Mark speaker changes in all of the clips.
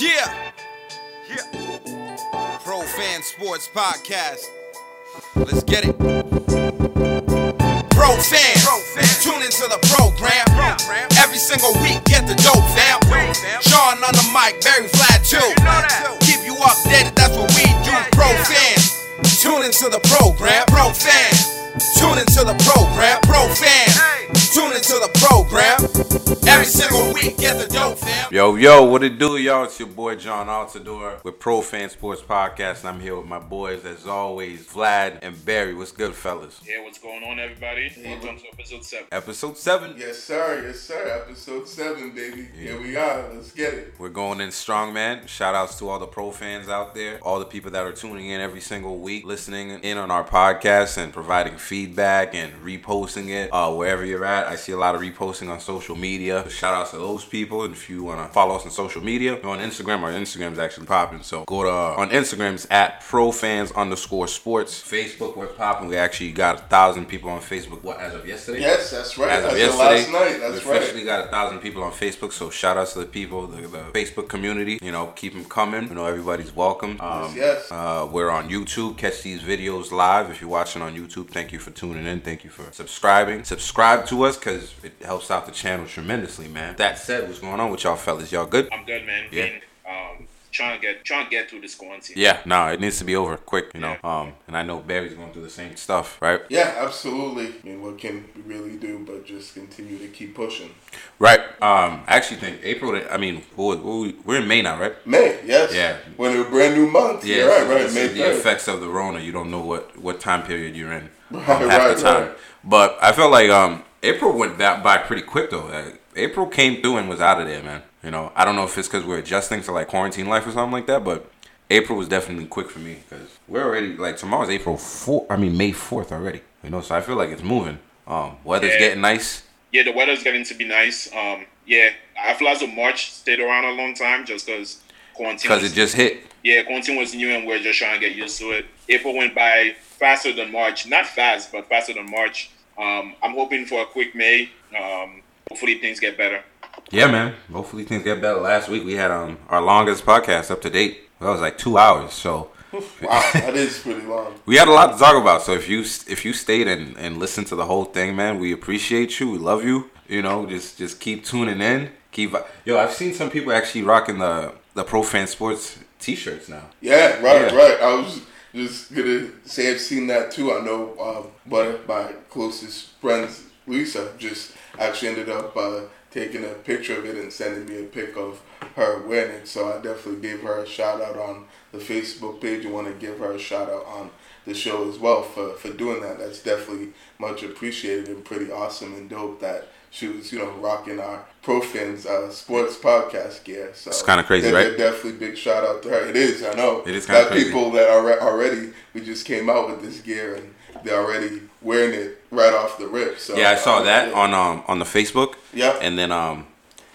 Speaker 1: Yeah. Yeah. Pro Fan Sports Podcast. Let's get it. Pro fans, tune into the program. Every single week, get the dope, fam. Sean on the mic, very flat too. Keep you updated, that's what we do. Pro fans, tune into the program. Pro fans, tune into the program. Pro fans, tune into the program. Every single week, get the dope, fam.
Speaker 2: Yo, yo, what it do, y'all? It's your boy John Altidor with Pro Fan Sports Podcast, and I'm here with my boys, as always, Vlad and Barry. What's good, fellas?
Speaker 3: Yeah, what's going on, everybody? Welcome to episode seven.
Speaker 2: Episode 7.
Speaker 4: Yes, sir. Yes, sir. Episode seven, baby. Here we are. Let's get it.
Speaker 2: We're going in strong, man. Shout outs to all the pro fans out there, all the people that are tuning in every single week, listening in on our podcast and providing feedback and reposting it uh, wherever you're at. I see a lot of reposting on social media. So shout outs to those people. And if you want to follow us on social media, on Instagram. Our Instagram's actually popping. So go to uh, on Instagram's at profans underscore sports. Facebook, we're popping. We actually got a thousand people on Facebook. What as of yesterday?
Speaker 4: Yes, that's right.
Speaker 2: As of
Speaker 4: of
Speaker 2: yesterday,
Speaker 4: last night. That's right.
Speaker 2: we
Speaker 4: right.
Speaker 2: officially got a thousand people on Facebook. So shout outs to the people, the, the Facebook community. You know, keep them coming. You know, everybody's welcome. Um,
Speaker 4: yes.
Speaker 2: Uh, we're on YouTube. Catch these videos live. If you're watching on YouTube, thank you for tuning in. Thank you for subscribing. Subscribe to us because it helps out the channel tremendously, man. That said, what's going on with y'all fellas? Y'all good?
Speaker 3: I'm good, man.
Speaker 2: Yeah.
Speaker 3: Being, um, trying to get trying to get through this quarantine.
Speaker 2: Yeah, no, it needs to be over quick, you know. Um, and I know Barry's going through the same stuff, right?
Speaker 4: Yeah, absolutely. I mean, what can we really do but just continue to keep pushing?
Speaker 2: Right. Um, I actually think April. I mean, we're, we're in May now, right?
Speaker 4: May, yes.
Speaker 2: Yeah.
Speaker 4: When a brand new month.
Speaker 2: Yeah,
Speaker 4: You're right, right. May
Speaker 2: the
Speaker 4: 3rd.
Speaker 2: effects of the Rona. You don't know what what time period you're in um,
Speaker 4: Right,
Speaker 2: half
Speaker 4: right,
Speaker 2: the time.
Speaker 4: right.
Speaker 2: But I felt like um April went that by pretty quick though. Like, April came through and was out of there, man. You know, I don't know if it's because we're adjusting to like quarantine life or something like that, but April was definitely quick for me because we're already like tomorrow's April fourth. I mean May fourth already. You know, so I feel like it's moving. Um, weather's
Speaker 3: Yeah.
Speaker 2: getting nice.
Speaker 3: Yeah, the weather's getting to be nice. Um, yeah, I feel as though March stayed around a long time just because quarantine.
Speaker 2: Because it just hit.
Speaker 3: yeah, quarantine was new and we're just trying to get used to it. April went by faster than March. Not fast, but faster than March. Um, I'm hoping for a quick May. Um, hopefully things get better.
Speaker 2: Yeah, man. Hopefully things get better. Last week we had um our longest podcast up to date. That was like two hours. So
Speaker 4: Wow, that is pretty long.
Speaker 2: we had a lot to talk about. So if you if you stayed and, and listened to the whole thing, man, we appreciate you. We love you. You know, just just keep tuning in. Keep yo. I've seen some people actually rocking the the Pro Fan Sports T-shirts now.
Speaker 4: Yeah, right,
Speaker 2: Yeah.
Speaker 4: right. I was just gonna say I've seen that too. I know um, one of my closest friends, Lisa, just actually ended up uh, taking a picture of it and sending me a pic of her wearing it. So I definitely gave her a shout out on the Facebook page. I want to give her a shout out on the show as well for, for doing that. That's definitely much appreciated and pretty awesome and dope that she was, you know, rocking our Profans uh, sports podcast gear. So
Speaker 2: It's kinda crazy, right?
Speaker 4: Definitely big shout out to her. It is, I know.
Speaker 2: It is kinda
Speaker 4: Got
Speaker 2: crazy.
Speaker 4: people that are already we just came out with this gear and they're already wearing it right off the rip. So
Speaker 2: Yeah, I saw
Speaker 4: uh,
Speaker 2: that on um on the Facebook.
Speaker 4: Yeah.
Speaker 2: And then um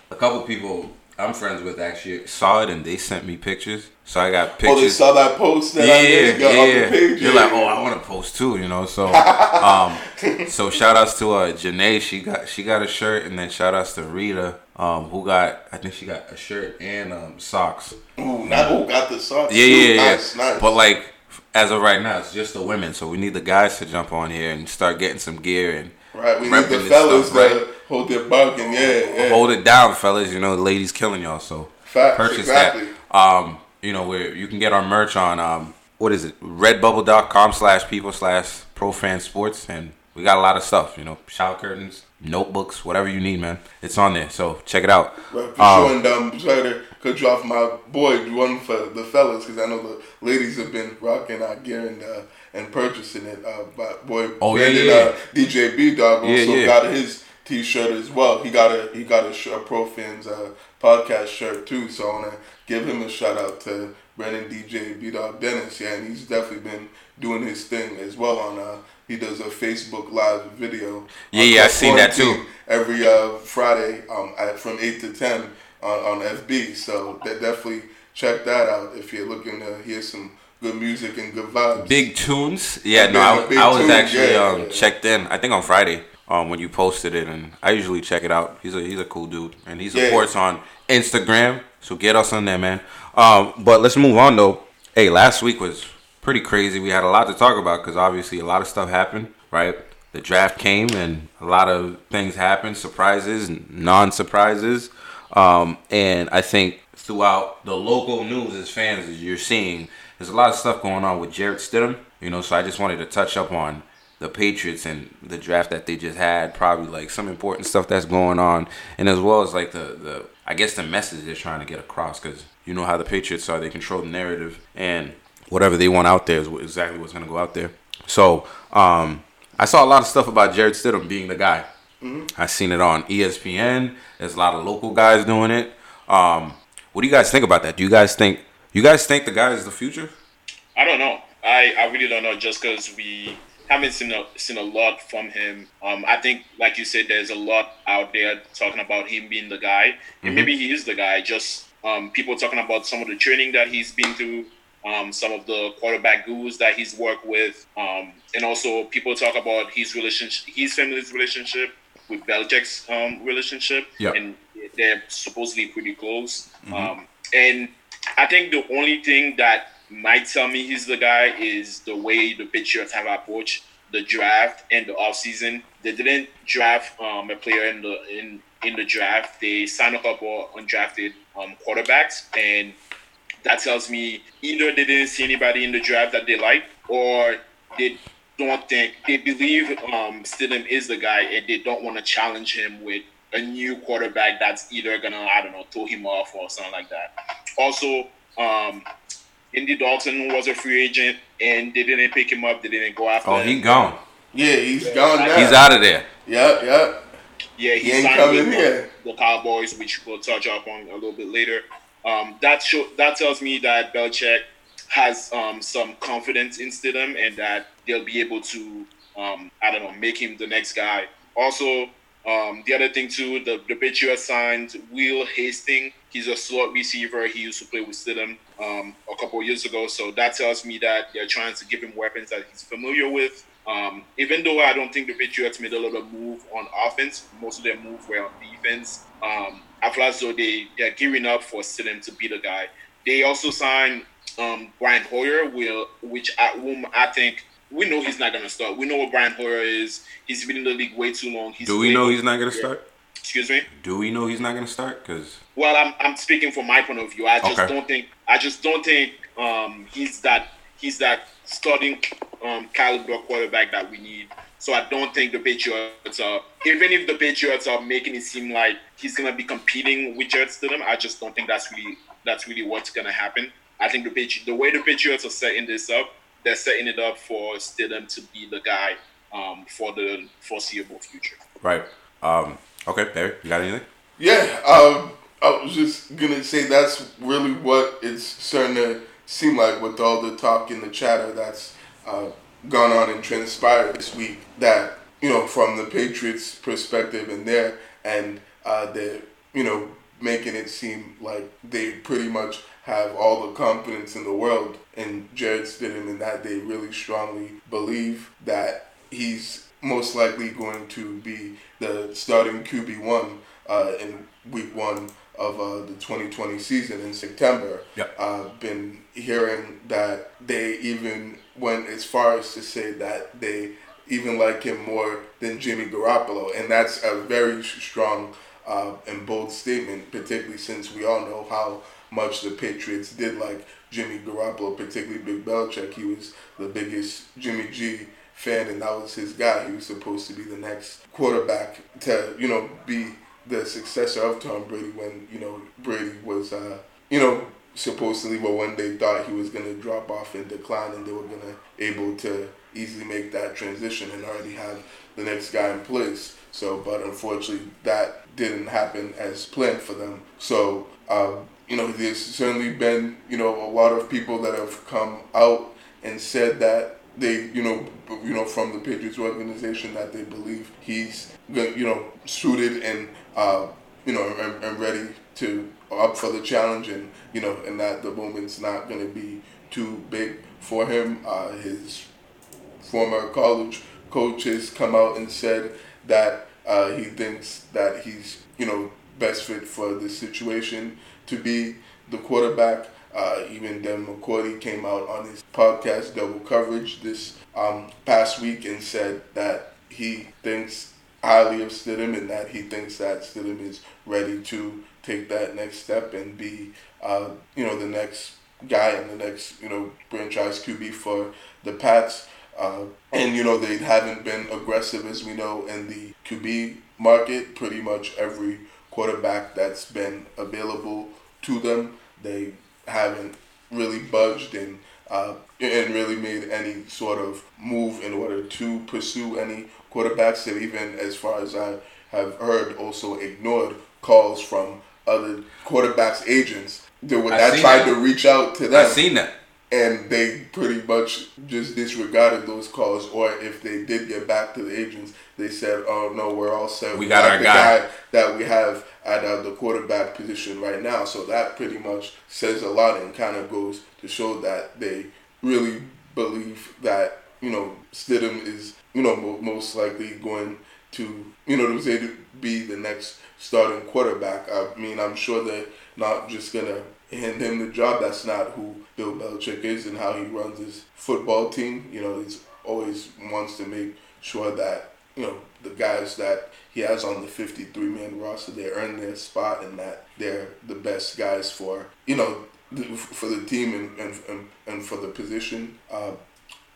Speaker 2: a couple people I'm friends with actually saw it and they sent me pictures. So I got pictures.
Speaker 4: Oh, they saw that post that
Speaker 2: yeah,
Speaker 4: I made got
Speaker 2: yeah.
Speaker 4: the page.
Speaker 2: You're
Speaker 4: yeah,
Speaker 2: like, oh. I want to post too, you know. So, um, so shout outs to uh Janae. She got she got a shirt, and then shout outs to Rita, um, who got I think she got a shirt and um socks.
Speaker 4: Ooh, not, oh, got the socks.
Speaker 2: Yeah,
Speaker 4: too.
Speaker 2: yeah, yeah.
Speaker 4: Nice, nice.
Speaker 2: But like, as of right now, it's just the women. So we need the guys to jump on here and start getting some gear and
Speaker 4: right, we need the fellas
Speaker 2: stuff,
Speaker 4: to hold their bargain. Yeah, yeah.
Speaker 2: hold it down, fellas. You know, the ladies killing y'all. So
Speaker 4: Facts,
Speaker 2: purchase
Speaker 4: exactly.
Speaker 2: that. Um, you know, where you can get our merch on um, what is it? Redbubble.com slash people slash profan sports, and we got a lot of stuff. You know, shower curtains, notebooks, whatever you need, man. It's on there. So check it out.
Speaker 4: Right, for
Speaker 2: Um,
Speaker 4: sure. And um, sorry to cut you off, my boy. One for the fellas because I know the ladies have been rocking our gear and uh, and purchasing it. Uh, but boy,
Speaker 2: Oh, yeah,
Speaker 4: Brandon,
Speaker 2: yeah.
Speaker 4: Uh, DJ B Dog also
Speaker 2: Yeah, yeah.
Speaker 4: got his T-shirt as well. He got a he got a, sh- a Pro Fans uh, podcast shirt too. So I wanna give him a shout out to Brandon DJ B Dog Dennis. Yeah, and he's definitely been doing his thing as well on. Uh, he does a Facebook Live video.
Speaker 2: Yeah, yeah, I've seen that too.
Speaker 4: every uh, Friday um, at, from 8 to 10 on, on FB. So de- definitely check that out if you're looking to hear some good music and good vibes.
Speaker 2: Big tunes. Yeah, no, I, I was
Speaker 4: tunes,
Speaker 2: actually
Speaker 4: yeah,
Speaker 2: um,
Speaker 4: yeah.
Speaker 2: checked in. I think on Friday um, when you posted it, and I usually check it out. He's a he's a cool dude, and he supports on Instagram. So get us on there, man. Um, but let's move on though. Hey, last week was pretty crazy. We had a lot to talk about because obviously a lot of stuff happened, right? The draft came and a lot of things happened, surprises and non-surprises. Um, and I think throughout the local news as fans, as you're seeing, there's a lot of stuff going on with Jarrett Stidham. You know, so I just wanted to touch up on the Patriots and the draft that they just had, probably like some important stuff that's going on, and as well as like the the I guess the message they're trying to get across because you know how the Patriots are, they control the narrative and whatever they want out there is exactly what's going to go out there. So um, I saw a lot of stuff about Jarrett Stidham being the guy. Mm-hmm. I seen it on ESPN. There's a lot of local guys doing it. Um, what do you guys think about that? Do you guys think you guys think the guy is the future?
Speaker 3: I don't know. I, I really don't know. Just because we haven't seen a seen a lot from him. Um, I think, like you said, there's a lot out there talking about him being the guy, and mm-hmm. maybe he is the guy. Just um, people talking about some of the training that he's been through, um, some of the quarterback gurus that he's worked with, um, and also people talk about his relationship, his family's relationship with Belichick's um, relationship,
Speaker 2: yep.
Speaker 3: and they're supposedly pretty close. Mm-hmm. Um, and I think the only thing that might tell me he's the guy is the way the Patriots have approached the draft and the offseason. They didn't draft um, a player in the in in the draft. They signed a couple undrafted um, quarterbacks, and that tells me either they didn't see anybody in the draft that they like, or they don't think they believe um, Stidham is the guy, and they don't want to challenge him with a new quarterback that's either gonna I don't know throw him off or something like that. Also, um, Andy Dalton was a free agent, and they didn't pick him up. They didn't go after.
Speaker 2: Oh,
Speaker 3: him.
Speaker 2: he gone.
Speaker 4: Yeah, he's gone now.
Speaker 2: He's out of there.
Speaker 4: Yep, yep.
Speaker 3: Yeah, he,
Speaker 4: he ain't
Speaker 3: signed
Speaker 4: coming
Speaker 3: with
Speaker 4: here.
Speaker 3: the Cowboys, which we'll touch up on a little bit later. Um, that show that tells me that Belichick has um, some confidence in Stidham and that they'll be able to, um, I don't know, make him the next guy. Also, um, the other thing too, the, the Patriots signed Will Hastings. He's a slot receiver. He used to play with Stidham um, a couple years ago. So that tells me that they're trying to give him weapons that he's familiar with. Um, even though I don't think the Patriots made a lot of move on offense, most of their moves were on defense. Um, I though they, they're gearing up for Stidham to be the guy. They also signed um, Brian Hoyer, will, which at whom I think we know he's not going to start. We know what Brian Hoyer is. He's been in the league way too long. He's
Speaker 2: Do we know he's not going to start?
Speaker 3: Excuse me.
Speaker 2: Do we know he's not going to start? Because
Speaker 3: well, I'm, I'm speaking from my point of view. I just
Speaker 2: Okay.
Speaker 3: don't think I just don't think um, he's that he's that starting um, caliber quarterback that we need. So I don't think the Patriots are even if the Patriots are making it seem like he's gonna be competing with Jarrett Stidham. I just don't think that's really that's really what's gonna happen. I think the Patri- the way the Patriots are setting this up, they're setting it up for Stidham to be the guy um, for the foreseeable future.
Speaker 2: right. Um, okay, Barry, you got anything?
Speaker 4: Yeah, um, I was just gonna say that's really what it's starting to seem like with all the talk and the chatter that's uh, gone on and transpired this week. That you know, from the Patriots' perspective and there, and uh, they're you know making it seem like they pretty much have all the confidence in the world in Jarrett Stidham, and that they really strongly believe that he's most likely going to be the starting QB one uh, in week one of uh, the 2020 season in September.
Speaker 2: Yep.
Speaker 4: Uh, been hearing that they even went as far as to say that they even like him more than Jimmy Garoppolo, and that's a very strong uh, and bold statement, particularly since we all know how much the Patriots did like Jimmy Garoppolo, particularly Big Belichick. He was the biggest Jimmy G fan, and that was his guy. He was supposed to be the next quarterback to, you know, be the successor of Tom Brady when, you know, Brady was, uh, you know, supposedly, but when they thought he was going to drop off and decline and they were going to able to easily make that transition and already have the next guy in place. So, but unfortunately, that didn't happen as planned for them. So, um, you know, there's certainly been, you know, a lot of people that have come out and said that they, you know, you know, from the Patriots organization that they believe he's, you know, suited and, uh, you know, and, and ready to up for the challenge, and you know, and that the moment's not going to be too big for him. Uh, his former college coaches come out and said that uh, he thinks that he's, you know, best fit for this situation to be the quarterback. Uh, even Dan McCourty came out on his podcast, Double Coverage, this um, past week and said that he thinks highly of Stidham and that he thinks that Stidham is ready to take that next step and be, uh, you know, the next guy and the next, you know, franchise QB for the Pats. Uh, and, you know, they haven't been aggressive, as we know, in the QB market. Pretty much every quarterback that's been available to them, they haven't really budged and uh, and really made any sort of move in order to pursue any quarterbacks. And even as far as I have heard, also ignored calls from other quarterbacks agents that when I, I tried that. to reach out to them.
Speaker 2: I seen that.
Speaker 4: And they pretty much just disregarded those calls, or if they did get back to the agents, they said, "Oh no, we're all set.
Speaker 2: We, we got, got, our the guy. guy.
Speaker 4: that we have at uh, the quarterback position right now." So that pretty much says a lot and kind of goes to show that they really believe that you know Stidham is you know most likely going to you know to be the next starting quarterback. I mean, I'm sure they're not just gonna hand him the job. That's not who Bill Belichick is and how he runs his football team. You know, he's always wants to make sure that you know the guys that he has on the 53 man roster they earn their spot and that they're the best guys for you know for the team and and, and, and for the position. Uh,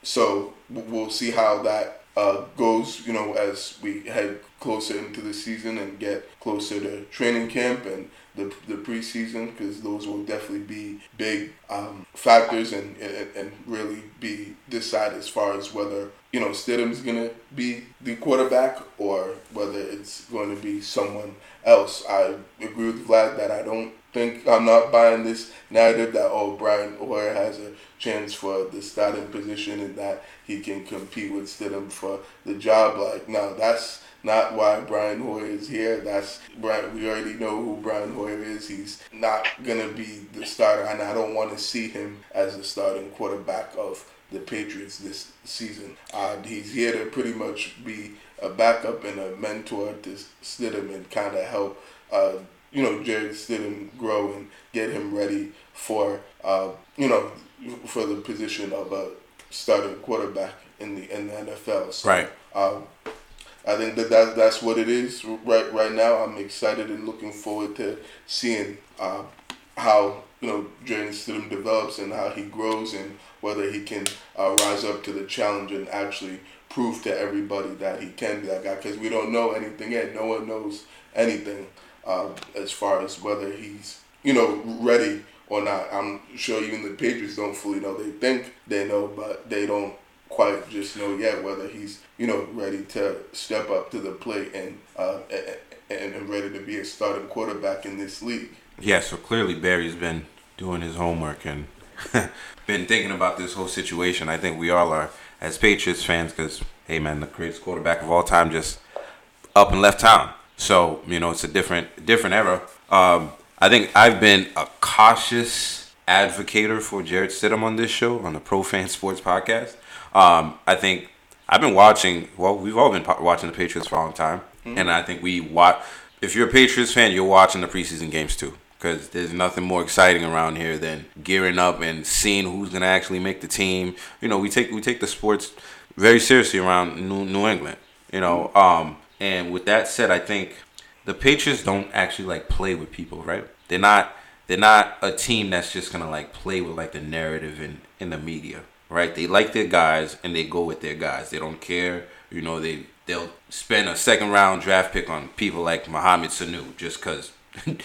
Speaker 4: so we'll see how that uh, goes, you know, as we head closer into the season and get closer to training camp and the, the preseason, because those will definitely be big um, factors and, and, and really be decided as far as whether, you know, Stidham's to be the quarterback or whether it's going to be someone else. I agree with Vlad that I don't think I'm not buying this narrative that oh Brian Hoyer has a chance for the starting position and that he can compete with Stidham for the job. Like no, that's not why Brian Hoyer is here. That's Brian. We already know who Brian Hoyer is. He's not gonna be the starter, and I don't want to see him as the starting quarterback of the Patriots this season. Uh, he's here to pretty much be a backup and a mentor to Stidham and kind of help uh, you know, Jarrett Stidham grow and get him ready for, uh, you know, for the position of a starting quarterback in the in the NFL.
Speaker 2: So, right.
Speaker 4: Um, I think that, that that's what it is right right now. I'm excited and looking forward to seeing uh, how you know Jarrett Stidham develops and how he grows and whether he can uh, rise up to the challenge and actually prove to everybody that he can be that guy. Because we don't know anything yet. No one knows anything uh, as far as whether he's you know ready or not. I'm sure even the Patriots don't fully know. They think they know, but they don't quite just know yet whether he's you know ready to step up to the plate and uh, and, ready to be a starting quarterback in this league.
Speaker 2: Yeah, so clearly Barry's been doing his homework and been thinking about this whole situation. I think we all are as Patriots fans because hey man, the greatest quarterback of all time just up and left town. So you know, it's a different different era. Um, I think I've been a cautious advocator for Jarrett Stidham on this show on the Pro Fan Sports podcast. Um, I think I've been watching. Well, we've all been watching the Patriots for a long time, mm-hmm. and I think we watch. If you're a Patriots fan, you're watching the preseason games too, because there's nothing more exciting around here than gearing up and seeing who's gonna actually make the team. You know, we take we take the sports very seriously around New, New England. You know, um, and with that said, I think the Patriots don't actually like play with people, right? They're not they're not a team that's just gonna like play with like the narrative in in the media, right? They like their guys and they go with their guys. They don't care, you know. They they'll spend a second round draft pick on people like Mohamed Sanu just because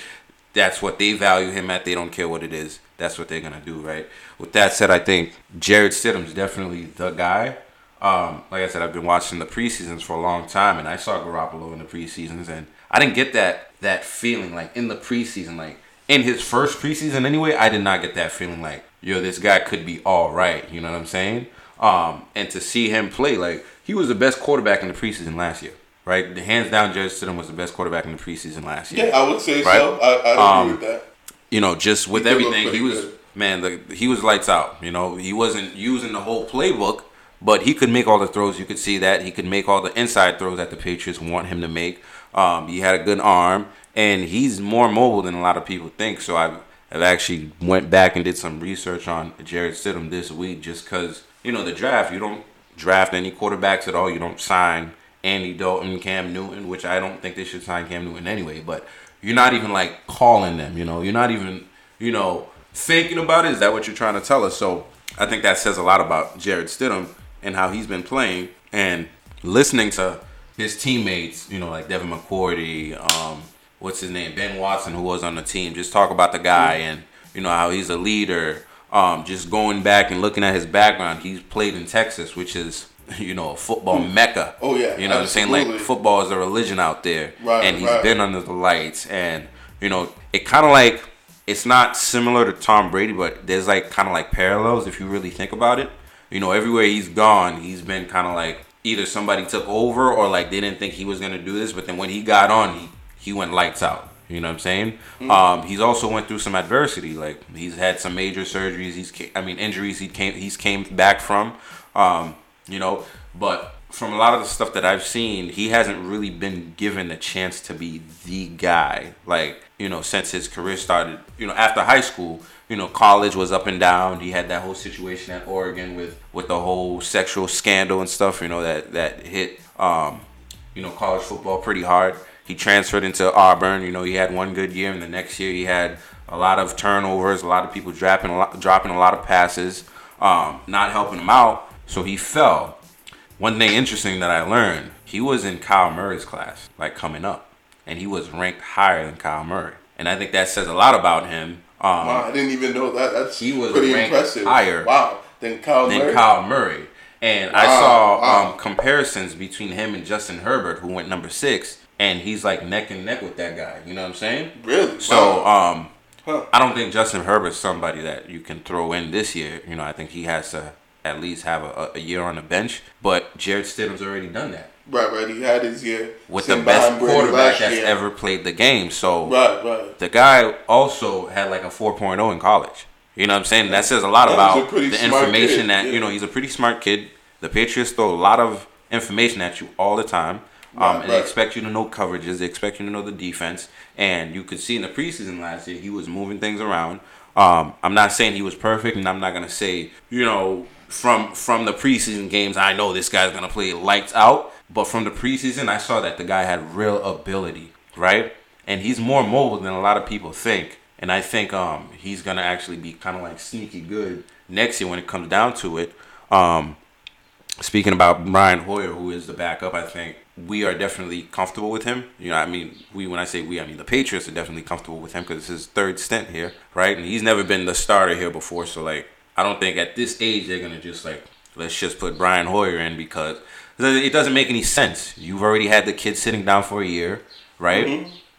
Speaker 2: that's what they value him at. They don't care what it is. That's what they're gonna do, right? With that said, I think Jarrett Stidham's definitely the guy. Um, like I said, I've been watching the preseasons for a long time, and I saw Garoppolo in the preseasons, and I didn't get that that feeling like in the preseason, like in his first preseason anyway. I did not get that feeling like yo, this guy could be all right. You know what I'm saying? Um, and to see him play, like he was the best quarterback in the preseason last year, right? The hands down, Jarrett Stidham was the best quarterback in the preseason last year.
Speaker 4: Yeah, I would say right? so. I, I agree um, with that.
Speaker 2: You know, just with he everything, he was good. man. The, he was lights out. You know, he wasn't using the whole playbook but he could make all the throws. You could see that he could make all the inside throws that the Patriots want him to make. Um, he had a good arm. and he's more mobile than a lot of people think. So I've I've actually went back and did some research on Jarrett Stidham this week, just because you know the draft. You don't draft any quarterbacks at all. You don't sign Andy Dalton, Cam Newton, which I don't think they should sign Cam Newton anyway. But you're not even like calling them. You know, you're not even you know thinking about it. Is that what you're trying to tell us? So I think that says a lot about Jarrett Stidham and how he's been playing and listening to his teammates. You know, like Devin McCourty, um, what's his name, Ben Watson, who was on the team. Just talk about the guy and you know how he's a leader. Um, just going back and looking at his background, he's played in Texas, which is you know a football mecca.
Speaker 4: Oh yeah,
Speaker 2: you know what I'm saying? Like football is a religion out there,
Speaker 4: Right,
Speaker 2: and he's
Speaker 4: right.
Speaker 2: been under the lights, and you know it kind of like it's not similar to Tom Brady, but there's like kind of like parallels if you really think about it. You know, everywhere he's gone, he's been kind of like either somebody took over or like they didn't think he was gonna do this, but then when he got on, he he went lights out. You know what I'm saying? Um, he's also went through some adversity. Like he's had some major surgeries. He's I mean injuries. He came he's came back from. Um, you know, but from a lot of the stuff that I've seen, he hasn't really been given a chance to be the guy. Like you know, since his career started. You know, after high school. You know, college was up and down. He had that whole situation at Oregon with with the whole sexual scandal and stuff. You know that that hit. Um, you know, college football pretty hard. He transferred into Auburn. You know, he had one good year, and the next year he had a lot of turnovers, a lot of people dropping a lot, dropping a lot of passes, um, not helping him out. So he fell. One thing interesting that I learned, he was in Kyle Murray's class, like coming up, and he was ranked higher than Kyle Murray. And I think that says a lot about him. Um,
Speaker 4: Wow, I didn't even know that. That's
Speaker 2: He was
Speaker 4: pretty
Speaker 2: ranked
Speaker 4: impressive.
Speaker 2: higher
Speaker 4: Wow. Then Kyle
Speaker 2: than
Speaker 4: Murray.
Speaker 2: Kyle Murray. And I saw
Speaker 4: wow.
Speaker 2: um, comparisons between him and Justin Herbert, who went number six, and he's like neck and neck with that guy. You know what I'm saying?
Speaker 4: Really?
Speaker 2: So
Speaker 4: Wow.
Speaker 2: um,
Speaker 4: Huh.
Speaker 2: I don't think Justin Herbert's somebody that you can throw in this year. You know, I think he has to at least have a, a year on the bench. But Jarrett Stidham's already done that
Speaker 4: right, right. He had his year
Speaker 2: with the best quarterback that's
Speaker 4: year.
Speaker 2: ever played the game. So
Speaker 4: Right, right.
Speaker 2: the guy also had like a 4.0 in college. You know what I'm saying? That says a lot
Speaker 4: Yeah,
Speaker 2: about
Speaker 4: a
Speaker 2: the information
Speaker 4: kid,
Speaker 2: that
Speaker 4: yeah.
Speaker 2: you know. He's a pretty smart kid. The Patriots throw a lot of information at you all the time, um,
Speaker 4: Right,
Speaker 2: and they expect you to know coverages. They expect you to know the defense, and you could see in the preseason last year he was moving things around. Um, I'm not saying he was perfect, and I'm not gonna say you know from from the preseason games I know this guy's gonna play lights out. But from the preseason, I saw that the guy had real ability, right? And he's more mobile than a lot of people think. And I think um, he's gonna actually be kind of like sneaky good next year when it comes down to it. Um, speaking about Brian Hoyer, who is the backup, I think we are definitely comfortable with him. You know, I mean, we when I say we, I mean the Patriots are definitely comfortable with him because it's his third stint here, right? And he's never been the starter here before, so like, I don't think at this age they're gonna just like let's just put Brian Hoyer in because it doesn't make any sense. You've already had the kid sitting down for a year, right?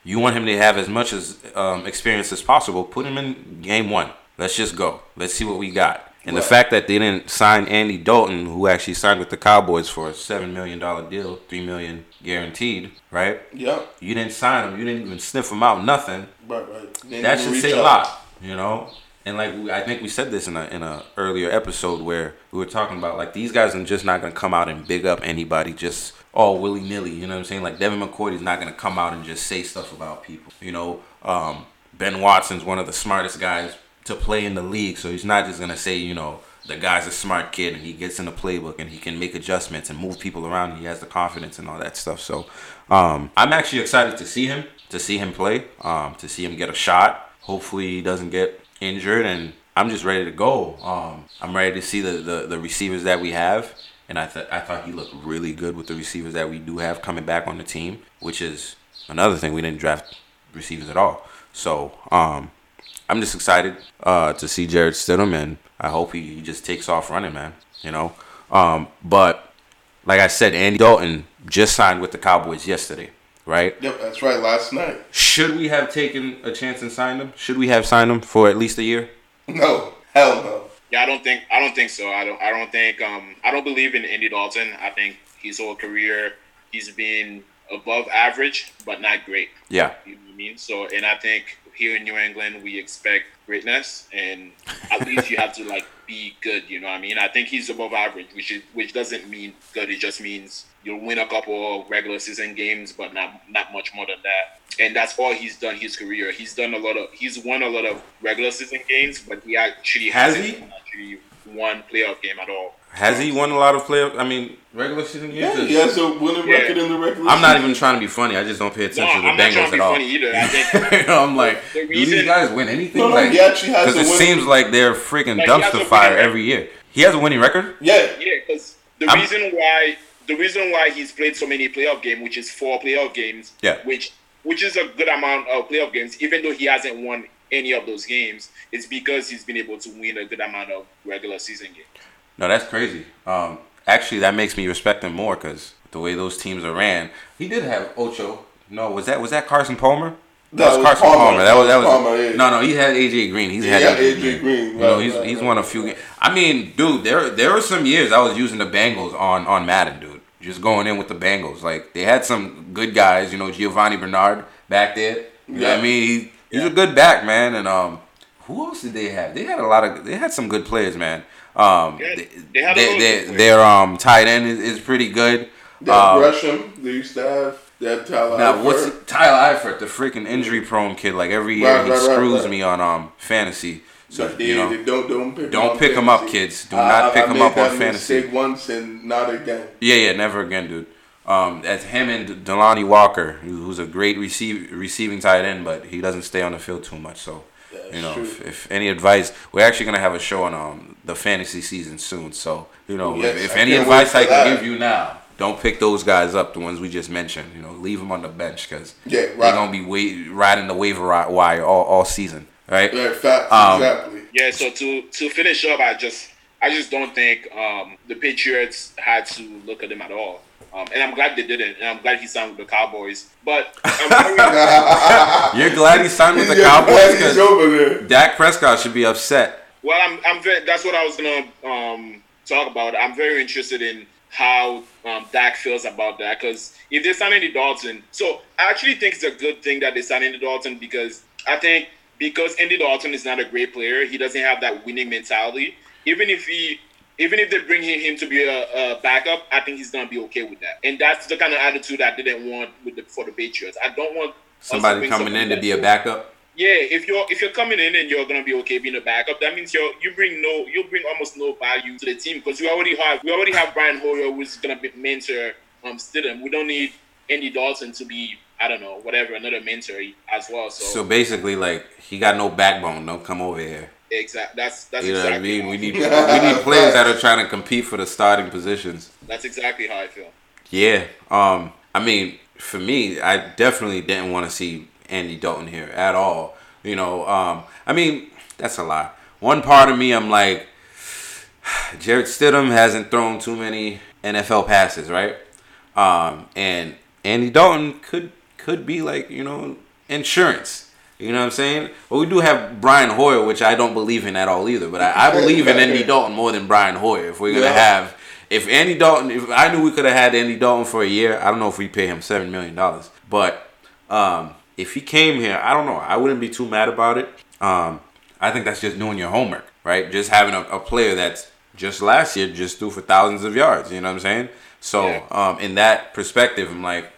Speaker 2: You want him to have as much as um, experience as possible. Put him in game one. Let's just go. Let's see what we got. And the fact that they didn't sign Andy Dalton, who actually signed with the Cowboys for a seven million dollar deal, three million guaranteed, right?
Speaker 4: Yep.
Speaker 2: You didn't sign him. You didn't even sniff him out. Nothing.
Speaker 4: Right, right.
Speaker 2: That should say a lot, you know. And like I think we said this in a in a earlier episode where we were talking about like these guys are just not gonna come out and big up anybody just all willy nilly. You know what I'm saying? Like Devin McCourty's not gonna come out and just say stuff about people. You know, um, Ben Watson's one of the smartest guys to play in the league, so he's not just gonna say you know the guy's a smart kid and he gets in the playbook and he can make adjustments and move people around. And he has the confidence and all that stuff. So um, I'm actually excited to see him, to see him play, um, to see him get a shot. Hopefully he doesn't get injured and I'm just ready to go. Um, I'm ready to see the, the, the receivers that we have. And I, th- I thought he looked really good with the receivers that we do have coming back on the team, which is another thing. We didn't draft receivers at all. So um, I'm just excited uh, to see Jarrett Stidham, and I hope he, he just takes off running, man. You know, um, but like I said, Andy Dalton just signed with the Cowboys yesterday, right?
Speaker 4: Yep, that's right. Last night.
Speaker 2: Should we have taken a chance and signed him? Should we have signed him for at least a year?
Speaker 4: No, hell no.
Speaker 3: Yeah, I don't think I don't think so. I don't I don't think um I don't believe in Andy Dalton. I think his whole career he's been above average but not great.
Speaker 2: Yeah,
Speaker 3: You know what I mean? So and I think here in New England we expect greatness and at least you have to like be good, you know what I mean? I think he's above average, which is which doesn't mean good, it just means you'll win a couple of regular season games, but not not much more than that. And that's all he's done his career. He's done a lot of he's won a lot of regular season games, but he actually
Speaker 2: Has
Speaker 3: hasn't
Speaker 2: he?
Speaker 3: actually won playoff game at all.
Speaker 2: Has he won a lot of playoff? I mean, regular season games.
Speaker 4: Yeah,
Speaker 2: games.
Speaker 4: he has a winning
Speaker 3: Yeah.
Speaker 4: record in the regular.
Speaker 2: I'm not
Speaker 4: season.
Speaker 2: even trying to be funny. I just don't pay
Speaker 3: No,
Speaker 2: attention
Speaker 3: I'm
Speaker 2: to
Speaker 3: not
Speaker 2: the
Speaker 3: trying
Speaker 2: Bengals
Speaker 3: to be
Speaker 2: at all.
Speaker 3: funny either. I think
Speaker 2: you know, I'm like,
Speaker 3: The
Speaker 2: do these guys win anything?
Speaker 4: No, no,
Speaker 2: like,
Speaker 4: he actually has
Speaker 2: because
Speaker 4: a
Speaker 2: it
Speaker 4: winning-
Speaker 2: seems like they're freaking
Speaker 3: Like, he
Speaker 2: dumpster fire
Speaker 3: record.
Speaker 2: every year. He has a winning record.
Speaker 4: Yeah,
Speaker 3: Yeah, because the
Speaker 2: I'm-
Speaker 3: reason why the reason why he's played so many playoff games, which is four playoff games,
Speaker 2: Yeah.
Speaker 3: which which is a good amount of playoff games, even though he hasn't won any of those games, is because he's been able to win a good amount of regular season games.
Speaker 2: No, that's crazy. Um, actually, that makes me respect him more because the way those teams are ran. He did have Ocho. No, was that was that Carson Palmer?
Speaker 4: That was Carson Palmer.
Speaker 2: That was that was
Speaker 4: Palmer, yeah.
Speaker 2: no, no. He had AJ Green. He's
Speaker 4: Yeah,
Speaker 2: had
Speaker 4: AJ Green.
Speaker 2: You know, he's
Speaker 4: right,
Speaker 2: he's
Speaker 4: right,
Speaker 2: won a few games. I mean, dude, there there were some years I was using the Bengals on on Madden, dude. Just going in with the Bengals. Like they had some good guys. You know, Giovani Bernard back there. You know what I mean? He, he's a good back, man. And um, who else did they have? They had a lot of. They had some good players, man. Um,
Speaker 3: Yeah,
Speaker 2: they,
Speaker 3: they had a
Speaker 2: they, they, their um tight end is, is pretty good.
Speaker 4: they have
Speaker 2: Um,
Speaker 4: Gresham. They used to have. They have Tyler.
Speaker 2: now what's
Speaker 4: Eifert.
Speaker 2: Tyler Eifert, the freaking injury prone kid? Like every year
Speaker 4: Right,
Speaker 2: he
Speaker 4: right, right,
Speaker 2: screws
Speaker 4: right.
Speaker 2: me on um fantasy. So
Speaker 4: they,
Speaker 2: you know,
Speaker 4: they don't don't pick
Speaker 2: don't
Speaker 4: him
Speaker 2: pick him up, kids. Do
Speaker 4: I-
Speaker 2: not pick
Speaker 4: I
Speaker 2: him up on fantasy.
Speaker 4: mistake once and not again.
Speaker 2: Yeah, yeah, never again, dude. Um, that's him and Delanie Walker, who's a great receive, receiving tight end, but he doesn't stay on the field too much. So,
Speaker 4: That's
Speaker 2: you know, if, if any advice, we're actually gonna have a show on um the fantasy season soon. So, you know,
Speaker 4: Yes,
Speaker 2: if, if any advice I can
Speaker 4: that.
Speaker 2: give you now, don't pick those guys up, the ones we just mentioned. You know, leave them on the bench because
Speaker 4: Yeah,
Speaker 2: they're gonna be wait, riding the waiver wire all, all season, right?
Speaker 4: Yeah, facts.
Speaker 2: Um,
Speaker 4: exactly.
Speaker 3: Yeah, so to to finish up, I just I just don't think um, the Patriots had to look at him at all. Um, and I'm glad they didn't, and I'm glad he signed with the Cowboys. But I'm very,
Speaker 2: You're glad he signed with the
Speaker 4: Yeah,
Speaker 2: Cowboys
Speaker 4: he's
Speaker 2: because. Dak Prescott should be upset.
Speaker 3: Well, I'm I'm very, that's what I was gonna um, talk about. I'm very interested in how um, Dak feels about that because if they sign Andy Dalton, so I actually think it's a good thing that they signed Andy Dalton because I think because Andy Dalton is not a great player, he doesn't have that winning mentality. Even if he even if they bring him to be a, a backup, I think he's gonna be okay with that. And that's the kind of attitude I didn't want with the, for the Patriots. I don't want
Speaker 2: Somebody coming in to be a backup.
Speaker 3: Yeah, if you're if you're coming in and you're gonna be okay being a backup, that means you're you bring no you bring almost no value to the team because we already have we already have Brian Hoyer who's gonna be mentor um Stidham. We don't need Andy Dalton to be I don't know whatever another mentor as well. So,
Speaker 2: So basically, like he got no backbone. Don't come over here.
Speaker 3: Exactly. that's that's
Speaker 2: You know
Speaker 3: exactly
Speaker 2: what I mean? We need we need players that are trying to compete for the starting positions.
Speaker 3: that's exactly how I feel.
Speaker 2: Yeah. Um. I mean, for me, I definitely didn't want to see Andy Dalton here at all. You know. Um. I mean, that's a lot. One part of me, I'm like, Jarrett Stidham hasn't thrown too many NFL passes, right? Um. And Andy Dalton could could be like you know insurance. You know what I'm saying? But we do have Brian Hoyer, which I don't believe in at all either. But I, I believe in Andy Dalton more than Brian Hoyer. If we're gonna
Speaker 4: Yeah.
Speaker 2: have, if Andy Dalton, if I knew we could have had Andy Dalton for a year, I don't know if we pay him seven million dollars. But um, if he came here, I don't know. I wouldn't be too mad about it. Um, I think that's just doing your homework, right? Just having a, a player that's just last year just threw for thousands of yards. You know what I'm saying? So
Speaker 3: Yeah.
Speaker 2: um, in that perspective, I'm like,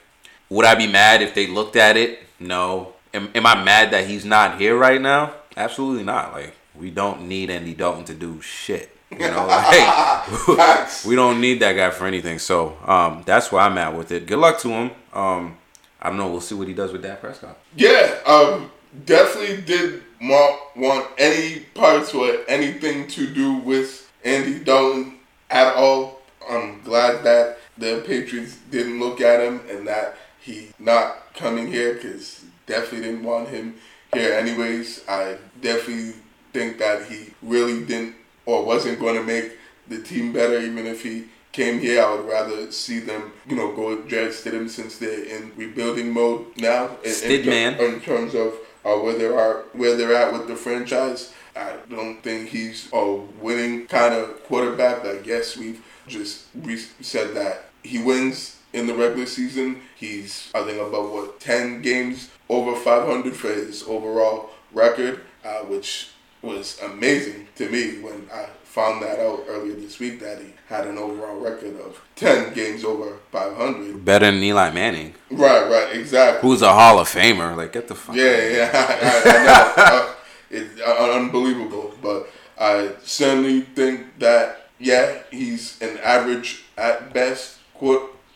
Speaker 2: would I be mad if they looked at it? No. Am, am I mad that he's not here right now? Absolutely not. Like we don't need Andy Dalton to do shit. You know, like, we don't need that guy for anything. So um, that's where I'm at with it. Good luck to him. Um, I don't know. We'll see what he does with Dak Prescott.
Speaker 4: Yeah, um, definitely did want, want any parts or anything to do with Andy Dalton at all. I'm glad that the Patriots didn't look at him and that he not coming here because definitely didn't want him here anyways. I definitely think that he really didn't or wasn't going to make the team better even if he came here. I would rather see them, you know, go with Jarrett Stidham since they're in rebuilding mode now. In, in,
Speaker 2: Stidham.
Speaker 4: in terms of uh, where they are, where they're at with the franchise. I don't think he's a winning kind of quarterback. Like yes, we've just re- said that he wins in the regular season. He's I think about what ten games over 500 for his overall record, uh, which was amazing to me when I found that out earlier this week that he had an overall record of 10 games over 500.
Speaker 2: Better than Eli Manning,
Speaker 4: Right, right, exactly.
Speaker 2: who's a Hall of Famer. Like, get the fuck.
Speaker 4: Yeah, yeah, I, I know. uh, it's uh, unbelievable, but I certainly think that yeah, he's an average at best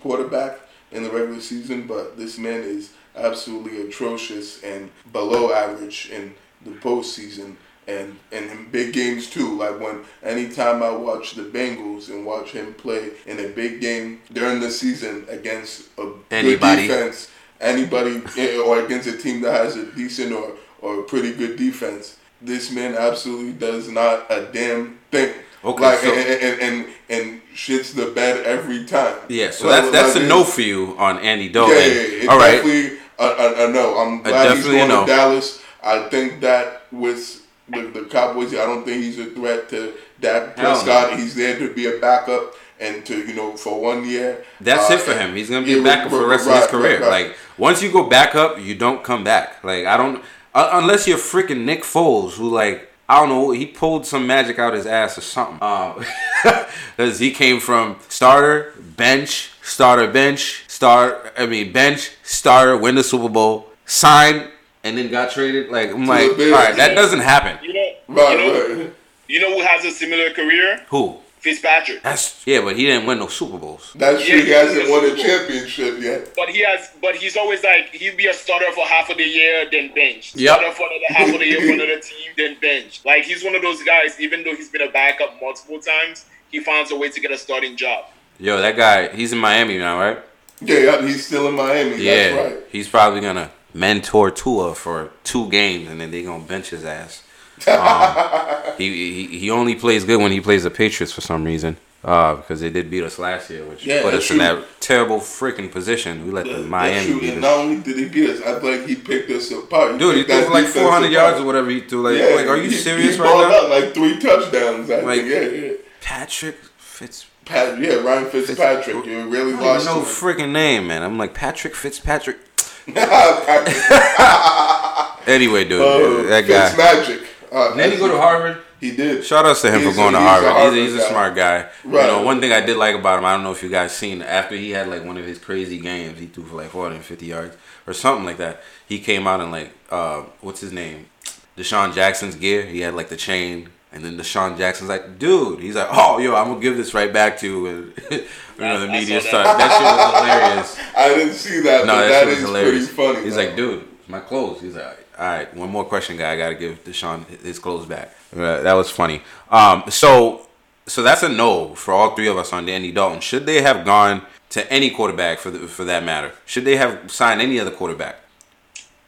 Speaker 4: quarterback in the regular season, but this man is absolutely atrocious and below average in the postseason. And, and in big games too, like when anytime I watch the Bengals and watch him play in a big game during the season against a
Speaker 2: Anybody.
Speaker 4: good defense, anybody eh, or against a team that has a decent or, or a pretty good defense, this man absolutely does not a damn thing.
Speaker 2: Okay,
Speaker 4: like
Speaker 2: so-
Speaker 4: and, and, and and shits the bed every time.
Speaker 2: Yeah, so that's that's
Speaker 4: like,
Speaker 2: a no for you on Andy Dalton.
Speaker 4: yeah, yeah, yeah. It's
Speaker 2: All right.
Speaker 4: definitely a, a, a no. I'm glad he's going
Speaker 2: no.
Speaker 4: to Dallas. I think that with the, the Cowboys, I don't think he's a threat to Dak
Speaker 2: no.
Speaker 4: Prescott. He's there to be a backup and to you know for one year.
Speaker 2: That's
Speaker 4: Uh,
Speaker 2: it for him. He's gonna be
Speaker 4: yeah,
Speaker 2: a backup for the rest of his career.
Speaker 4: right, right.
Speaker 2: Like once you go back up, you don't come back. Like I don't uh, unless you're freaking Nick Foles, who like I don't know, he pulled some magic out of his ass or something. Um, because he came from starter, bench, starter, bench, start. I mean bench, starter, win the Super Bowl, sign, and then got traded. Like I'm like,
Speaker 4: the
Speaker 2: all
Speaker 4: Bears.
Speaker 2: right, that doesn't happen.
Speaker 3: You know,
Speaker 4: Right,
Speaker 3: you know,
Speaker 4: right.
Speaker 3: you know who has a similar career?
Speaker 2: Who?
Speaker 3: Fitzpatrick.
Speaker 2: That's yeah, but he didn't win no Super Bowls.
Speaker 4: That's true.
Speaker 3: Yeah,
Speaker 4: he hasn't
Speaker 3: yeah.
Speaker 4: won a championship yet.
Speaker 3: But he has, but he's always like he'd be a starter for half of the year, then bench.
Speaker 2: Yep.
Speaker 3: Starter for another half of the year for another team, then bench. Like he's one of those guys. Even though he's been a backup multiple times, he finds a way to get a starting job.
Speaker 2: Yo, that guy, he's in Miami now, right?
Speaker 4: Yeah, yeah, he's still in Miami.
Speaker 2: Yeah,
Speaker 4: That's right.
Speaker 2: he's probably gonna mentor Tua for two games, and then they gonna bench his ass. Um, he, he he only plays good when he plays the Patriots for some reason, uh, because they did beat us last year, which
Speaker 4: Yeah,
Speaker 2: put us in that terrible freaking position. We let the
Speaker 4: That's
Speaker 2: Miami beat us.
Speaker 4: not only did he beat us, I like he picked us apart. He
Speaker 2: Dude, he threw like
Speaker 4: defense
Speaker 2: 400 yards
Speaker 4: apart.
Speaker 2: or whatever he threw. Like,
Speaker 4: Yeah,
Speaker 2: like, are you
Speaker 4: he-
Speaker 2: serious
Speaker 4: he
Speaker 2: right now?
Speaker 4: out like three touchdowns. I
Speaker 2: Like-
Speaker 4: think. Yeah, yeah.
Speaker 2: Patrick Fitz.
Speaker 4: Pat, yeah, Ryan Fitzpatrick. You really
Speaker 2: I don't
Speaker 4: lost
Speaker 2: know
Speaker 4: to
Speaker 2: freaking name, man. I'm like Patrick Fitzpatrick.
Speaker 4: Him. Patrick,
Speaker 2: Anyway, dude,
Speaker 4: uh,
Speaker 2: that guy.
Speaker 4: Magic. Uh,
Speaker 2: Didn't he go to Harvard?
Speaker 4: He did.
Speaker 2: Shout outs to him
Speaker 4: He's
Speaker 2: for going
Speaker 4: a-
Speaker 2: to
Speaker 4: he's a
Speaker 2: Harvard. He's a, he's a
Speaker 4: guy.
Speaker 2: smart guy. You know, one thing I did like about him, I don't know if you guys seen after he had like one of his crazy games, he threw for like 450 yards or something like that. He came out in like uh, what's his name, DeSean Jackson's gear. He had like the chain, and then DeSean Jackson's like, dude, he's like, oh yo, I'm gonna give this right back to you. And you know, the
Speaker 3: I
Speaker 2: media
Speaker 3: saw that.
Speaker 2: started. That shit was hilarious.
Speaker 4: I didn't see that,
Speaker 2: No,
Speaker 4: but
Speaker 2: that,
Speaker 4: that
Speaker 2: shit was hilarious.
Speaker 4: pretty funny.
Speaker 2: He's
Speaker 4: though.
Speaker 2: like, dude, my clothes. He's like, all right, one more question, guy. I gotta give DeSean his clothes back. Uh, that was funny. Um, so, so that's a no for all three of us on Danny Dalton. Should they have gone to any quarterback for the, for that matter? Should they have signed any other quarterback?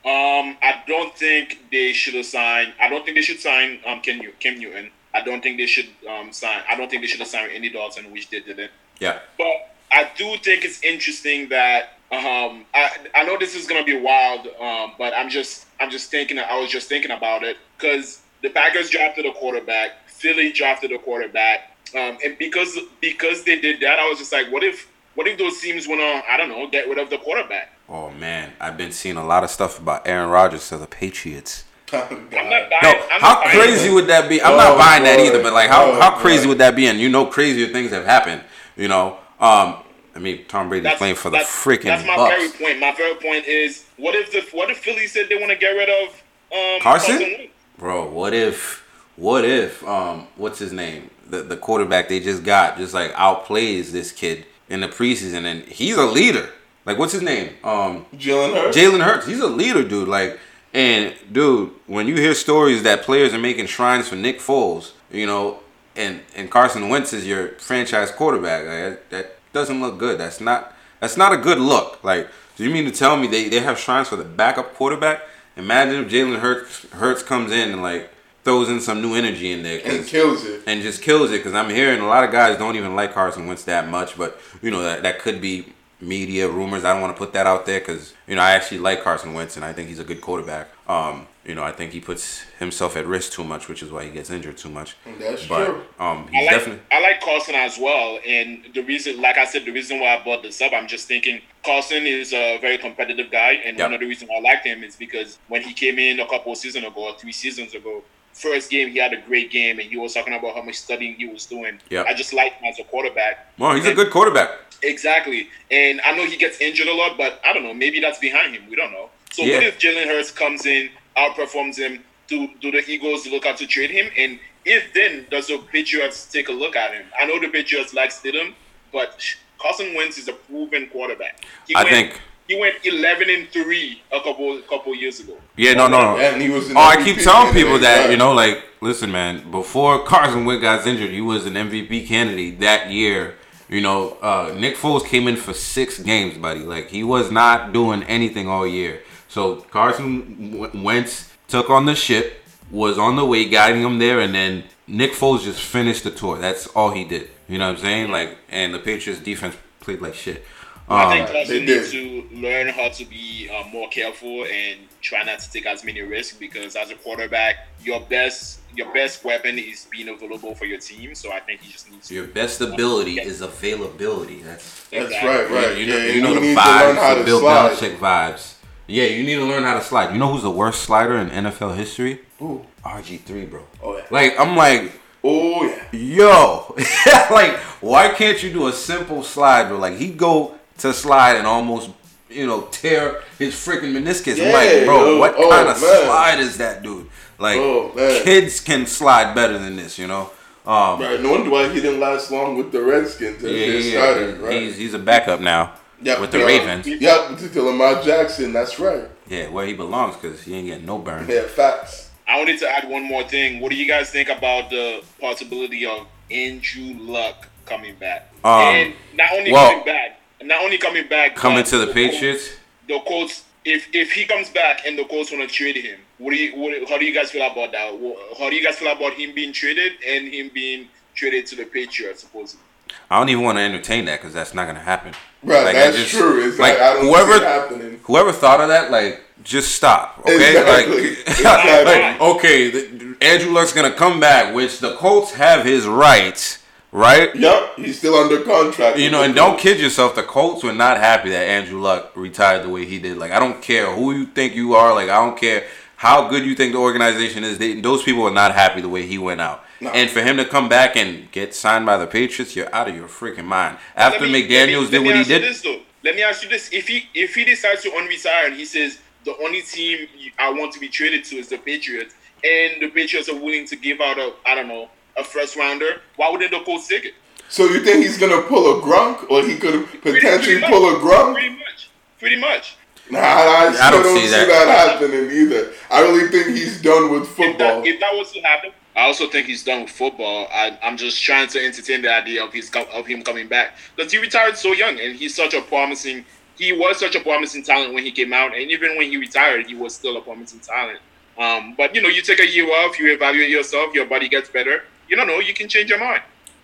Speaker 3: Um, I don't think they should have signed. I don't think they should sign um Ken New- Cam Newton. I don't think they should um sign. I don't think they should have signed Andy Dalton, which they didn't.
Speaker 2: Yeah.
Speaker 3: But I do think it's interesting that um I I know this is gonna be wild um but I'm just I'm just thinking I was just thinking about it because the Packers drafted a quarterback, Philly drafted a quarterback, um and because because they did that I was just like what if what if those teams wanna I don't know get rid of the quarterback?
Speaker 2: Oh man, I've been seeing a lot of stuff about Aaron Rodgers to the Patriots.
Speaker 4: Oh,
Speaker 3: I'm not buying.
Speaker 2: No,
Speaker 3: I'm
Speaker 2: how
Speaker 3: not
Speaker 2: crazy
Speaker 3: it.
Speaker 2: would that be? I'm
Speaker 4: Oh,
Speaker 2: not buying that either, but like, how,
Speaker 4: Oh,
Speaker 2: how crazy
Speaker 4: boy.
Speaker 2: would that be? And you know, crazier things have happened. You know, um, I mean, Tom Brady's playing for the freaking
Speaker 3: That's my
Speaker 2: Bucs.
Speaker 3: very point. My very point is, what if the what if Philly said they want to get rid of um,
Speaker 2: Carson? Bro, what if, what if, um, what's his name? The the quarterback they just got just like outplays this kid in the preseason, and he's a leader. Like, what's his name? Um,
Speaker 4: Jalen Hurts.
Speaker 2: Jalen Hurts. He's a leader, dude. Like, and dude, when you hear stories that players are making shrines for Nick Foles, you know, and and Carson Wentz is your franchise quarterback, like, that, that doesn't look good. That's not that's not a good look. Like, do you mean to tell me they, they have shrines for the backup quarterback? Imagine if Jalen Hurts Hurts comes in and like throws in some new energy in there
Speaker 4: and kills it.
Speaker 2: and just kills it because I'm hearing a lot of guys don't even like Carson Wentz that much, but you know that that could be media rumors. I don't want to put that out there because you know I actually like Carson Wentz and I think he's a good quarterback. Um, you know I think he puts himself at risk too much, which is why he gets injured too much.
Speaker 4: That's
Speaker 2: but
Speaker 4: true.
Speaker 2: um,
Speaker 3: I like
Speaker 2: definitely
Speaker 3: I like Carson as well, and the reason, like I said, the reason why I brought this up, I'm just thinking Carson is a very competitive guy, and
Speaker 2: Yep.
Speaker 3: one of the reasons I liked him is because when he came in a couple of seasons ago, or three seasons ago, first game he had a great game, and he was talking about how much studying he was doing.
Speaker 2: Yeah.
Speaker 3: I just like him as a quarterback.
Speaker 2: Well, he's a good quarterback.
Speaker 3: Exactly. And I know he gets injured a lot, but I don't know. Maybe that's behind him. We don't know. So
Speaker 2: Yeah.
Speaker 3: what if Jalen Hurts comes in, outperforms him? Do do the Eagles look out to trade him? And if then, does the Patriots take a look at him? I know the Patriots like Stidham, but Carson Wentz is a proven quarterback. He
Speaker 2: I
Speaker 3: went,
Speaker 2: think-
Speaker 3: he went eleven and three a couple couple years ago.
Speaker 2: Yeah, no, no.
Speaker 4: And he was. An
Speaker 2: Oh, I keep telling people
Speaker 4: candidate,
Speaker 2: that,
Speaker 4: right.
Speaker 2: you know, like, listen, man, before Carson Wentz got injured, he was an MVP candidate that year. You know, uh, Nick Foles came in for six games, buddy. Like, he was not doing anything all year. So Carson W- Wentz took on the ship, was on the way, guiding him there, and then Nick Foles just finished the tour. That's all he did. You know what I'm saying? Like, and the Patriots defense played like shit.
Speaker 3: I think
Speaker 4: they
Speaker 3: Carson
Speaker 4: did.
Speaker 3: needs to learn how to be uh, more careful and try not to take as many risks because as a quarterback, your best your best weapon is being available for your team. So I think he just needs to.
Speaker 2: your best ability is availability. That's
Speaker 4: That's
Speaker 3: Exactly.
Speaker 4: right, right.
Speaker 2: You know,
Speaker 4: yeah,
Speaker 2: you know
Speaker 4: he
Speaker 2: the
Speaker 4: needs to learn how
Speaker 2: vibes,
Speaker 4: to
Speaker 2: the Bill
Speaker 4: slide.
Speaker 2: Belichick vibes. Yeah, you need to learn how to slide. You know who's the worst slider in NFL history?
Speaker 4: Ooh.
Speaker 2: RG3, bro.
Speaker 4: Oh, yeah.
Speaker 2: Like I'm like,
Speaker 4: Oh yeah.
Speaker 2: yo, like why can't you do a simple slide, bro? Like he go to slide and almost, you know, tear his freaking meniscus. I'm like, bro,
Speaker 4: yo.
Speaker 2: what
Speaker 4: Oh,
Speaker 2: kind of
Speaker 4: man.
Speaker 2: slide is that, dude? Like
Speaker 4: Oh,
Speaker 2: kids can slide better than this, you know. Um,
Speaker 4: Right. No wonder why he didn't last long with the Redskins
Speaker 2: yeah, yeah,
Speaker 4: starter.
Speaker 2: yeah.
Speaker 4: Right.
Speaker 2: He's he's a backup now
Speaker 4: Yep,
Speaker 2: with the
Speaker 4: yeah.
Speaker 2: Ravens.
Speaker 4: Yep, to Lamar Jackson. That's right.
Speaker 2: Yeah, where he belongs because he ain't getting no burn.
Speaker 4: Yeah, facts.
Speaker 3: I wanted to add one more thing. What do you guys think about the possibility of Andrew Luck coming back?
Speaker 2: Um,
Speaker 3: and not only
Speaker 2: well-
Speaker 3: coming back, not only coming back,
Speaker 2: Coming to the
Speaker 3: Colts-
Speaker 2: Patriots.
Speaker 3: The Colts, if if he comes back and the Colts want to trade him, what do you what, how do you guys feel about that? Wha- How do you guys feel about him being traded and him being traded to the Patriots supposedly?
Speaker 2: I don't even want to entertain that because that's not gonna happen.
Speaker 4: Right,
Speaker 2: Like, I
Speaker 4: that's
Speaker 2: just-
Speaker 4: true. It's
Speaker 2: like,
Speaker 4: like, I don't
Speaker 2: whoever-
Speaker 4: see it happening.
Speaker 2: Whoever thought of that, like, just stop, okay?
Speaker 4: Exactly.
Speaker 2: Like,
Speaker 4: Exactly.
Speaker 2: like, okay, the, Andrew Luck's gonna come back, which the Colts have his rights, right?
Speaker 4: Yep, he's still under contract.
Speaker 2: You know, and don't
Speaker 4: Colts.
Speaker 2: kid yourself. The Colts were not happy that Andrew Luck retired the way he did. Like, I don't care who you think you are. Like, I don't care how good you think the organization is. They, those people are not happy the way he went out.
Speaker 4: No.
Speaker 2: And for him to come back and get signed by the Patriots, you're out of your freaking mind. After
Speaker 3: me-
Speaker 2: McDaniels
Speaker 3: me-
Speaker 2: did what he did,
Speaker 3: This. Let me ask you this: If he if he decides to unretire and he says the only team I want to be traded to is the Patriots, and the Patriots are willing to give out a I don't know a first rounder, why wouldn't the Colts take it?
Speaker 4: So you think he's gonna pull a Gronk, or he could
Speaker 3: Pretty-
Speaker 4: potentially
Speaker 3: pretty
Speaker 4: pull a
Speaker 3: much.
Speaker 4: Gronk?
Speaker 3: Pretty much. Pretty much.
Speaker 4: Nah, I, still
Speaker 2: I don't
Speaker 4: don't,
Speaker 2: see
Speaker 4: see
Speaker 2: that.
Speaker 4: that. happening either. I really think he's done with
Speaker 3: If
Speaker 4: football.
Speaker 3: that, if that was to happen, I also think he's done with football. I, I'm just trying to entertain the idea of his of him coming back because he retired so young and he's such a promising. He was such a promising talent when he came out, and even when he retired, he was still a promising talent. Um, but you know, you take a year off, you evaluate yourself, your body gets better. You don't know, you can change your mind.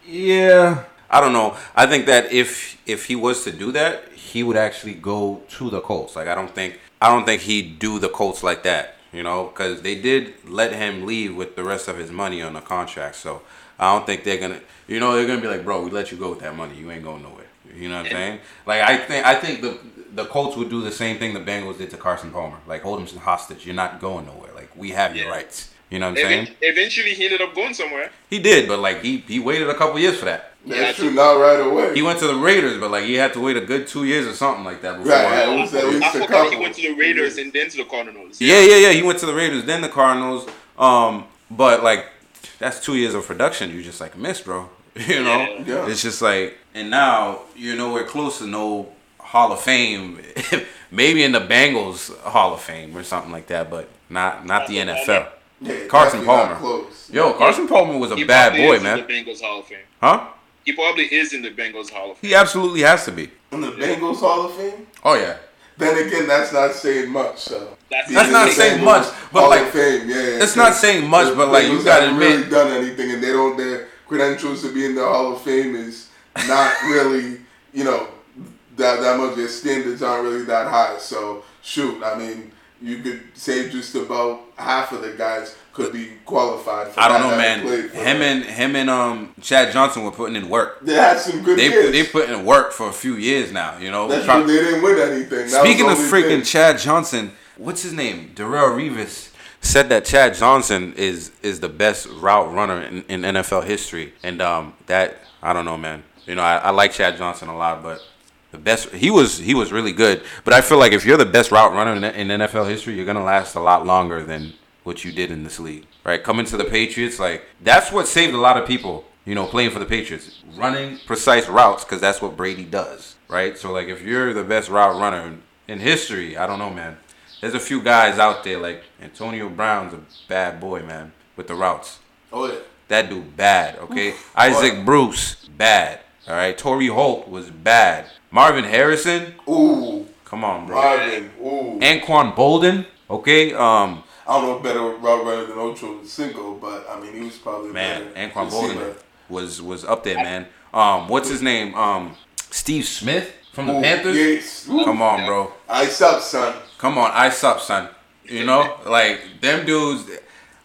Speaker 2: Yeah, I don't know. I think that if if he was to do that, he would actually go to the Colts. Like I don't think I don't think he'd do the Colts like that. You know, because they did let him leave with the rest of his money on the contract. So I don't think they're gonna. You know, they're gonna be like, bro, we let you go with that money. You ain't going nowhere. You know what I'm saying? Like I think I think the the Colts would do the same thing the Bengals did to Carson Palmer. Like hold him hostage. You're not going nowhere. Like we have your rights. You know what I'm saying?
Speaker 3: Eventually, he ended up going somewhere.
Speaker 2: He did, but like he he waited a couple years for that.
Speaker 4: That's true, not right away.
Speaker 2: He went to the Raiders, but like he had to wait a good two years or something like that before.
Speaker 4: Right, it was at least
Speaker 3: I
Speaker 4: a
Speaker 3: forgot
Speaker 4: couple.
Speaker 3: he went to the Raiders and then to the Cardinals.
Speaker 2: Yeah, yeah, yeah. He went to the Raiders, then the Cardinals. Um, but like that's two years of production you just like missed, bro. You know,
Speaker 3: Yeah.
Speaker 4: Yeah.
Speaker 2: it's just like, and now you're nowhere close to no Hall of Fame. Maybe in the Bengals Hall of Fame or something like that, but not not the NFL.
Speaker 4: Yeah,
Speaker 2: Carson Palmer.
Speaker 4: Close.
Speaker 2: Yo, Carson Palmer was a
Speaker 3: He
Speaker 2: bad boy,
Speaker 3: is
Speaker 2: man.
Speaker 3: In the Bengals Hall of Fame.
Speaker 2: Huh?
Speaker 3: He probably is in the Bengals Hall of Fame.
Speaker 2: He absolutely has to be.
Speaker 4: In the Bengals Hall of Fame.
Speaker 2: Oh yeah.
Speaker 4: Then again, that's not saying much. So
Speaker 3: That's-
Speaker 2: That's not saying
Speaker 4: Bengals
Speaker 2: much, but
Speaker 4: Hall
Speaker 2: like-
Speaker 4: of Fame, yeah,
Speaker 2: it's not saying much, but, like, you
Speaker 4: Bengals
Speaker 2: gotta
Speaker 4: haven't really done anything, and they don't. Their credentials to be in the Hall of Fame is not really, you know, that that much. Their standards aren't really that high. So shoot, I mean, you could say just about half of the guys could be qualified. For
Speaker 2: I don't know, man. Him and him and um Chad Johnson were putting in work.
Speaker 4: they had some good
Speaker 2: They
Speaker 4: years.
Speaker 2: they put in work for a few years now. You know.
Speaker 4: That's
Speaker 2: Try-
Speaker 4: They didn't win anything. That
Speaker 2: Speaking of
Speaker 4: was the only
Speaker 2: freaking
Speaker 4: thing.
Speaker 2: Chad Johnson, what's his name? Darrelle Revis said that Chad Johnson is is the best route runner in, in NFL history, and um, that I don't know, man. You know, I, I like Chad Johnson a lot, but the best he was he was really good. But I feel like if you're the best route runner in, in NFL history, you're gonna last a lot longer than what you did in this league, right? Coming to the Patriots, like that's what saved a lot of people. You know, playing for the Patriots, running precise routes because that's what Brady does, right? So like, if you're the best route runner in, in history, I don't know, man. There's a few guys out there like Antonio Brown's a bad boy, man, with the routes.
Speaker 4: Oh yeah.
Speaker 2: That dude bad, okay? Isaac Bruce, bad. All right. Torry Holt was bad. Marvin Harrison,
Speaker 4: Ooh,
Speaker 2: come on, bro.
Speaker 4: Marvin. Ooh.
Speaker 2: Anquan Boldin, okay? Um,
Speaker 4: I don't know if better route runner than Ocho Cinco, but I mean he was probably
Speaker 2: man,
Speaker 4: better
Speaker 2: Anquan Boldin
Speaker 4: receiver.
Speaker 2: was was up there, man. Um, what's his name? Um, Steve Smith from the
Speaker 4: Ooh,
Speaker 2: Panthers.
Speaker 4: Yes.
Speaker 2: Come on, bro.
Speaker 4: Ice up, son.
Speaker 2: Come on, ice up, son. You know, like them dudes.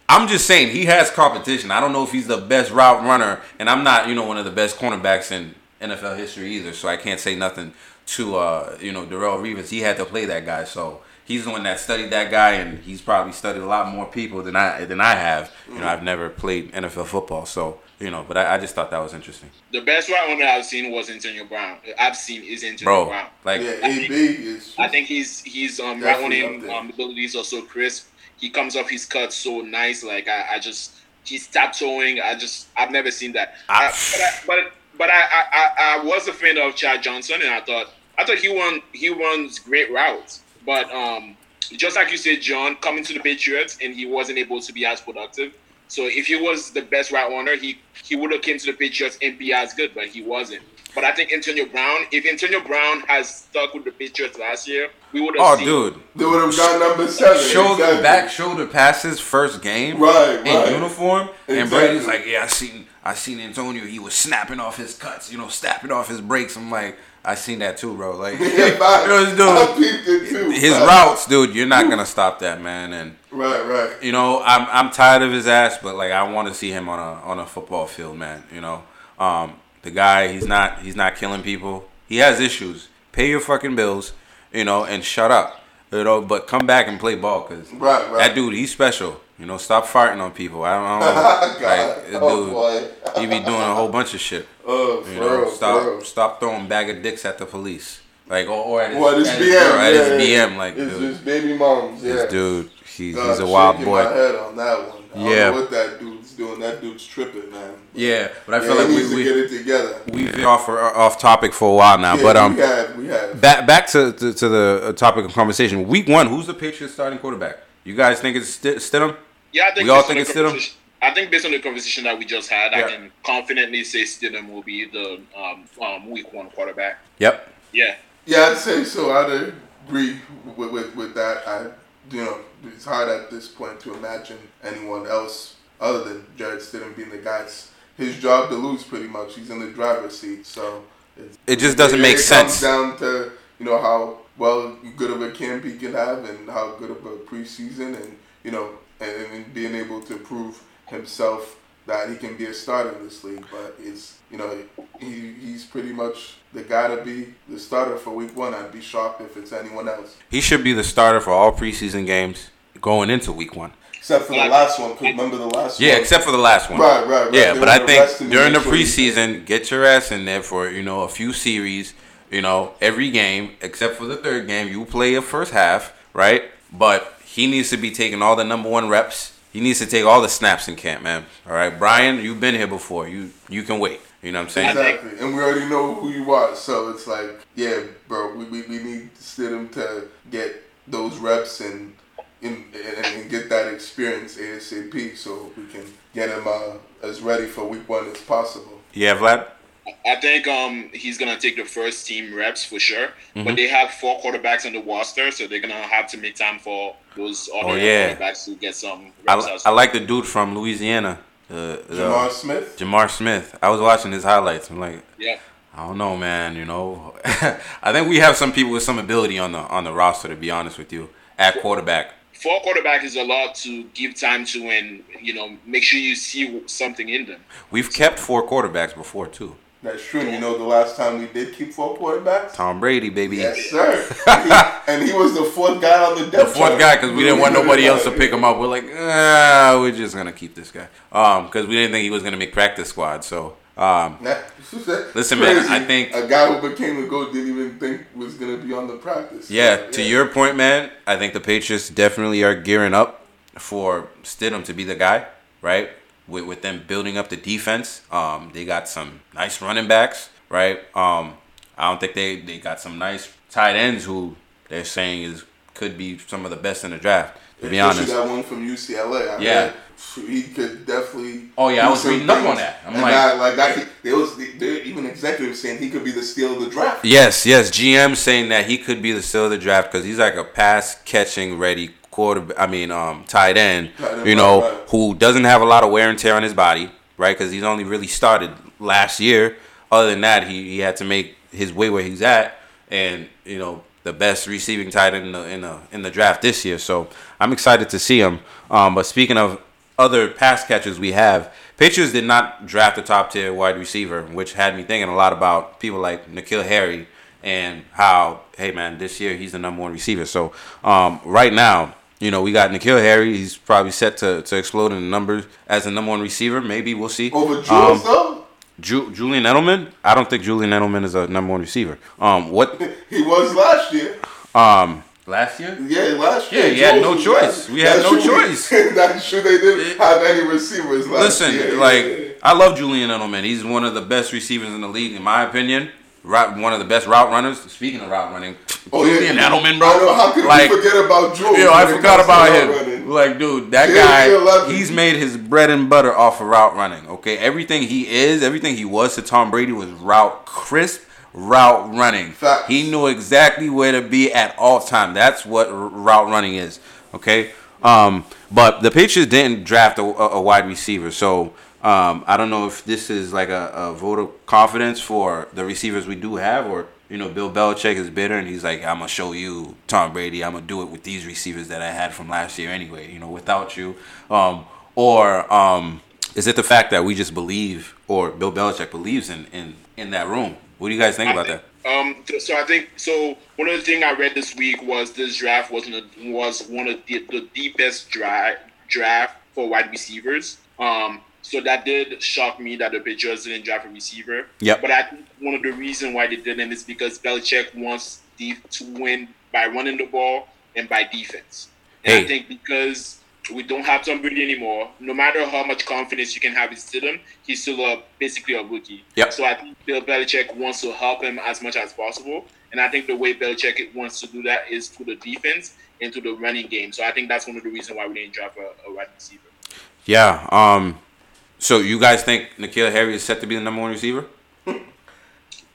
Speaker 2: I'm just saying he has competition. I don't know if he's the best route runner, and I'm not, you know, one of the best cornerbacks in NFL history either. So I can't say nothing to, uh, you know, Darrelle Revis. He had to play that guy, so he's the one that studied that guy, and he's probably studied a lot more people than I than I have. You know, I've never played NFL football, so you know, but I, I just thought that was interesting,
Speaker 3: The best route runner I've seen was Antonio Brown. I've seen is Antonio
Speaker 2: bro.
Speaker 3: Brown.
Speaker 2: Like,
Speaker 4: Yeah, AB is.
Speaker 3: I think he's he's um route
Speaker 4: Definitely
Speaker 3: running um abilities are so crisp. He comes off his cut so nice. Like I, I just he's tap towing. I just I've never seen that.
Speaker 2: I-
Speaker 3: Uh, but I, but but I, I I I was a fan of Chad Johnson, and I thought I thought he won he runs great routes. But um just like you said, John, coming to the Patriots and he wasn't able to be as productive. So if he was the best route runner, he he would have came to the Patriots and be as good, but he wasn't. But I think Antonio Brown, if Antonio Brown has stuck with the Patriots last year, we would have
Speaker 2: oh,
Speaker 3: seen
Speaker 2: dude,
Speaker 4: They would have got number seven.
Speaker 2: shoulder
Speaker 4: exactly.
Speaker 2: back shoulder passes first game
Speaker 4: Right,
Speaker 2: in
Speaker 4: right.
Speaker 2: uniform and Brady's like yeah I seen I seen Antonio he was snapping off his cuts you know snapping off his breaks I'm like I seen that too bro like
Speaker 4: Yeah,
Speaker 2: you know dude
Speaker 4: too.
Speaker 2: his
Speaker 4: Fine.
Speaker 2: routes dude you're not gonna stop that man and
Speaker 4: Right, right.
Speaker 2: you know I'm I'm tired of his ass but like I want to see him on a on a football field man you know um the guy he's not he's not killing people he has issues pay your fucking bills you know and shut up you know but come back and play ball because
Speaker 4: Right, right.
Speaker 2: that dude, he's special. You know, stop farting on people. I don't, I don't know. Like,
Speaker 4: oh,
Speaker 2: dude,
Speaker 4: boy.
Speaker 2: he be doing a whole bunch of shit.
Speaker 4: Oh, for
Speaker 2: You know,
Speaker 4: real,
Speaker 2: stop,
Speaker 4: real.
Speaker 2: stop throwing bag of dicks at the police. Like, or, or at his,
Speaker 4: What, his
Speaker 2: at
Speaker 4: BM?
Speaker 2: his, girl, at his
Speaker 4: yeah,
Speaker 2: BM. Like,
Speaker 4: his,
Speaker 2: dude,
Speaker 4: his baby moms, yeah.
Speaker 2: this dude, he's,
Speaker 4: God,
Speaker 2: he's a wild
Speaker 4: shaking my
Speaker 2: boy.
Speaker 4: head on that one. I don't
Speaker 2: Yeah.
Speaker 4: know what that dude's doing. That dude's tripping, man.
Speaker 2: Yeah, but I
Speaker 4: Yeah,
Speaker 2: feel like
Speaker 4: he needs
Speaker 2: we
Speaker 4: to
Speaker 2: we
Speaker 4: get it together.
Speaker 2: we've been off off topic for a while now.
Speaker 4: Yeah,
Speaker 2: but um,
Speaker 4: we have, we have.
Speaker 2: back back to, to to the uh, topic of conversation. Week one, who's the Patriots starting quarterback? You guys think it's St- Stidham?
Speaker 3: Yeah, I think
Speaker 2: We all
Speaker 3: based on
Speaker 2: think
Speaker 3: the
Speaker 2: it's Stidham?
Speaker 3: conversation- I think based on the conversation that we just had,
Speaker 2: Yeah.
Speaker 3: I can confidently say Stidham will be the um, um, week one quarterback.
Speaker 2: Yep.
Speaker 3: Yeah.
Speaker 4: Yeah, I'd say so. I'd agree with, with, with that. I, you know, it's hard at this point to imagine anyone else other than Jarrett Stidham being the guy. It's his job to lose, pretty much. He's in the driver's seat, so it's,
Speaker 2: It just doesn't make
Speaker 4: it
Speaker 2: sense.
Speaker 4: comes down to you know how well good of a camp he can have and how good of a preseason, and you know, and, being able to prove himself that he can be a starter in this league. But it's you know he, he's pretty much the guy to be the starter for week one. I'd be shocked if it's anyone else,
Speaker 2: He should be the starter for all preseason games going into week one.
Speaker 4: except for the last one. Remember the last
Speaker 2: Yeah,
Speaker 4: one?
Speaker 2: Yeah, except for the last one.
Speaker 4: Right, right, right.
Speaker 2: Yeah,
Speaker 4: They
Speaker 2: but I think
Speaker 4: rest him and
Speaker 2: during the
Speaker 4: sure
Speaker 2: preseason, get your ass in there for you know a few series. You know, every game except for the third game, you play a first half, right? But he needs to be taking all the number one reps. He needs to take all the snaps in camp, man. All right, Brian, you've been here before. You you can wait. You know what I'm saying?
Speaker 4: Exactly, and we already know who you are, so it's like, yeah, bro, we, we, we need Stidham to get those reps and, and and get that experience ASAP, so we can get him uh, as ready for week one as possible.
Speaker 2: Yeah, Vlad.
Speaker 3: I think um, he's gonna take the first team reps for sure,
Speaker 2: Mm-hmm.
Speaker 3: but they have four quarterbacks on the roster, so they're gonna have to make time for those other
Speaker 2: Oh, yeah.
Speaker 3: quarterbacks to get some
Speaker 2: I,
Speaker 3: reps. as
Speaker 2: I like the dude from Louisiana, uh, the-
Speaker 4: J'Mar Smith,
Speaker 2: J'Mar Smith. I was watching his highlights. I'm like,
Speaker 3: Yeah,
Speaker 2: I don't know, man. You know, I think we have some people with some ability on the on the roster. To be honest with you, at quarterback.
Speaker 3: four quarterbacks is a lot to give time to, and you know, make sure you see something in them.
Speaker 2: We've kept four quarterbacks before too.
Speaker 4: That's true. And you know, the last time we did keep four quarterbacks,
Speaker 2: Tom Brady, baby.
Speaker 4: yes, sir. He- and he was the fourth guy on the depth.
Speaker 2: The fourth
Speaker 4: chart.
Speaker 2: guy because we didn't want nobody else to pick him up. We're like, ah, we're just gonna keep this guy. Um, because we didn't think he was gonna make practice squad. So, um, Listen, man. I think-
Speaker 4: a guy who became a goat didn't even think was gonna be on the practice.
Speaker 2: yeah.
Speaker 4: So,
Speaker 2: To your point, man, I think the Patriots definitely are gearing up for Stidham to be the guy, right? With with them building up the defense. Um, they got some nice running backs, right? Um, I don't think they they got some nice tight ends who they're saying is could be some of the best in the draft. To be honest.
Speaker 4: that one from UCLA. I
Speaker 2: Yeah.
Speaker 4: heard he could definitely.
Speaker 2: Oh, yeah, I was reading up on that. I'm like-
Speaker 4: I, like that. He, there was there even executives saying he could be the steal of the draft.
Speaker 2: Yes, yes. GM saying that he could be the steal of the draft because he's like a pass catching ready quarter. I mean, um, tight end. You know,
Speaker 4: right, right.
Speaker 2: who doesn't have a lot of wear and tear on his body, right? Because he's only really started last year. Other than that, he, he had to make his way where he's at, and you know the best receiving tight end in the in the in the draft this year. So I'm excited to see him. Um, but speaking of other pass catchers we have, Patriots did not draft a top tier wide receiver, which had me thinking a lot about people like N'Keal Harry and how, hey man, this year he's the number one receiver. So um, right now, you know, we got N'Keal Harry. He's probably set to, to explode in the numbers as the number one receiver. Maybe we'll see.
Speaker 4: Over Jules
Speaker 2: Um, Ju- Julian Edelman. I don't think Julian Edelman is a number one receiver. Um, what?
Speaker 4: he was last year.
Speaker 2: Um, last year.
Speaker 4: Yeah, last year.
Speaker 2: Yeah, he had no choice.
Speaker 4: last-
Speaker 2: We had no
Speaker 4: true.
Speaker 2: choice.
Speaker 4: That's true. They didn't have any receivers last
Speaker 2: Listen,
Speaker 4: year.
Speaker 2: like I love Julian Edelman. He's one of the best receivers in the league, in my opinion. Route, one of the best route runners. Speaking of route running,
Speaker 4: Oh, yeah.
Speaker 2: Julian Edelman, bro.
Speaker 4: I know. How could
Speaker 2: like,
Speaker 4: we forget about Jules?
Speaker 2: Yo, I forgot about him.
Speaker 4: running?
Speaker 2: Like, dude, that
Speaker 4: Yeah,
Speaker 2: guy,
Speaker 4: he's a legend.
Speaker 2: he's made his bread and butter off of route running. Okay, everything he is, everything he was to Tom Brady was route crisp, route running.
Speaker 4: Facts.
Speaker 2: He knew exactly where to be at all time. That's what r- route running is. Okay, um, but the Patriots didn't draft a a wide receiver, so. Um, I don't know if this is like a, a vote of confidence for the receivers we do have, or you know, Bill Belichick is bitter and he's like, I'm gonna show you Tom Brady. I'm gonna do it with these receivers that I had from last year anyway. You know, without you, um, or um, is it the fact that we just believe, or Bill Belichick believes in in in that room? What do you guys think about that?
Speaker 3: Um, so I think so. One of the things I read this week was this draft was one of- was one of the the, best draft draft for wide receivers. Um, so that did shock me that the Patriots didn't draft a receiver.
Speaker 2: Yeah.
Speaker 3: But I think one of the reasons why they didn't is because Belichick wants the, to win by running the ball and by defense. And
Speaker 2: Hey.
Speaker 3: I think because we don't have Tom Brady anymore, no matter how much confidence you can have in Stidham, he's still a, basically a rookie.
Speaker 2: Yep.
Speaker 3: So I think Bill Belichick wants to help him as much as possible. And I think the way Belichick wants to do that is through the defense and through the running game. So I think that's one of the reasons why we didn't draft a, a wide receiver.
Speaker 2: Yeah. Um. So you guys think N'Keal Harry is set to be the number one receiver?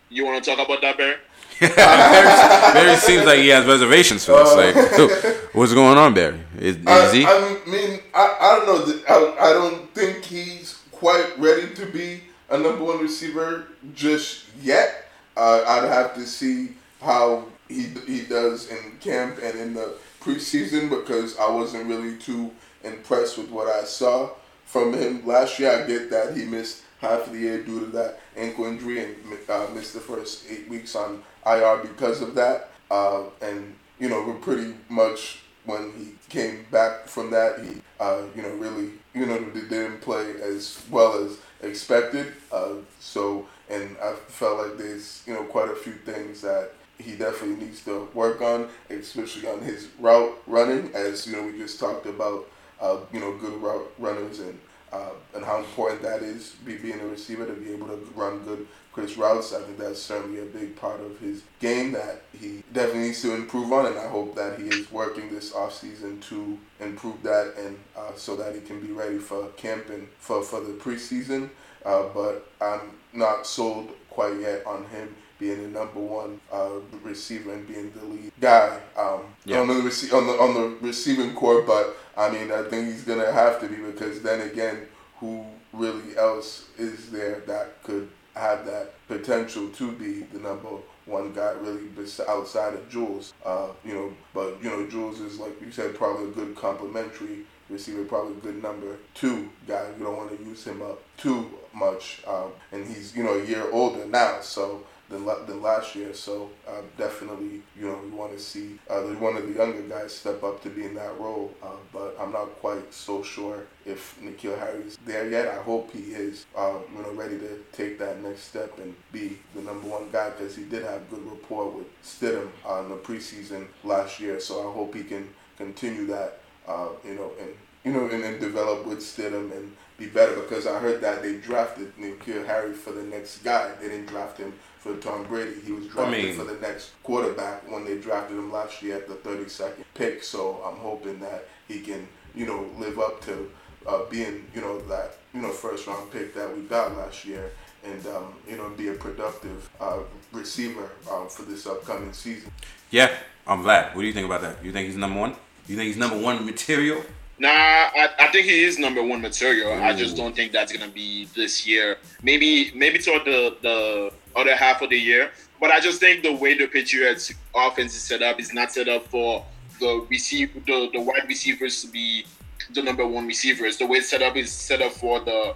Speaker 3: You want to talk about that, Barry?
Speaker 2: Barry, Barry seems like he has reservations for this. Like, what's going on, Barry? Is, is
Speaker 4: I,
Speaker 2: he?
Speaker 4: I mean, I, I don't know. I, I don't think he's quite ready to be a number one receiver just yet. Uh, I'd have to see how he he does in camp and in the preseason because I wasn't really too impressed with what I saw from him last year. I get that he missed half of the year due to that ankle injury and uh, missed the first eight weeks on IR because of that. Uh, and you know, we're pretty much when he came back from that, he uh, you know really you know didn't play as well as expected. Uh, so and I felt like there's you know quite a few things that he definitely needs to work on, especially on his route running, as you know we just talked about. Uh, you know, good route runners and uh, and how important that is, be being a receiver to be able to run good crisp routes. I think that's certainly a big part of his game that he definitely needs to improve on, and I hope that he is working this offseason to improve that and uh, so that he can be ready for camp and for, for the preseason. Uh, but I'm not sold quite yet on him being the number one uh, receiver and being the lead guy um,
Speaker 2: Yeah.
Speaker 4: on the rece- on the on the receiving corps. But I mean, I think he's gonna have to be because then again, who really else is there that could have that potential to be the number one guy really outside of Jules? Uh, you know, but you know, Jules is like you said, probably a good complementary receiver, probably a good number two guy. You don't want to use him up too much, um, and he's you know a year older now, so than, than last year. So uh, definitely, you know, we want to see uh, one of the younger guys step up to be in that role. Uh, but I'm not quite so sure if N'Keal Harry's there yet. I hope he is, uh, you know, ready to take that next step and be the number one guy because he did have good rapport with Stidham uh, in the preseason last year. So I hope he can continue that, uh, you know, and you know, and then develop with Stidham and be better because I heard that they drafted N'Keal Harry for the next guy. They didn't draft him for Tom Brady. He was drafted I mean, for the next quarterback when they drafted him last year at the 32nd pick. So I'm hoping that he can, you know, live up to uh, being, you know, that, you know, first round pick that we got last year and, um, you know, be a productive uh, receiver um, for this upcoming season.
Speaker 2: Yeah, I'm glad. What do you think about that? You think he's number one? You think he's number one material?
Speaker 3: Nah, I, I think he is number one material. Ooh. I just don't think that's gonna be this year. Maybe maybe toward the the other half of the year. But I just think the way the Patriots offense is set up is not set up for the receive the, the wide receivers to be the number one receivers. The way it's set up is set up for the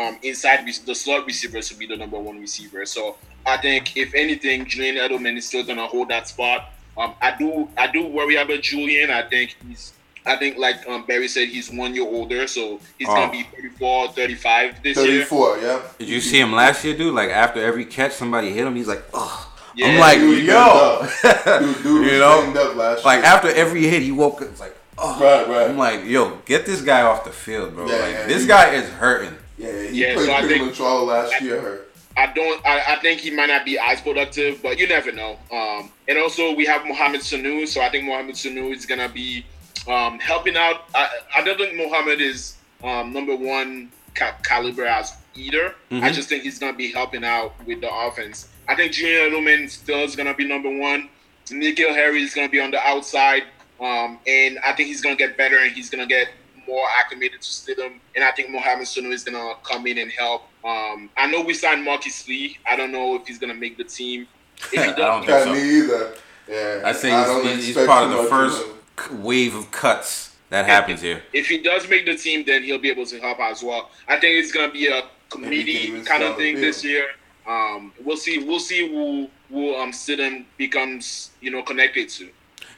Speaker 3: um, inside the slot receivers to be the number one receiver. So I think if anything, Julian Edelman is still gonna hold that spot. Um, I do I do worry about Julian. I think he's I think, like um, Barry said, he's one year older, so he's oh. gonna be 34, 35 this 34,
Speaker 4: year. 34, yeah.
Speaker 2: Did you see him last year, dude? Like after every catch, somebody hit him. He's like, oh. Yeah, I'm like, yo,
Speaker 4: dude, dude you know,
Speaker 2: like after every hit, he woke up. It's like, oh,
Speaker 4: right, right.
Speaker 2: I'm like, yo, get this guy off the field, bro. Yeah, like yeah, this guy is hurting.
Speaker 4: Yeah, he yeah, played so pretty much all last I, year hurt.
Speaker 3: I don't. I, I think he might not be as productive, but you never know. Um, and also we have Mohamed Sanu, so I think Mohamed Sanu is gonna be um, helping out. I, I don't think Mohamed is um, number one ca- caliber as either. Mm-hmm. I just think he's gonna be helping out with the offense. I think Junior Edelman still is gonna be number one. N'Keal Harry is gonna be on the outside, um, and I think he's gonna get better and he's gonna get more acclimated to Stidham. And I think Mohamed Sanu is gonna come in and help. Um, I know we signed Marquise Lee. I don't know if he's gonna make the team. If he
Speaker 4: does, I don't think so. me either. Yeah,
Speaker 2: I think he's, he's part of the first wave of cuts that happens here.
Speaker 3: If he does make the team, then he'll be able to help out as well. I think it's gonna be a committee kind of thing this year. Um, we'll see. We'll see who who um Stidham becomes you know connected to.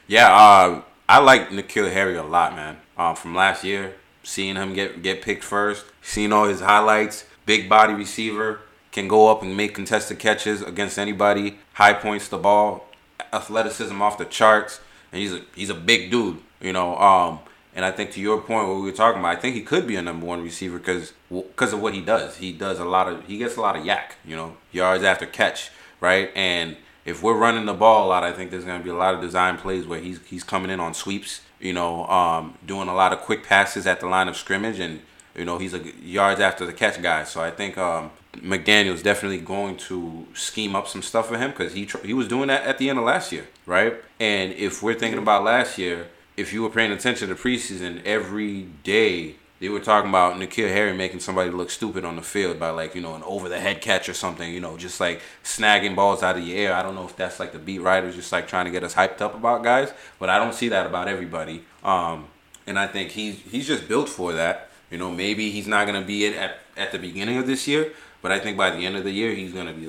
Speaker 2: Yeah, uh, I like N'Keal Harry a lot, man. Um, from last year, seeing him get get picked first, seeing all his highlights, big body receiver, can go up and make contested catches against anybody, high points the ball, athleticism off the charts and he's a he's a big dude, you know. Um, and I think to your point, what we were talking about, I think he could be a number one receiver because because of what he does. He does a lot of he gets a lot of YAC, you know, yards after catch, right? And if we're running the ball a lot, I think there's going to be a lot of design plays where he's he's coming in on sweeps, you know, um, doing a lot of quick passes at the line of scrimmage, and you know he's a yards after the catch guy. So I think um, McDaniels definitely going to scheme up some stuff for him because he tr- he was doing that at the end of last year, right? And if we're thinking about last year, if you were paying attention to preseason, every day they were talking about N'Keal Harry making somebody look stupid on the field by like you know an over the head catch or something, you know, just like snagging balls out of the air. I don't know if that's like the beat writers just like trying to get us hyped up about guys, but I don't see that about everybody. Um, and I think he's he's just built for that. You know, maybe he's not gonna be it at, at the beginning of this year, but I think by the end of the year, he's gonna be.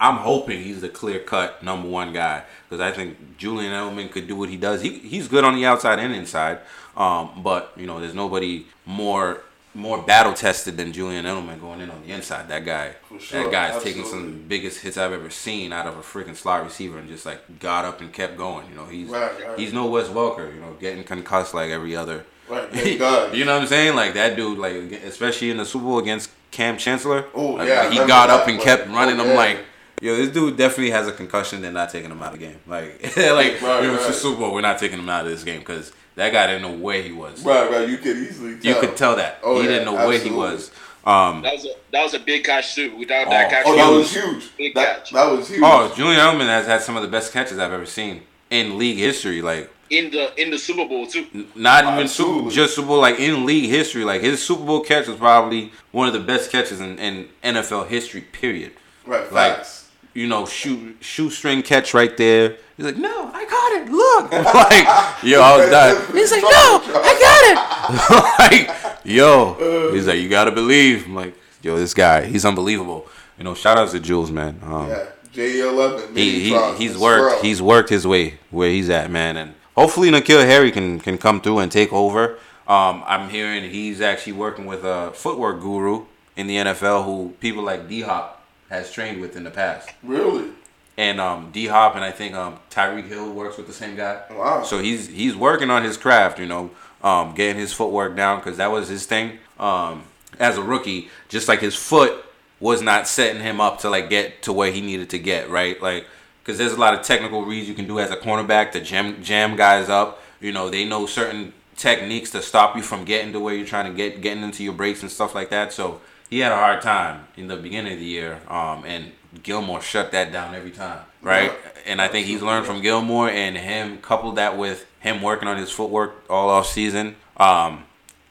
Speaker 2: I'm hoping he's the clear cut number one guy because I think Julian Edelman could do what he does. He he's good on the outside and inside, um, but you know, there's nobody more more battle tested than Julian Edelman going in on the inside. That guy, sure, that guy's absolutely. taking some biggest hits I've ever seen out of a freaking slot receiver and just like got up and kept going. You know, he's right, right. he's no Wes Welker. You know, getting concussed like every other.
Speaker 4: Right,
Speaker 2: you know what I'm saying? Like that dude, like especially in the Super Bowl against Kam Chancellor.
Speaker 4: Oh like, yeah,
Speaker 2: he got up and kept running. Oh. I'm like, yo, this dude definitely has a concussion. They're not taking him out of the game. Like, like right, right. it's the Super Bowl. We're not taking him out of this game because that guy didn't know where he was.
Speaker 4: Right, right. You could easily tell.
Speaker 2: You could tell that oh, he yeah, didn't know absolutely. where he was. Um,
Speaker 3: that was a that was a big catch too. Without oh, that catch,
Speaker 4: oh, that was huge. Big that, catch. That was huge. Oh,
Speaker 2: Julian Edelman has had some of the best catches I've ever seen in league history. Like
Speaker 3: in the in the Super Bowl too.
Speaker 2: Not even Super just Super Bowl, like in league history. Like his Super Bowl catch was probably one of the best catches in, in NFL history. Period.
Speaker 4: Right. Like, facts.
Speaker 2: you know, shoe shoestring catch right there. He's like, no, I got it. Look, like, yo, I was dying. He's like, no, I got it. like, yo, he's like, you gotta believe. I'm like, yo, this guy, he's unbelievable. You know, shout outs to Jules, man. Um,
Speaker 4: Yeah, J11.
Speaker 2: he, he he's worked he's worked his way where he's at, man, and hopefully N'Keal Harry can can come through and take over. Um, I'm hearing he's actually working with a footwork guru in the NFL who people like D Hop has trained with in the past,
Speaker 4: really.
Speaker 2: and um, D Hop and I think um, Tyreek Hill works with the same guy.
Speaker 4: Wow.
Speaker 2: So he's he's working on his craft, you know, um, getting his footwork down because that was his thing. Um, as a rookie, just like his foot was not setting him up to like get to where he needed to get, right? Like, because there's a lot of technical reads you can do as a cornerback to jam jam guys up. You know, they know certain techniques to stop you from getting to where you're trying to get, getting into your breaks and stuff like that. So he had a hard time in the beginning of the year, um, and Gilmore shut that down every time, right? And I think he's learned from Gilmore and him coupled that with him working on his footwork all off season. Um,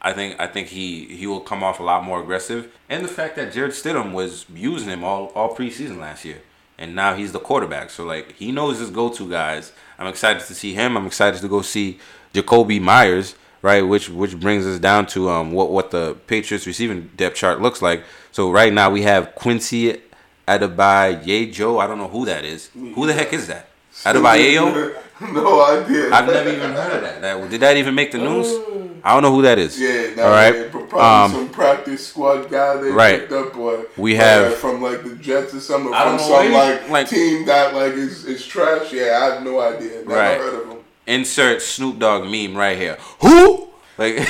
Speaker 2: I think I think he he will come off a lot more aggressive, and the fact that Jarrett Stidham was using him all all preseason last year, and now he's the quarterback. So like he knows his go to guys. I'm excited to see him. I'm excited to go see Jakobi Meyers, right? Which which brings us down to um what what the Patriots receiving depth chart looks like. So right now we have Quincy Adeboyejo. I don't know who that is. Who the heck is that? Adebayo?
Speaker 4: no idea.
Speaker 2: I've never even heard of that. that. Did that even make the news? I don't know who that is.
Speaker 4: Yeah,
Speaker 2: All right.
Speaker 4: probably
Speaker 2: Um,
Speaker 4: some practice squad guy they
Speaker 2: right.
Speaker 4: picked up, or
Speaker 2: We have-
Speaker 4: from like the Jets or something,
Speaker 2: I
Speaker 4: from
Speaker 2: don't know,
Speaker 4: some
Speaker 2: like-
Speaker 4: like, team that like is, is trash. Yeah, I have no idea. Never
Speaker 2: Right.
Speaker 4: heard of him.
Speaker 2: Insert Snoop Dogg meme right here. Who? Like,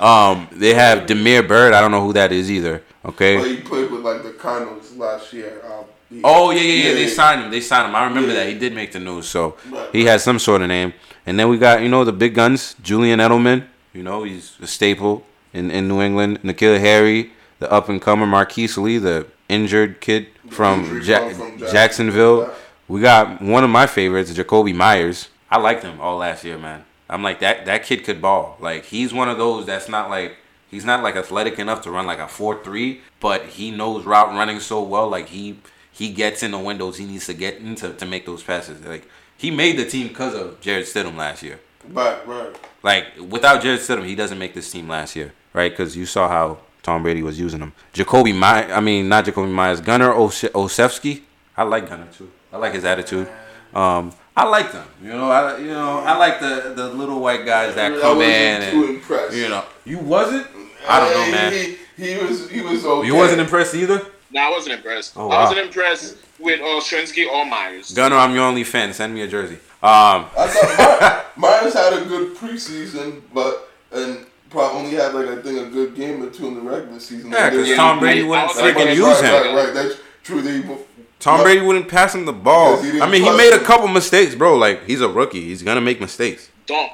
Speaker 2: um, they have Damiere Byrd. I don't know who that is either. Okay.
Speaker 4: he played with like the Cardinals last year. Um,
Speaker 2: Oh yeah, yeah, yeah. They signed him. They signed him. I remember that. He did make the news, so he has some sort of name. And then we got you know the big guns, Julian Edelman. You know he's a staple in, in New England. N'Keal Harry, the up and comer Marquise Lee, the injured kid from, ja-
Speaker 4: from
Speaker 2: Jacksonville.
Speaker 4: Jacksonville.
Speaker 2: We got one of my favorites, Jakobi Meyers. I liked him all last year, man. I'm like that that kid could ball. Like he's one of those that's not like he's not like athletic enough to run like a four three, but he knows route running so well. Like he he gets in the windows he needs to get into to make those passes. Like he made the team because of Jarrett Stidham last year.
Speaker 4: Right, right.
Speaker 2: Like without Jarrett Stidham, he doesn't make this team last year, right? Because you saw how Tom Brady was using him. Jakobi My, I mean not Jakobi Meyers, Gunner Ose- Olszewski. I like Gunner too. I like his attitude. Um, I like them. You know, I you know I like the the little white guys that
Speaker 4: I
Speaker 2: come
Speaker 4: wasn't
Speaker 2: in
Speaker 4: too
Speaker 2: and
Speaker 4: impressed.
Speaker 2: you know you wasn't. I don't know,
Speaker 4: He-
Speaker 2: man.
Speaker 4: He, he was he was okay.
Speaker 2: You wasn't impressed either.
Speaker 3: No, I wasn't impressed.
Speaker 2: Oh,
Speaker 3: I wasn't impressed with uh, Strensky or Meyers.
Speaker 2: Gunner, I'm your only fan. Send me a jersey. Um,
Speaker 4: I thought Meyers had a good preseason, but and probably only had like I think a good game or two in the regular season.
Speaker 2: Yeah,
Speaker 4: And
Speaker 2: 'cause
Speaker 4: then-
Speaker 2: Tom Brady wouldn't freaking use him.
Speaker 4: Right, right, that's true. They,
Speaker 2: Tom
Speaker 4: Yep.
Speaker 2: Brady wouldn't pass him the ball.
Speaker 4: Because he didn't
Speaker 2: I mean, he
Speaker 4: trust
Speaker 2: made a couple mistakes, bro. Like he's a rookie. He's gonna make mistakes,
Speaker 3: Don't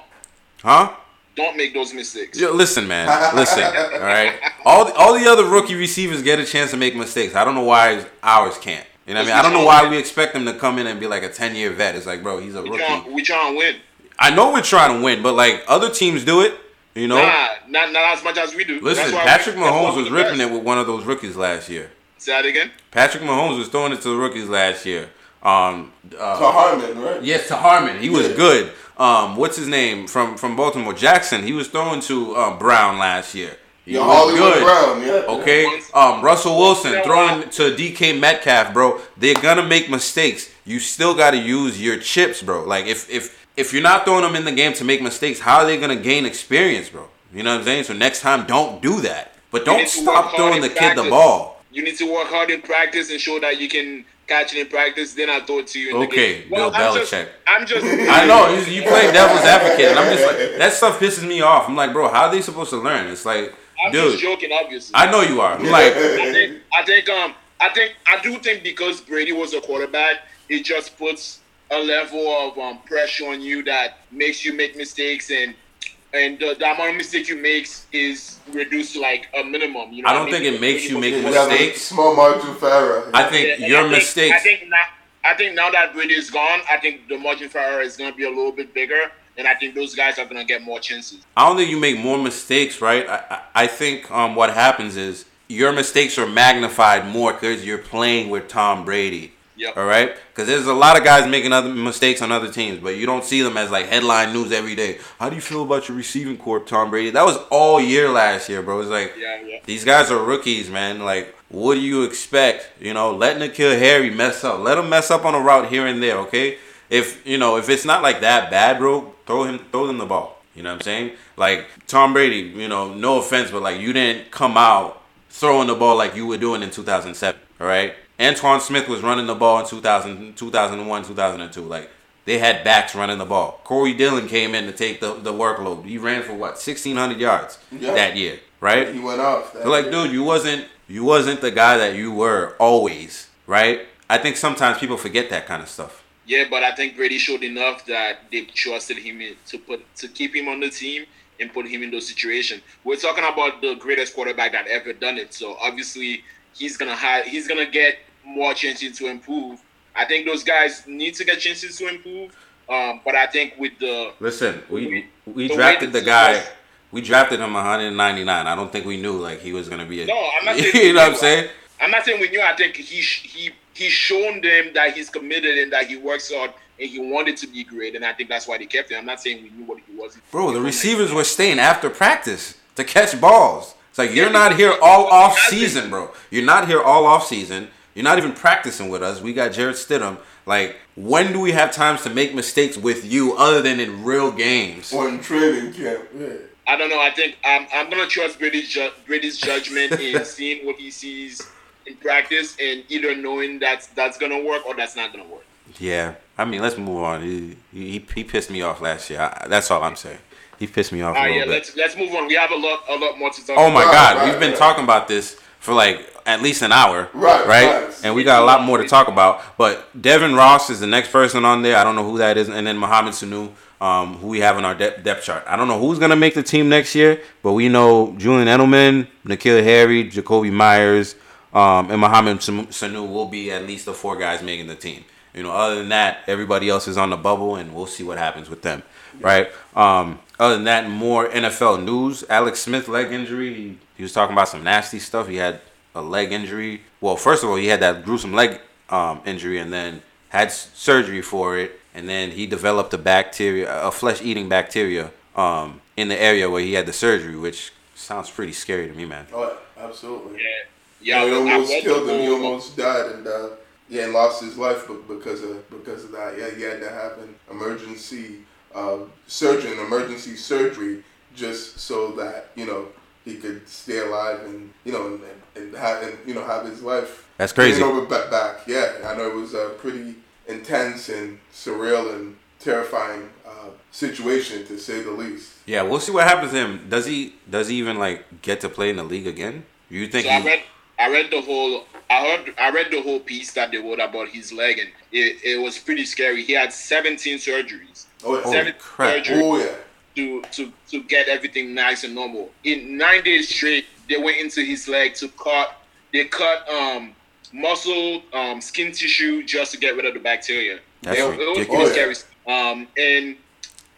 Speaker 2: huh?
Speaker 3: Don't make those mistakes.
Speaker 2: Yo, listen, man. Listen. all right. All the, all the other rookie receivers get a chance to make mistakes. I don't know why ours can't. You know what I mean? I don't know why we expect them to come in and be like a ten year vet. It's like, bro, he's a
Speaker 3: We
Speaker 2: rookie.
Speaker 3: trying we trying to win.
Speaker 2: I know we're trying to win, but like other teams do it. You know.
Speaker 3: Nah, not not as much as we do.
Speaker 2: Listen, Patrick
Speaker 3: we-
Speaker 2: Mahomes was ripping
Speaker 3: best.
Speaker 2: it with one of those rookies last year.
Speaker 3: Say that again.
Speaker 2: Patrick Mahomes was throwing it to the rookies last year. Um, uh,
Speaker 4: to Hardman, right?
Speaker 2: Yes, to Hardman. He was
Speaker 4: Yeah.
Speaker 2: good. Um, what's his name from from Baltimore? Jackson. He was throwing to um, Brown last year. He
Speaker 4: Yeah,
Speaker 2: was
Speaker 4: Hollywood
Speaker 2: good.
Speaker 4: Brown, yeah.
Speaker 2: Okay. Um, Russell Wilson throwing to DK Metcalf, bro. They're gonna make mistakes. You still got to use your chips, bro. Like if if if you're not throwing them in the game to make mistakes, how are they gonna gain experience, bro? You know what I'm saying? So next time, don't do that. But don't
Speaker 3: need to work
Speaker 2: stop throwing
Speaker 3: in
Speaker 2: the kid the ball.
Speaker 3: You need to work hard in practice and show that you can catch it in practice. Then I throw it to you.
Speaker 2: Okay,
Speaker 3: game.
Speaker 2: Bill
Speaker 3: I'm just,
Speaker 2: Belichick.
Speaker 3: I'm just.
Speaker 2: I know you, you play devil's advocate, and I'm just like that stuff pisses me off. I'm like, bro, how are they supposed to learn? It's like,
Speaker 3: I'm
Speaker 2: dude,
Speaker 3: just joking, obviously.
Speaker 2: I know you are. I'm like,
Speaker 3: I think I think um I think I do think because Brady was a quarterback, it just puts a level of um, pressure on you that makes you make mistakes and and the, the amount of mistakes you make is reduced to like a minimum. You know,
Speaker 2: I don't think
Speaker 3: mean?
Speaker 2: it makes you make
Speaker 4: You have a
Speaker 2: mistakes.
Speaker 4: small margin for error.
Speaker 2: I think
Speaker 3: Yeah,
Speaker 2: your
Speaker 3: I think-
Speaker 2: mistakes.
Speaker 3: I think now. I think now that Brady is gone, I think the margin for error is going to be a little bit bigger, and I think those guys are going to get more chances.
Speaker 2: I don't think you make more mistakes, right? I, I, I think um, what happens is your mistakes are magnified more because you're playing with Tom Brady.
Speaker 3: Yep.
Speaker 2: All right, because there's a lot of guys making other mistakes on other teams, but you don't see them as like headline news every day. How do you feel about your receiving corps, Tom Brady? That was all year last year, bro. It's like
Speaker 3: Yeah, yeah.
Speaker 2: these guys are rookies, man. Like, what do you expect? You know, let N'Keal Harry mess up. Let him mess up on a route here and there, okay? If you know, if it's not like that bad, bro, throw him, throw them the ball. You know what I'm saying? Like Tom Brady, you know, no offense, but like you didn't come out throwing the ball like you were doing in 2007. All right, Antowain Smith was running the ball in 2000, 2001, 2002. Like they had backs running the ball. Corey Dillon came in to take the, the workload. He ran for what 1,600 yards
Speaker 4: Yeah.
Speaker 2: that year, right?
Speaker 4: He went off. That
Speaker 2: So like, dude, you wasn't you wasn't the guy that you were always, right? I think sometimes people forget that kind of stuff.
Speaker 3: Yeah, but I think Brady showed enough that they trusted him to put to keep him on the team and put him in those situations. We're talking about the greatest quarterback that ever done it. So obviously he's gonna have he's gonna get more chances to improve. I think those guys need to get chances to improve. Um, but I think with the
Speaker 2: Listen, we we
Speaker 3: The
Speaker 2: drafted
Speaker 3: the
Speaker 2: guy.
Speaker 3: was-
Speaker 2: We drafted him 199. I don't think we knew like he was gonna be a.
Speaker 3: No, I'm not saying
Speaker 2: you know what I'm saying?
Speaker 3: I'm not saying we knew. I think he he he's shown them that he's committed and that he works hard and he wanted to be great. And I think that's why they kept him. I'm not saying we knew what he was.
Speaker 2: Bro, the receivers were staying after practice to catch balls. It's like you're not here all off season, bro. You're not here all off season. You're not even practicing with us. We got Jarrett Stidham. Like, when do we have times to make mistakes with you other than in real games?
Speaker 4: Or in training camp. Yeah.
Speaker 3: I don't know. I think I'm, I'm gonna trust Brady's ju- Brady's judgment in seeing what he sees in practice and either knowing that's that's gonna work or that's not gonna work.
Speaker 2: Yeah, I mean, let's move on. He he, he pissed me off last year. I, that's all I'm saying. He pissed me off
Speaker 3: All
Speaker 2: a
Speaker 3: right,
Speaker 2: little
Speaker 3: yeah.
Speaker 2: bit.
Speaker 3: Let's let's move on. We have a lot a lot more to talk.
Speaker 2: Oh my
Speaker 3: about.
Speaker 4: Right,
Speaker 2: God,
Speaker 4: right,
Speaker 2: we've been
Speaker 4: right.
Speaker 2: talking about this for like at least an hour,
Speaker 4: Right,
Speaker 2: Right,
Speaker 4: right.
Speaker 2: and we got a lot more to talk about. But Devin Ross is the next person on there. I don't know who that is, and then Mohamed Sanu, um, who we have in our de- depth chart. I don't know who's gonna make the team next year, but we know Julian Edelman, N'Keal Harry, Jakobi Meyers, um, and Mohamed Sanu will be at least the four guys making the team. You know, other than that, everybody else is on the bubble, and we'll see what happens with them, right? Um, other than that, more NFL news. Alex Smith leg injury. He, he was talking about some nasty stuff. He had a leg injury. Well, first of all, he had that gruesome leg um, injury, and then had surgery for it, and then he developed a bacteria, a flesh-eating bacteria, um, in the area where he had the surgery, which sounds pretty scary to me, man.
Speaker 4: Oh, absolutely.
Speaker 3: Yeah, yeah.
Speaker 4: Yeah, it
Speaker 3: I
Speaker 4: almost killed him. He almost died and uh, yeah, and lost his life be- because of because of that. Yeah, he had to have an emergency uh, surgery, emergency surgery, just so that you know he could stay alive and you know and, and have and, you know have his life.
Speaker 2: That's crazy.
Speaker 4: Getting over back, back. Yeah, I know it was a pretty intense and surreal and terrifying uh, situation to say the least.
Speaker 2: Yeah, we'll see what happens to him. Does he does he even like get to play in the league again? You think
Speaker 3: So I read, I read the whole, I heard, I read the whole piece that they wrote about his leg, and it, it was pretty scary. He had 17 surgeries,
Speaker 4: Oh, yeah.
Speaker 2: Holy crap.
Speaker 3: surgeries
Speaker 4: oh yeah.
Speaker 3: To to to get everything nice and normal. In nine days straight, they went into his leg to cut. They cut um muscle, um skin tissue just to get rid of the bacteria.
Speaker 2: That's
Speaker 3: it, it was
Speaker 2: ridiculous.
Speaker 3: pretty scary. Um, and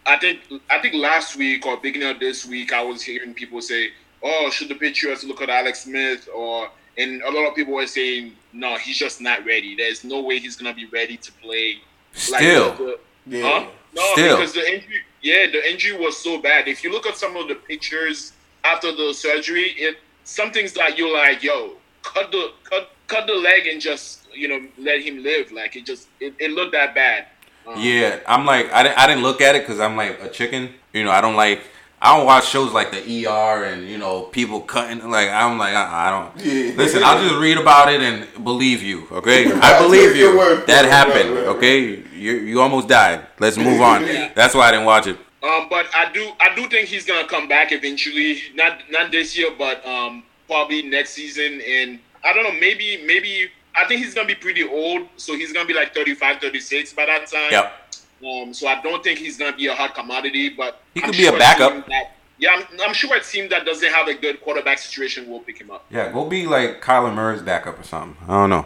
Speaker 3: I think I think last week or beginning of this week, I was hearing people say, "Oh, should the Patriots look at Alex Smith?" Or and a lot of people were saying, "No, he's just not ready. There's no way he's gonna be ready to play."
Speaker 2: Still.
Speaker 3: the-
Speaker 4: Yeah.
Speaker 3: Huh? No,
Speaker 2: Still.
Speaker 3: because the injury, yeah, the injury was so bad. If you look at some of the pictures after the surgery, it some things that you're like, yo, cut the cut cut the leg and just you know let him live. Like it just it, it looked that bad. Um,
Speaker 2: Yeah, I'm like I didn't, I didn't look at it because I'm like a chicken. You know, I don't like I don't watch shows like the ER and you know people cutting. Like I'm like I, I don't
Speaker 4: Yeah.
Speaker 2: listen. I'll just read about it and believe you. Okay, I believe you.
Speaker 4: word
Speaker 2: That happened.
Speaker 4: Right, right,
Speaker 2: Okay, you you almost died. Let's move on. That's why I didn't watch it.
Speaker 3: Um, but I do I do think he's gonna come back eventually. Not not this year, but um probably next season. And I don't know, maybe maybe I think he's gonna be pretty old, so he's gonna be like 35, 36 by that time.
Speaker 2: Yep.
Speaker 3: Um, so I don't think he's gonna be a hot commodity, but
Speaker 2: He could be a backup.
Speaker 3: That, yeah, I'm, I'm sure a team that doesn't have a good quarterback situation will pick him up.
Speaker 2: Yeah, go be like Kyler Murray's backup or something. I don't know.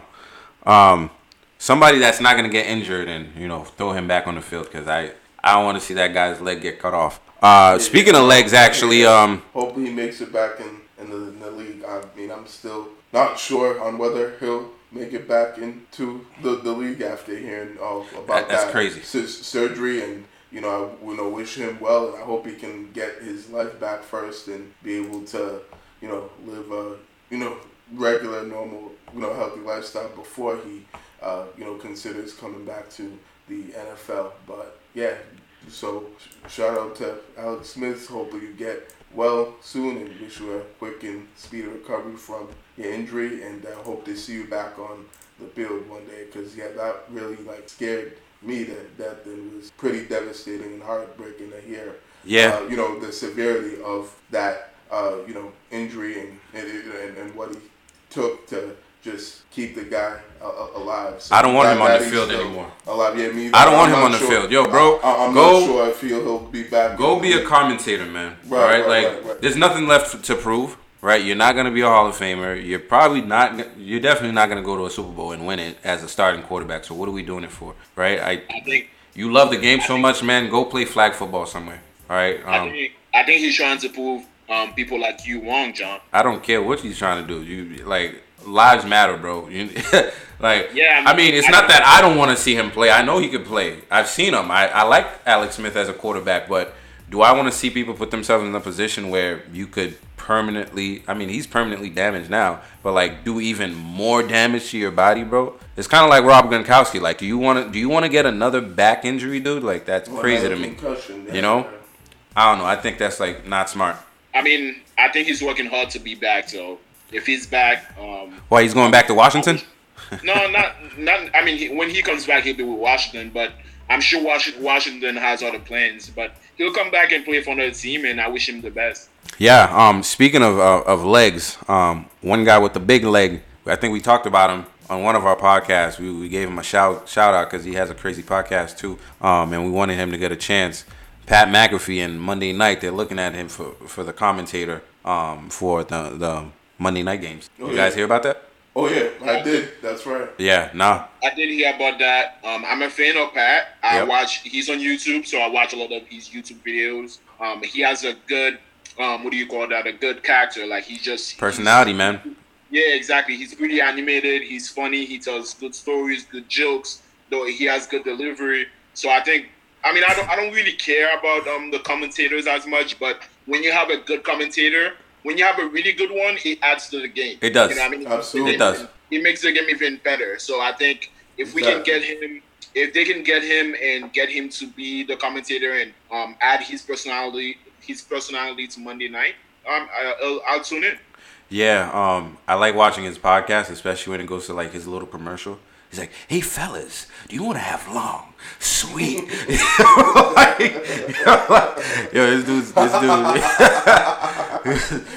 Speaker 2: Um, somebody that's not gonna get injured and you know throw him back on the field because I I don't want to see that guy's leg get cut off. Uh, speaking of legs, actually, um,
Speaker 4: hopefully he makes it back in in the, in the league. I mean, I'm still not sure on whether he'll make it back into the, the league after hearing all about
Speaker 2: That- that's
Speaker 4: that
Speaker 2: crazy.
Speaker 4: su- surgery and. You know, I you know wish him well, and I hope he can get his life back first and be able to, you know, live a you know regular, normal, you know, healthy lifestyle before he, uh, you know, considers coming back to the NFL. But yeah, so sh- shout out to Alex Smith. Hopefully you get well soon and wish you a quick and speedy recovery from your injury. And I hope to see you back on the field one day because yeah, that really like scared me that that thing was pretty devastating and heartbreaking to hear.
Speaker 2: Yeah.
Speaker 4: Uh, you know the severity of that. Uh, you know injury and and, and and what he took to just keep the guy alive. So
Speaker 2: I don't want him on the field anymore.
Speaker 4: Alive, yeah, me.
Speaker 2: I don't
Speaker 4: I'm
Speaker 2: want him on the
Speaker 4: sure-
Speaker 2: field. Yo, bro,
Speaker 4: I, am
Speaker 2: go-
Speaker 4: not sure I feel he'll be back.
Speaker 2: go be a commentator, man.
Speaker 4: Right,
Speaker 2: all right,
Speaker 4: right,
Speaker 2: like
Speaker 4: right, right.
Speaker 2: there's nothing left to prove. Right, you're not gonna be a Hall of Famer. You're probably not. You're definitely not gonna go to a Super Bowl and win it as a starting quarterback. So what are we doing it for? Right? I
Speaker 3: I think
Speaker 2: you love the game so much, man. Go play flag football somewhere. All right.
Speaker 3: I
Speaker 2: Um,
Speaker 3: think I think he's trying to prove um, people like you wrong, John.
Speaker 2: I don't care what he's trying to do. You like lives matter, bro. Like
Speaker 3: Yeah,
Speaker 2: I
Speaker 3: I
Speaker 2: mean,
Speaker 3: mean,
Speaker 2: it's
Speaker 3: I
Speaker 2: not that I don't want to see him play. I know he could play. I've seen him. I, I like Alex Smith as a quarterback, but do I want to see people put themselves in a position where you could permanently? I mean, he's permanently damaged now, but like do even more damage to your body, bro. It's kind of like Rob Gronkowski. Like, do you want to? Do you want to get another back injury, dude? Like that's
Speaker 4: Well,
Speaker 2: crazy to me. You know? I don't know. I think that's like not smart.
Speaker 3: I mean, I think he's working hard to be back. So if he's back, um,
Speaker 2: Why he's going back to Washington?
Speaker 3: no, not not. I mean, he, when he comes back, he'll be with Washington. But I'm sure Washington, Washington has other plans. But he'll come back and play for another team, and I wish him the best.
Speaker 2: Yeah. Um. Speaking of uh, of legs, um, one guy with the big leg. I think we talked about him on one of our podcasts. We, we gave him a shout shout out because he has a crazy podcast too. Um. And we wanted him to get a chance. Pat McAfee and Monday night. They're looking at him for for the commentator. Um. For the the Monday night games.
Speaker 4: Oh,
Speaker 2: You
Speaker 4: yeah.
Speaker 2: guys hear about that?
Speaker 4: Oh yeah, I did. That's right.
Speaker 2: Yeah. Nah.
Speaker 3: I did hear about that. Um, I'm a fan of Pat. I
Speaker 2: Yep.
Speaker 3: watch. He's on YouTube, so I watch a lot of his YouTube videos. Um, he has a good, um, what do you call that? A good character. Like he just he's-
Speaker 2: Personality, man.
Speaker 3: Yeah, exactly. He's pretty animated. He's funny. He tells good stories, good jokes. Though he has good delivery. So I think. I mean, I don't. I don't really care about um the commentators as much. But when you have a good commentator, when you have a really good one, it adds to the game.
Speaker 2: It does.
Speaker 3: You know I mean?
Speaker 4: Absolutely.
Speaker 2: It does.
Speaker 3: It makes the game even better. So I think if we
Speaker 4: Exactly.
Speaker 3: can get him, if they can get him and get him to be the commentator and um add his personality, his personality to Monday night, um, I, I'll, I'll tune in.
Speaker 2: Yeah, um, I like watching his podcast, especially when it goes to like his little commercial. He's like, "Hey fellas, do you want to have long, sweet?" like, yo, this dude's this dude.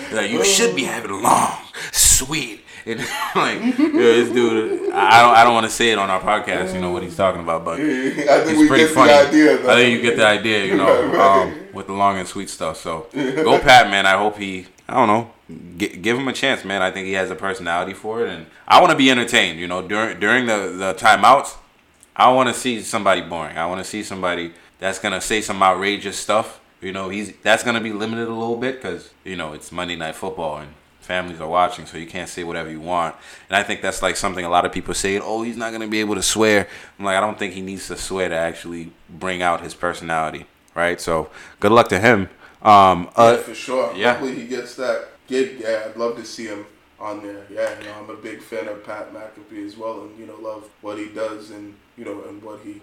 Speaker 2: like, you should be having long, sweet. And like, yo, this dude, I don't, I don't want to say it on our podcast. You know what he's talking about, but
Speaker 4: I think
Speaker 2: it's pretty funny.
Speaker 4: idea.
Speaker 2: I think you get the idea, you know, um, with the long and sweet stuff. So go, Pat, man. I hope he, I don't know, gi- give him a chance, man. I think he has a personality for it, and I want to be entertained. You know, during during the the timeouts, I want to see somebody boring. I want to see somebody that's gonna say some outrageous stuff. You know, he's that's gonna be limited a little bit because you know it's Monday Night Football and families are watching, so you can't say whatever you want. And I think that's like something a lot of people say. Oh, he's not gonna be able to swear. I'm like, I don't think he needs to swear to actually bring out his personality, right? So good luck to him. Um,
Speaker 4: Yeah,
Speaker 2: uh,
Speaker 4: for sure.
Speaker 2: yeah.
Speaker 4: Hopefully he gets that gig. Yeah, I'd love to see him on there. Yeah, you know, I'm a big fan of Pat McAfee as well, and you know, love what he does, and you know, and what he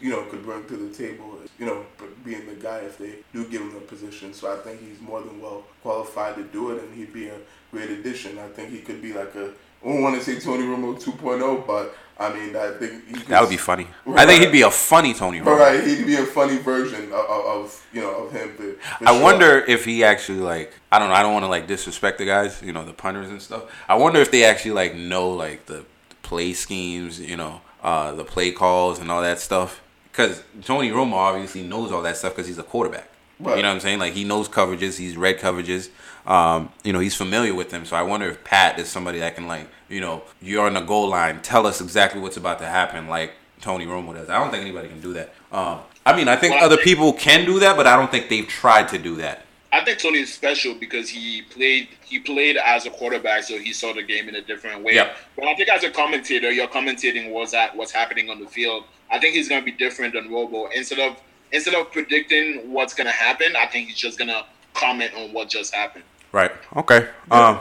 Speaker 4: you know could bring to the table. You know, being the guy if they do give him the position. So I think he's more than well qualified to do it, and he'd be a great addition. I think he could be like a. I don't want to say Tony Romo 2.0, but I mean, I think could
Speaker 2: that would be funny. I think he'd be a funny Tony Romo.
Speaker 4: right, he'd be a funny version of, of, of you know of him. For, for
Speaker 2: I
Speaker 4: sure.
Speaker 2: wonder if he actually like I don't know I don't want to like disrespect the guys you know the punters and stuff. I wonder if they actually like know like the play schemes you know uh, the play calls and all that stuff because Tony Romo obviously knows all that stuff because he's a quarterback.
Speaker 4: Right.
Speaker 2: You know what I'm saying? Like he knows coverages, he's read coverages. Um, you know he's familiar with them. So I wonder if Pat is somebody that can like you know you're on the goal line, tell us exactly what's about to happen like Tony Romo does. I don't think anybody can do that. Um, I mean, I think
Speaker 3: Well, I
Speaker 2: other
Speaker 3: think-
Speaker 2: people can do that, but I don't think they've tried to do that.
Speaker 3: I think Tony is special because he played he played as a quarterback, so he saw the game in a different way.
Speaker 2: Yep.
Speaker 3: But I think as a commentator, you're commentating what's at what's happening on the field. I think he's gonna be different than Romo. Instead of instead of predicting what's gonna happen, I think he's just gonna comment on what just happened.
Speaker 2: Right. Okay. Um,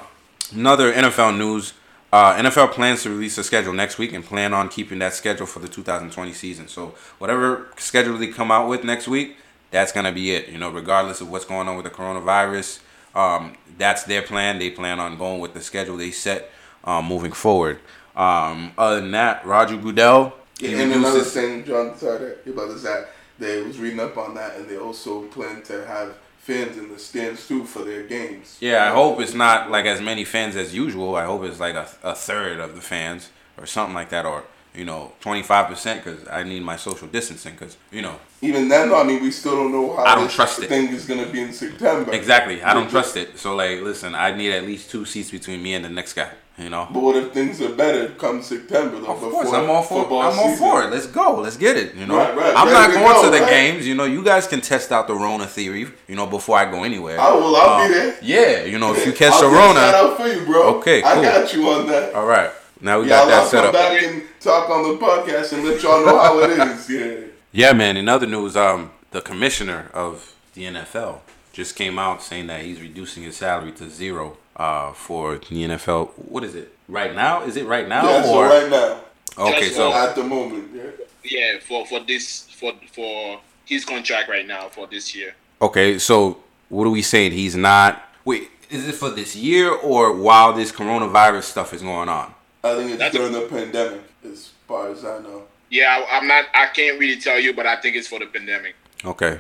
Speaker 2: another NFL news. Uh, NFL plans to release a schedule next week and plan on keeping that schedule for the 2020 season. So whatever schedule they come out with next week, that's gonna be it. You know, regardless of what's going on with the coronavirus, um, that's their plan. They plan on going with the schedule they set um, moving forward. Um, other than that, Roger Goodell. he
Speaker 4: and another thing, John, sorry about is that they was reading up on that, and they also plan to have fans in the stands too for their games.
Speaker 2: Yeah, I hope it's not like as many fans as usual. I hope it's like a, a third of the fans or something like that, or you know, twenty five percent because I need my social distancing. Because you know,
Speaker 4: Even then, I mean, we still don't know how
Speaker 2: I don't
Speaker 4: this
Speaker 2: trust it.
Speaker 4: thing is gonna be in September.
Speaker 2: exactly, I don't trust it. So like, listen, I need at least two seats between me and the next guy. You know.
Speaker 4: But what if things are better come September? Though,
Speaker 2: Of course, I'm all for.
Speaker 4: football
Speaker 2: I'm all
Speaker 4: season?
Speaker 2: for it. Let's go. Let's get it. You know,
Speaker 4: Right, right.
Speaker 2: I'm not going
Speaker 4: go,
Speaker 2: to the
Speaker 4: right?
Speaker 2: games. You know, you guys can test out the Rona theory. You know, before I go anywhere.
Speaker 4: I will. I'll
Speaker 2: Um,
Speaker 4: be there.
Speaker 2: Yeah, you know, if you catch
Speaker 4: I'll
Speaker 2: the
Speaker 4: get shout out for you, bro.
Speaker 2: Okay, Cool.
Speaker 4: I got you on that.
Speaker 2: All right, now we
Speaker 4: Yeah,
Speaker 2: got that
Speaker 4: I'll
Speaker 2: set up.
Speaker 4: back and talk on the podcast and let y'all know how it is. Yeah.
Speaker 2: Yeah, man. In other news, um, the commissioner of the NFL just came out saying that he's reducing his salary to zero uh, for the NFL. What is it? Right now? Is it right now?
Speaker 4: Yeah, so
Speaker 2: or
Speaker 4: right now,
Speaker 2: okay,
Speaker 3: Just
Speaker 2: so
Speaker 4: at the moment, yeah.
Speaker 3: Yeah, for for this for for his contract right now for this year.
Speaker 2: okay, so what are we saying? He's not. Wait, is it for this year or while this coronavirus stuff is going on?
Speaker 4: I think it's
Speaker 3: That's a-
Speaker 4: during the pandemic, as far as I know.
Speaker 3: Yeah, I, I'm not. I can't really tell you, but I think it's for the pandemic.
Speaker 2: Okay.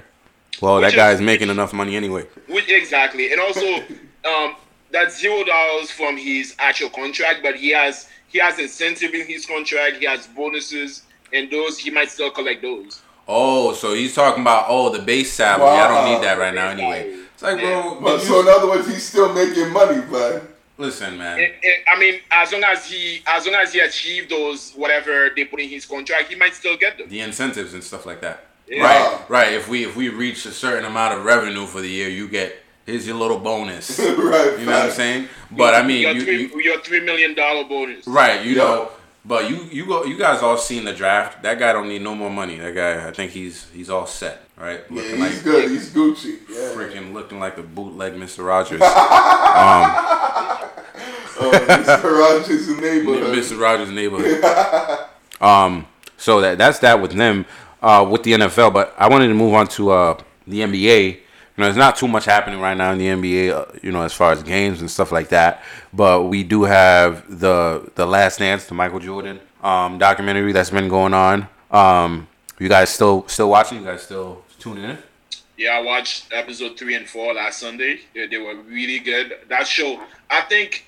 Speaker 2: Well,
Speaker 3: Which
Speaker 2: that guy's
Speaker 3: is-
Speaker 2: making enough money anyway.
Speaker 3: Which exactly, and also um, that's zero dollars from his actual contract, but he has he has incentive in his contract. He has bonuses, and those he might still collect those.
Speaker 2: Oh, so he's talking about oh the base salary. I don't need that right now anyway. It's like, bro,
Speaker 4: But
Speaker 2: did
Speaker 4: so in other words, he's still making money, but
Speaker 2: listen, man.
Speaker 3: And- and, I mean, as long as he as long as he achieved those whatever they put in his contract, he might still get them.
Speaker 2: the incentives and stuff like that.
Speaker 3: Yeah.
Speaker 2: Right, right. If we if we reach a certain amount of revenue for the year, you get here's your little bonus. You
Speaker 4: right.
Speaker 2: know what I'm saying? But I mean,
Speaker 3: your
Speaker 2: you,
Speaker 3: three,
Speaker 2: you
Speaker 3: your three million dollar bonus.
Speaker 2: right, you
Speaker 4: Yeah.
Speaker 2: know. But you you go you guys all seen the draft. That guy don't need no more money. That guy, I think he's he's all set. Right,
Speaker 4: Yeah,
Speaker 2: looking
Speaker 4: he's
Speaker 2: like
Speaker 4: good. He's Gucci. Yeah.
Speaker 2: freaking looking like the bootleg Mister Rogers.
Speaker 4: Uh, Mr. Rogers' neighborhood.
Speaker 2: Mr. Rogers' neighborhood. um, so that that's that with them, uh, with the NFL. But I wanted to move on to uh, the NBA. You know, there's not too much happening right now in the NBA. Uh, you know, as far as games and stuff like that. But we do have the the Last Dance, the Michael Jordan um, documentary that's been going on. Um, you guys still still watching? You guys still tuning in?
Speaker 3: Yeah, I watched episode three and four last Sunday. They, they were really good. That show, I think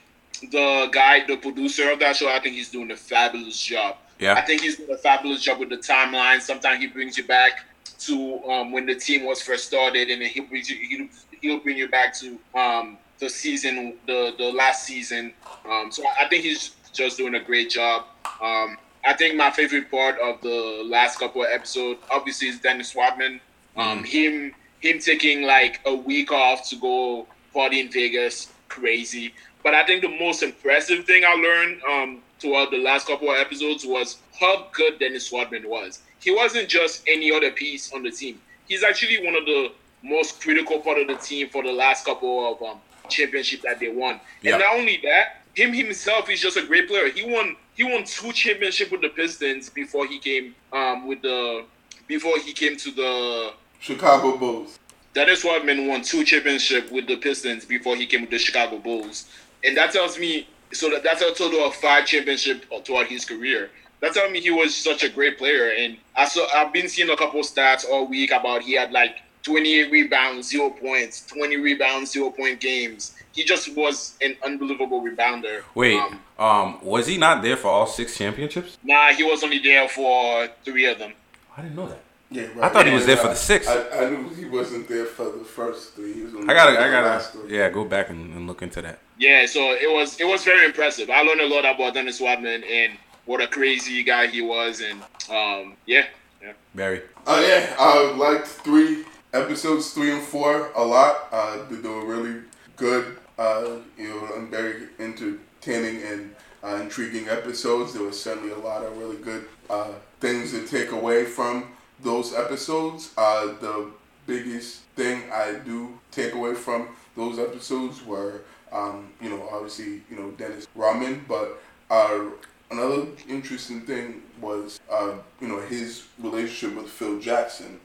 Speaker 3: the guy, the producer of that show, I think he's doing a fabulous job.
Speaker 2: Yeah.
Speaker 3: I think he's doing a fabulous job with the timeline. Sometimes he brings you back to um, when the team was first started, and then he brings you, he'll, he'll bring you back to um, the season, the the last season. Um, so I think he's just doing a great job. Um, I think my favorite part of the last couple of episodes, obviously, is Dennis Rodman. Um, him him taking like a week off to go party in Vegas, crazy. But I think the most impressive thing I learned um, throughout the last couple of episodes was how good Dennis Rodman was. He wasn't just any other piece on the team. He's actually one of the most critical part of the team for the last couple of um, championships that they won. And not only that, him himself is just a great player. He won he won two championships with the Pistons before he came um, with the before he came to the
Speaker 4: Chicago Bulls.
Speaker 3: Dennis Rodman won two championships with the Pistons before he came with the Chicago Bulls, and that tells me so that that's a total of five championships throughout his career. That tells me he was such a great player, and I saw I've been seeing a couple stats all week about he had like 28 rebounds, zero points, 20 rebounds, zero point games. He just was an unbelievable rebounder.
Speaker 2: Wait,
Speaker 3: Um,
Speaker 2: um, was he not there for all six championships?
Speaker 3: nah, he was only there for three of them.
Speaker 2: I didn't know that.
Speaker 4: Yeah,
Speaker 2: I
Speaker 4: right.
Speaker 2: thought he was there for the six.
Speaker 4: I, I knew he wasn't there for the first three. He was only
Speaker 2: I gotta,
Speaker 4: there
Speaker 2: I
Speaker 4: for the last
Speaker 2: gotta, yeah, go back and, and look into that.
Speaker 3: Yeah, so it was it was very impressive. I learned a lot about Dennis Rodman and what a crazy guy he was, and um, yeah, Yeah.
Speaker 2: Barry.
Speaker 4: Oh yeah, I liked three episodes, three and four, a lot. Uh, they they were really good. Uh, you know, and very entertaining and uh, intriguing episodes. There was certainly a lot of really good uh, things to take away from those episodes. Uh, the biggest thing I do take away from those episodes were, um, you know, obviously, you know, Dennis Rodman, but uh, another interesting thing was, uh, you know, his relationship with Phil Jackson,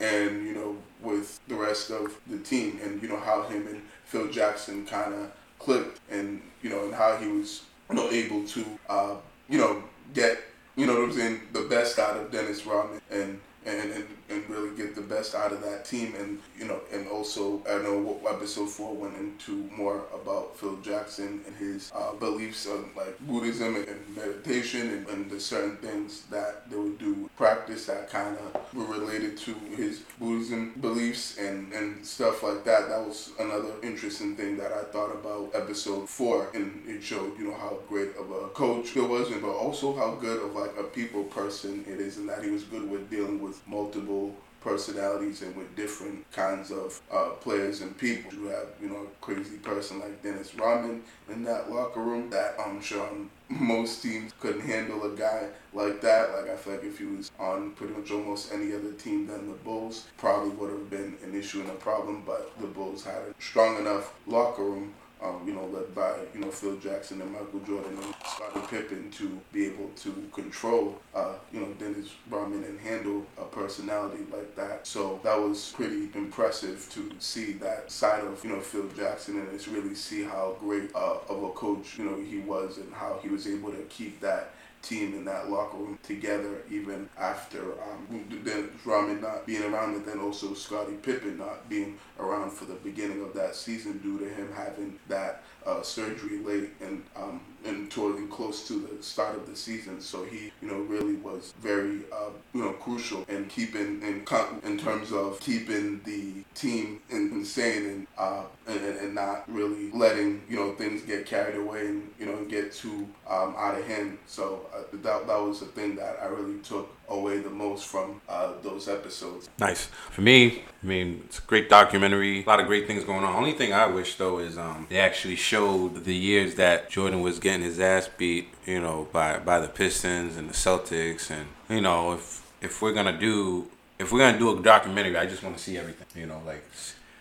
Speaker 4: and you know, with the rest of the team, and you know how him and Phil Jackson kind of clicked, and you know, and how he was, you know, able to, uh, you know, get, you know, what I'm saying, the best out of Dennis Rodman, and and, and, and really get the best out of that team. And, you know, and also, I know episode four went into more about Phil Jackson and his uh, beliefs on like Buddhism and, meditation and, and the certain things that they would do, practice that kind of were related to his Buddhism beliefs and, and stuff like that. That was another interesting thing that I thought about episode four. And it showed, you know, how great of a coach Phil was, but also how good of like a people person it is, and that he was good with dealing with multiple personalities and with different kinds of uh, players and people. You have, you know, a crazy person like Dennis Rodman in that locker room that I'm sure most teams couldn't handle a guy like that. Like I feel like if he was on pretty much almost any other team than the Bulls, probably would have been an issue and a problem. But the Bulls had a strong enough locker room um, you know, led by, you know, Phil Jackson and Michael Jordan and Scottie Pippen to be able to control, uh, you know, Dennis Rodman and handle a personality like that. So that was pretty impressive to see that side of, you know, Phil Jackson and it's really see how great uh, of a coach, you know, he was and how he was able to keep that team in that locker room together even after um, then Rodman not being around and then also Scottie Pippen not being around for the beginning of that season due to him having that uh, surgery late and um, and toward close to the start of the season. So he, you know, really was very, uh, you know, crucial in keeping in in terms of keeping the team in, insane and, uh, and and not really letting you know things get carried away and you know get too um, out of hand. So uh, that that was the thing that I really took away the most from uh, those episodes.
Speaker 2: Nice. For me, I mean, it's a great documentary. A lot of great things going on. Only thing I wish though is um, they actually showed the years that Jordan was getting his ass beat, you know, by by the Pistons and the Celtics, and you know, if if we're gonna do if we're gonna do a documentary, I just want to see everything. You know, like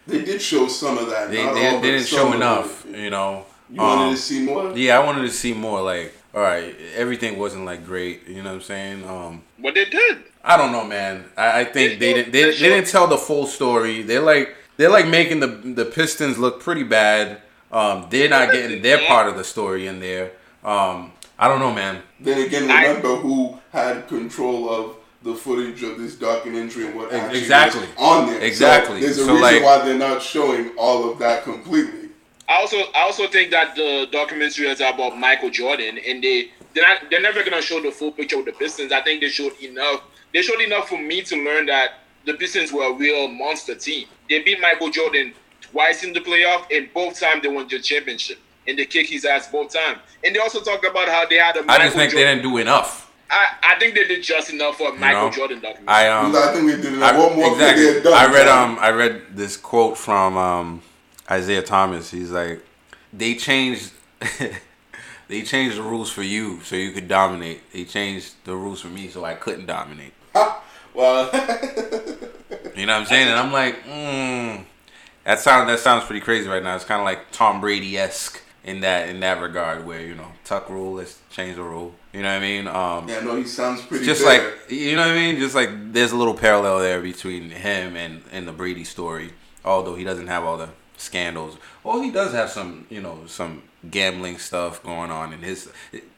Speaker 4: They did show some of that.
Speaker 2: they
Speaker 4: not
Speaker 2: they,
Speaker 4: all,
Speaker 2: they didn't show enough.
Speaker 4: it.
Speaker 2: You know.
Speaker 4: You wanted
Speaker 2: Um,
Speaker 4: to see more?
Speaker 2: Yeah, I wanted to see more. Like, all right, everything wasn't like great. You know what I'm saying? Um,
Speaker 3: But they did.
Speaker 2: I don't know, man. I, I think they
Speaker 3: They
Speaker 2: didn't. They, they didn't tell the full story. They're like they're like making the the Pistons look pretty bad. Um, they're not getting their part of the story in there. Um, I don't know, man.
Speaker 4: Then again,
Speaker 3: I-
Speaker 4: remember who had control of the footage of this documentary and what actually
Speaker 2: exactly.
Speaker 4: was on there.
Speaker 2: Exactly.
Speaker 4: So there's a
Speaker 2: So,
Speaker 4: reason
Speaker 2: like-
Speaker 4: why they're not showing all of that completely.
Speaker 3: I also I also think that the documentary is about Michael Jordan, and they they're not, they're never gonna show the full picture of the Pistons. I think they showed enough. They showed enough for me to learn that the Pistons were a real monster team. They beat Michael Jordan twice in the playoff, and both times they won the championship. And they kick his ass both times. And they also talked about how they had a
Speaker 2: I
Speaker 3: Michael
Speaker 2: just think they didn't do enough.
Speaker 3: I, I think they did just enough for a Michael
Speaker 2: know?
Speaker 3: Jordan documentary.
Speaker 2: I um.
Speaker 4: I think they did it.
Speaker 2: I,
Speaker 4: What more could they
Speaker 2: exactly.
Speaker 4: have done?
Speaker 2: I read um I read this quote from um Isiah Thomas. He's like, they changed they changed the rules for you so you could dominate. They changed the rules for me so I couldn't dominate.
Speaker 4: well,
Speaker 2: You know what I'm saying? And I'm like, mm, that sounds that sounds pretty crazy right now. It's kind of like Tom Brady esque in that in that regard, where you know tuck rule, let's change the rule. You know what I mean? Um,
Speaker 4: yeah, no, he sounds pretty.
Speaker 2: just
Speaker 4: fair.
Speaker 2: like you know what I mean. Just like there's a little parallel there between him and and the Brady story, although he doesn't have all the scandals. Well, he does have some you know some gambling stuff going on in his.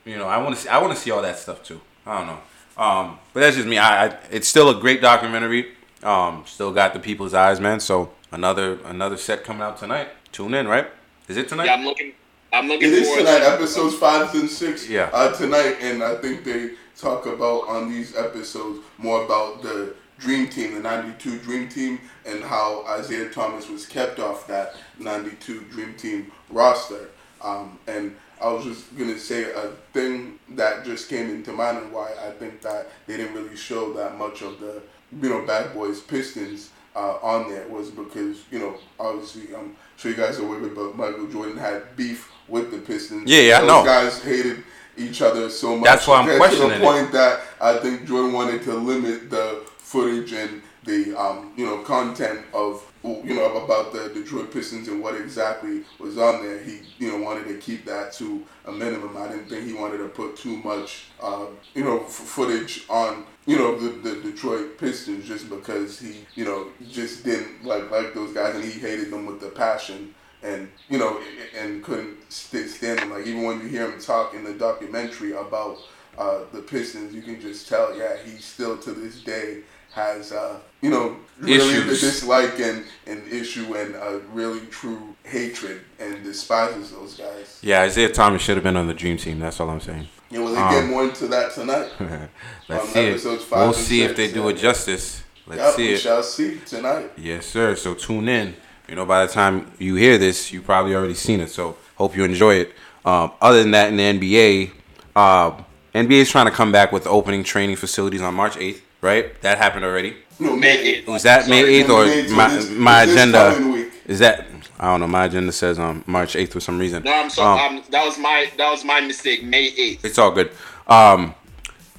Speaker 2: You know, I want to see I want to see all that stuff too. I don't know. Um, but that's just me. I, I it's still a great documentary. Um, still got the people's eyes, man. So another another set coming out tonight. Tune in, right? Is it tonight?
Speaker 3: yeah, I'm looking. I'm looking
Speaker 4: It is
Speaker 3: forward
Speaker 4: tonight,
Speaker 3: to
Speaker 4: episodes five and six.
Speaker 2: Yeah.
Speaker 4: Uh, tonight, and I think they talk about on these episodes more about the Dream Team, the '92 Dream Team, and how Isiah Thomas was kept off that '92 Dream Team roster. Um, and I was just gonna say a thing that just came into mind and why I think that they didn't really show that much of the you know Bad Boys Pistons uh, on there was because you know obviously I'm sure you guys are aware, but Michael Jordan had beef with the Pistons.
Speaker 2: Yeah, yeah, I know.
Speaker 4: guys hated each other so much.
Speaker 2: That's why I'm
Speaker 4: to
Speaker 2: questioning
Speaker 4: the
Speaker 2: it.
Speaker 4: point that I think Jordan wanted to limit the footage and the um, you know content of you know about the Detroit Pistons and what exactly was on there. He you know wanted to keep that to a minimum. I didn't think he wanted to put too much uh, you know f- footage on you know the, the Detroit Pistons just because he you know just didn't like like those guys and he hated them with the passion and you know and couldn't stand them. Like even when you hear him talk in the documentary about uh, the Pistons, you can just tell yeah he still to this day has uh, you know really the dislike and and issue and uh, really true hatred and despises those guys.
Speaker 2: Yeah, Isiah Thomas should have been on the dream team. That's all I'm saying.
Speaker 4: Yeah, well, they
Speaker 2: Um,
Speaker 4: get more into that tonight.
Speaker 2: Let's
Speaker 4: Um,
Speaker 2: see it.
Speaker 4: five
Speaker 2: We'll see if
Speaker 4: six,
Speaker 2: they do it justice. Let's
Speaker 4: Yep,
Speaker 2: see
Speaker 4: we
Speaker 2: it.
Speaker 4: shall see tonight.
Speaker 2: Yes, sir. So tune in. You know, by the time you hear this, you probably already seen it. So hope you enjoy it. Um, other than that, in the NBA, uh, NBA is trying to come back with opening training facilities on March 8th. Right? That happened already.
Speaker 4: No,
Speaker 3: May 8th.
Speaker 2: Was that May
Speaker 3: Sorry,
Speaker 2: 8th or
Speaker 4: May 8th,
Speaker 2: my,
Speaker 4: this-
Speaker 2: my agenda? Is that I don't know. My agenda says um March 8th for some reason.
Speaker 3: No, I'm sorry.
Speaker 2: Um,
Speaker 3: um, that was my that was my mistake. May 8th.
Speaker 2: it's all good. Um,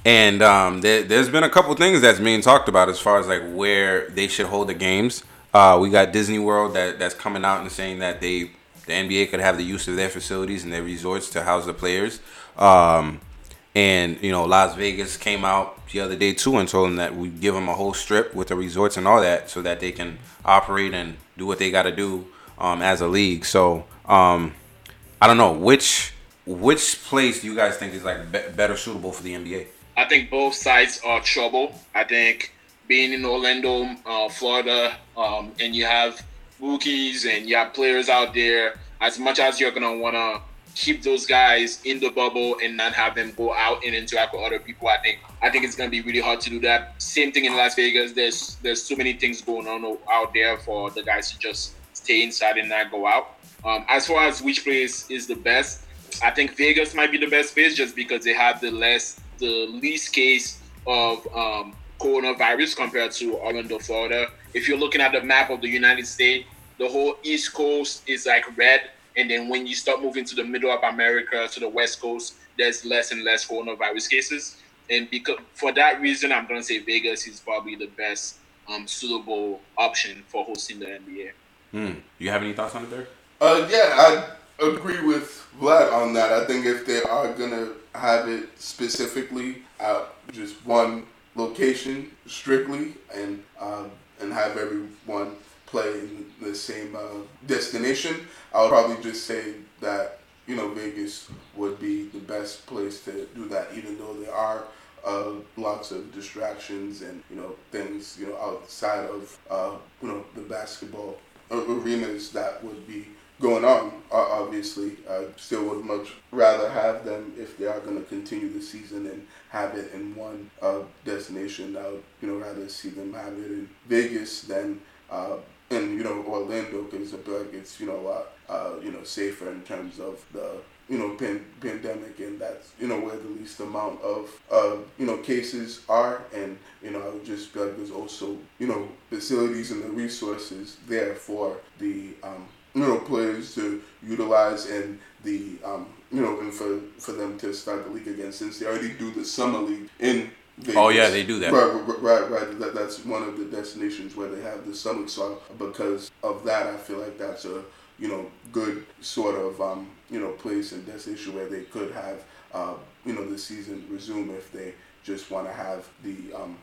Speaker 2: and um, there, there's been a couple things that's being talked about as far as like where they should hold the games. Uh, we got Disney World that that's coming out and saying that they the NBA could have the use of their facilities and their resorts to house the players. Um, and you know, Las Vegas came out the other day too and told them that we give them a whole strip with the resorts and all that, so that they can operate and do what they got to do um, as a league. So um, I don't know which which place do you guys think is like be- better suitable for the NBA?
Speaker 3: I think both sides are trouble. I think being in Orlando, uh, Florida, um, and you have rookies and you have players out there. As much as you're gonna wanna keep those guys in the bubble and not have them go out and interact with other people, I think I think it's gonna be really hard to do that. Same thing in Las Vegas. There's there's so many things going on out there for the guys to just stay inside and not go out. Um, as far as which place is the best, I think Vegas might be the best place just because they have the less the least case of um, coronavirus compared to Orlando, Florida. If you're looking at the map of the United States, the whole East Coast is like red, and then when you start moving to the middle of America, to the West Coast, there's less and less coronavirus cases. And because for that reason, I'm gonna say Vegas is probably the best um, suitable option for hosting the NBA.
Speaker 2: Hmm. You have any thoughts on it there?
Speaker 4: Uh, yeah, I agree with Vlad on that. I think if they are gonna have it specifically at just one location strictly, and uh, and have everyone play in the same uh, destination, I would probably just say that you know Vegas would be the best place to do that, even though there are uh, lots of distractions and you know things you know outside of uh, you know the basketball arenas that would be going on. Obviously, I still would much rather have them if they are going to continue the season and have it in one uh, destination. I would you know rather see them have it in Vegas than uh, in you know Orlando because I feel like it's you know uh, you know safer in terms of the you know pan- pandemic and that's you know where the least amount of uh, you know cases are and you know I would just feel like there's also you know facilities and the resources there for the um, you know players to utilize and the um, you know and for for them to start the league again since they already do the summer league in Vegas.
Speaker 2: Oh, yeah, they do that.
Speaker 4: Right, right, right, right. That, that's one of the destinations where they have the summer. So because of that, I feel like that's a you know good sort of um, you know place and destination where they could have uh, you know the season resume if they just want to have the um,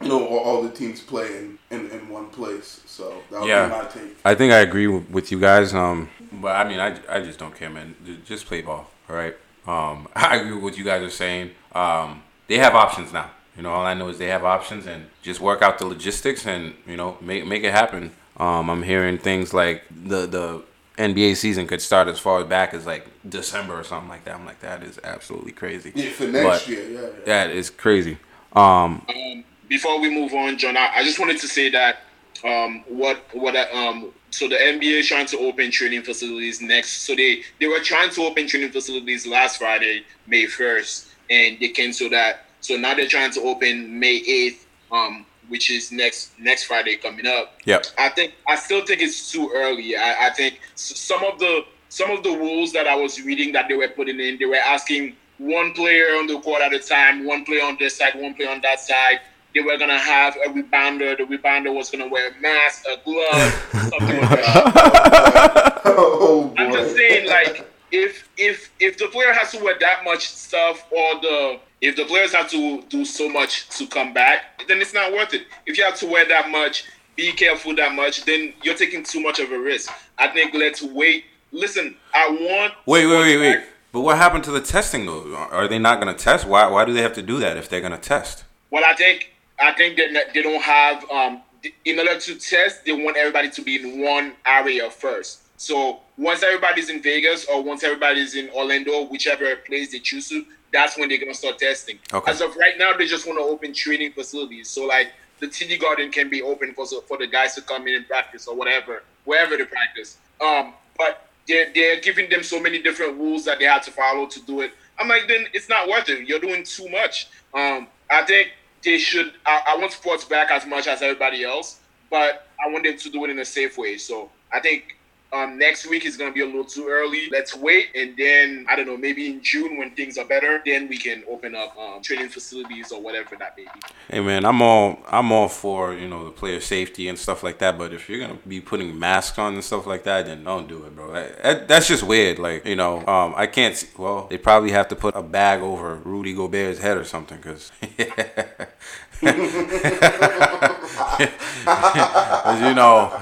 Speaker 4: you know all, all the teams play in, in, in one place. So that would
Speaker 2: Yeah.
Speaker 4: be my take.
Speaker 2: I think I agree with, with you guys. Um, but I mean, I, I just don't care, man. Just play ball, all right? Um, I agree with what you guys are saying. Um, they have options now. You know, all I know is they have options, and just work out the logistics, and you know, make make it happen. Um, I'm hearing things like the the NBA season could start as far back as like December or something like that. I'm like, that is absolutely crazy.
Speaker 4: Yeah, for next
Speaker 2: But
Speaker 4: year, yeah, yeah.
Speaker 2: That is crazy. Um,
Speaker 3: Um, before we move on, John, I, I just wanted to say that um, what what I, um, so the NBA is trying to open training facilities next. So they they were trying to open training facilities last Friday, May first, and they canceled that. So now they're trying to open May eighth, um, which is next next Friday coming up.
Speaker 2: Yep.
Speaker 3: I think I still think it's too early. I, I think some of the some of the rules that I was reading that they were putting in, they were asking one player on the court at a time, one player on this side, one player on that side. They were gonna have a rebounder. The rebounder was gonna wear a mask, a glove, something like that.
Speaker 4: oh boy.
Speaker 3: I'm just saying, like, if if if the player has to wear that much stuff, or the if the players have to do so much to come back, then it's not worth it. If you have to wear that much, be careful that much, then you're taking too much of a risk. I think let's wait. Listen, I want.
Speaker 2: Wait, wait, wait, wait.
Speaker 3: back.
Speaker 2: But what happened to the testing though? Are they not going to test? Why? Why do they have to do that if they're going to test?
Speaker 3: Well, I think I think that they don't have um in order to test, they want everybody to be in one area first. So once everybody's in Vegas or once everybody's in Orlando, whichever place they choose to, that's when they're gonna start testing.
Speaker 2: Okay.
Speaker 3: As of right now, they just want to open training facilities. So like the TD Garden can be open for for the guys to come in and practice or whatever, wherever they practice. Um, but they're they're giving them so many different rules that they have to follow to do it. I'm like, then it's not worth it. You're doing too much. Um, I think they should. I, I want sports back as much as everybody else, but I want them to do it in a safe way. So I think um, next week is going to be a little too early. Let's wait, and then I don't know, maybe in June when things are better, then we can open up um, training facilities or whatever that may be.
Speaker 2: Hey man, I'm all I'm all for you know the player safety and stuff like that. But if you're gonna be putting masks on and stuff like that, then don't do it, bro. That- that- that's just weird. Like you know, um, I can't. See, well, they probably have to put a bag over Rudy Gobert's head or something, because. you know,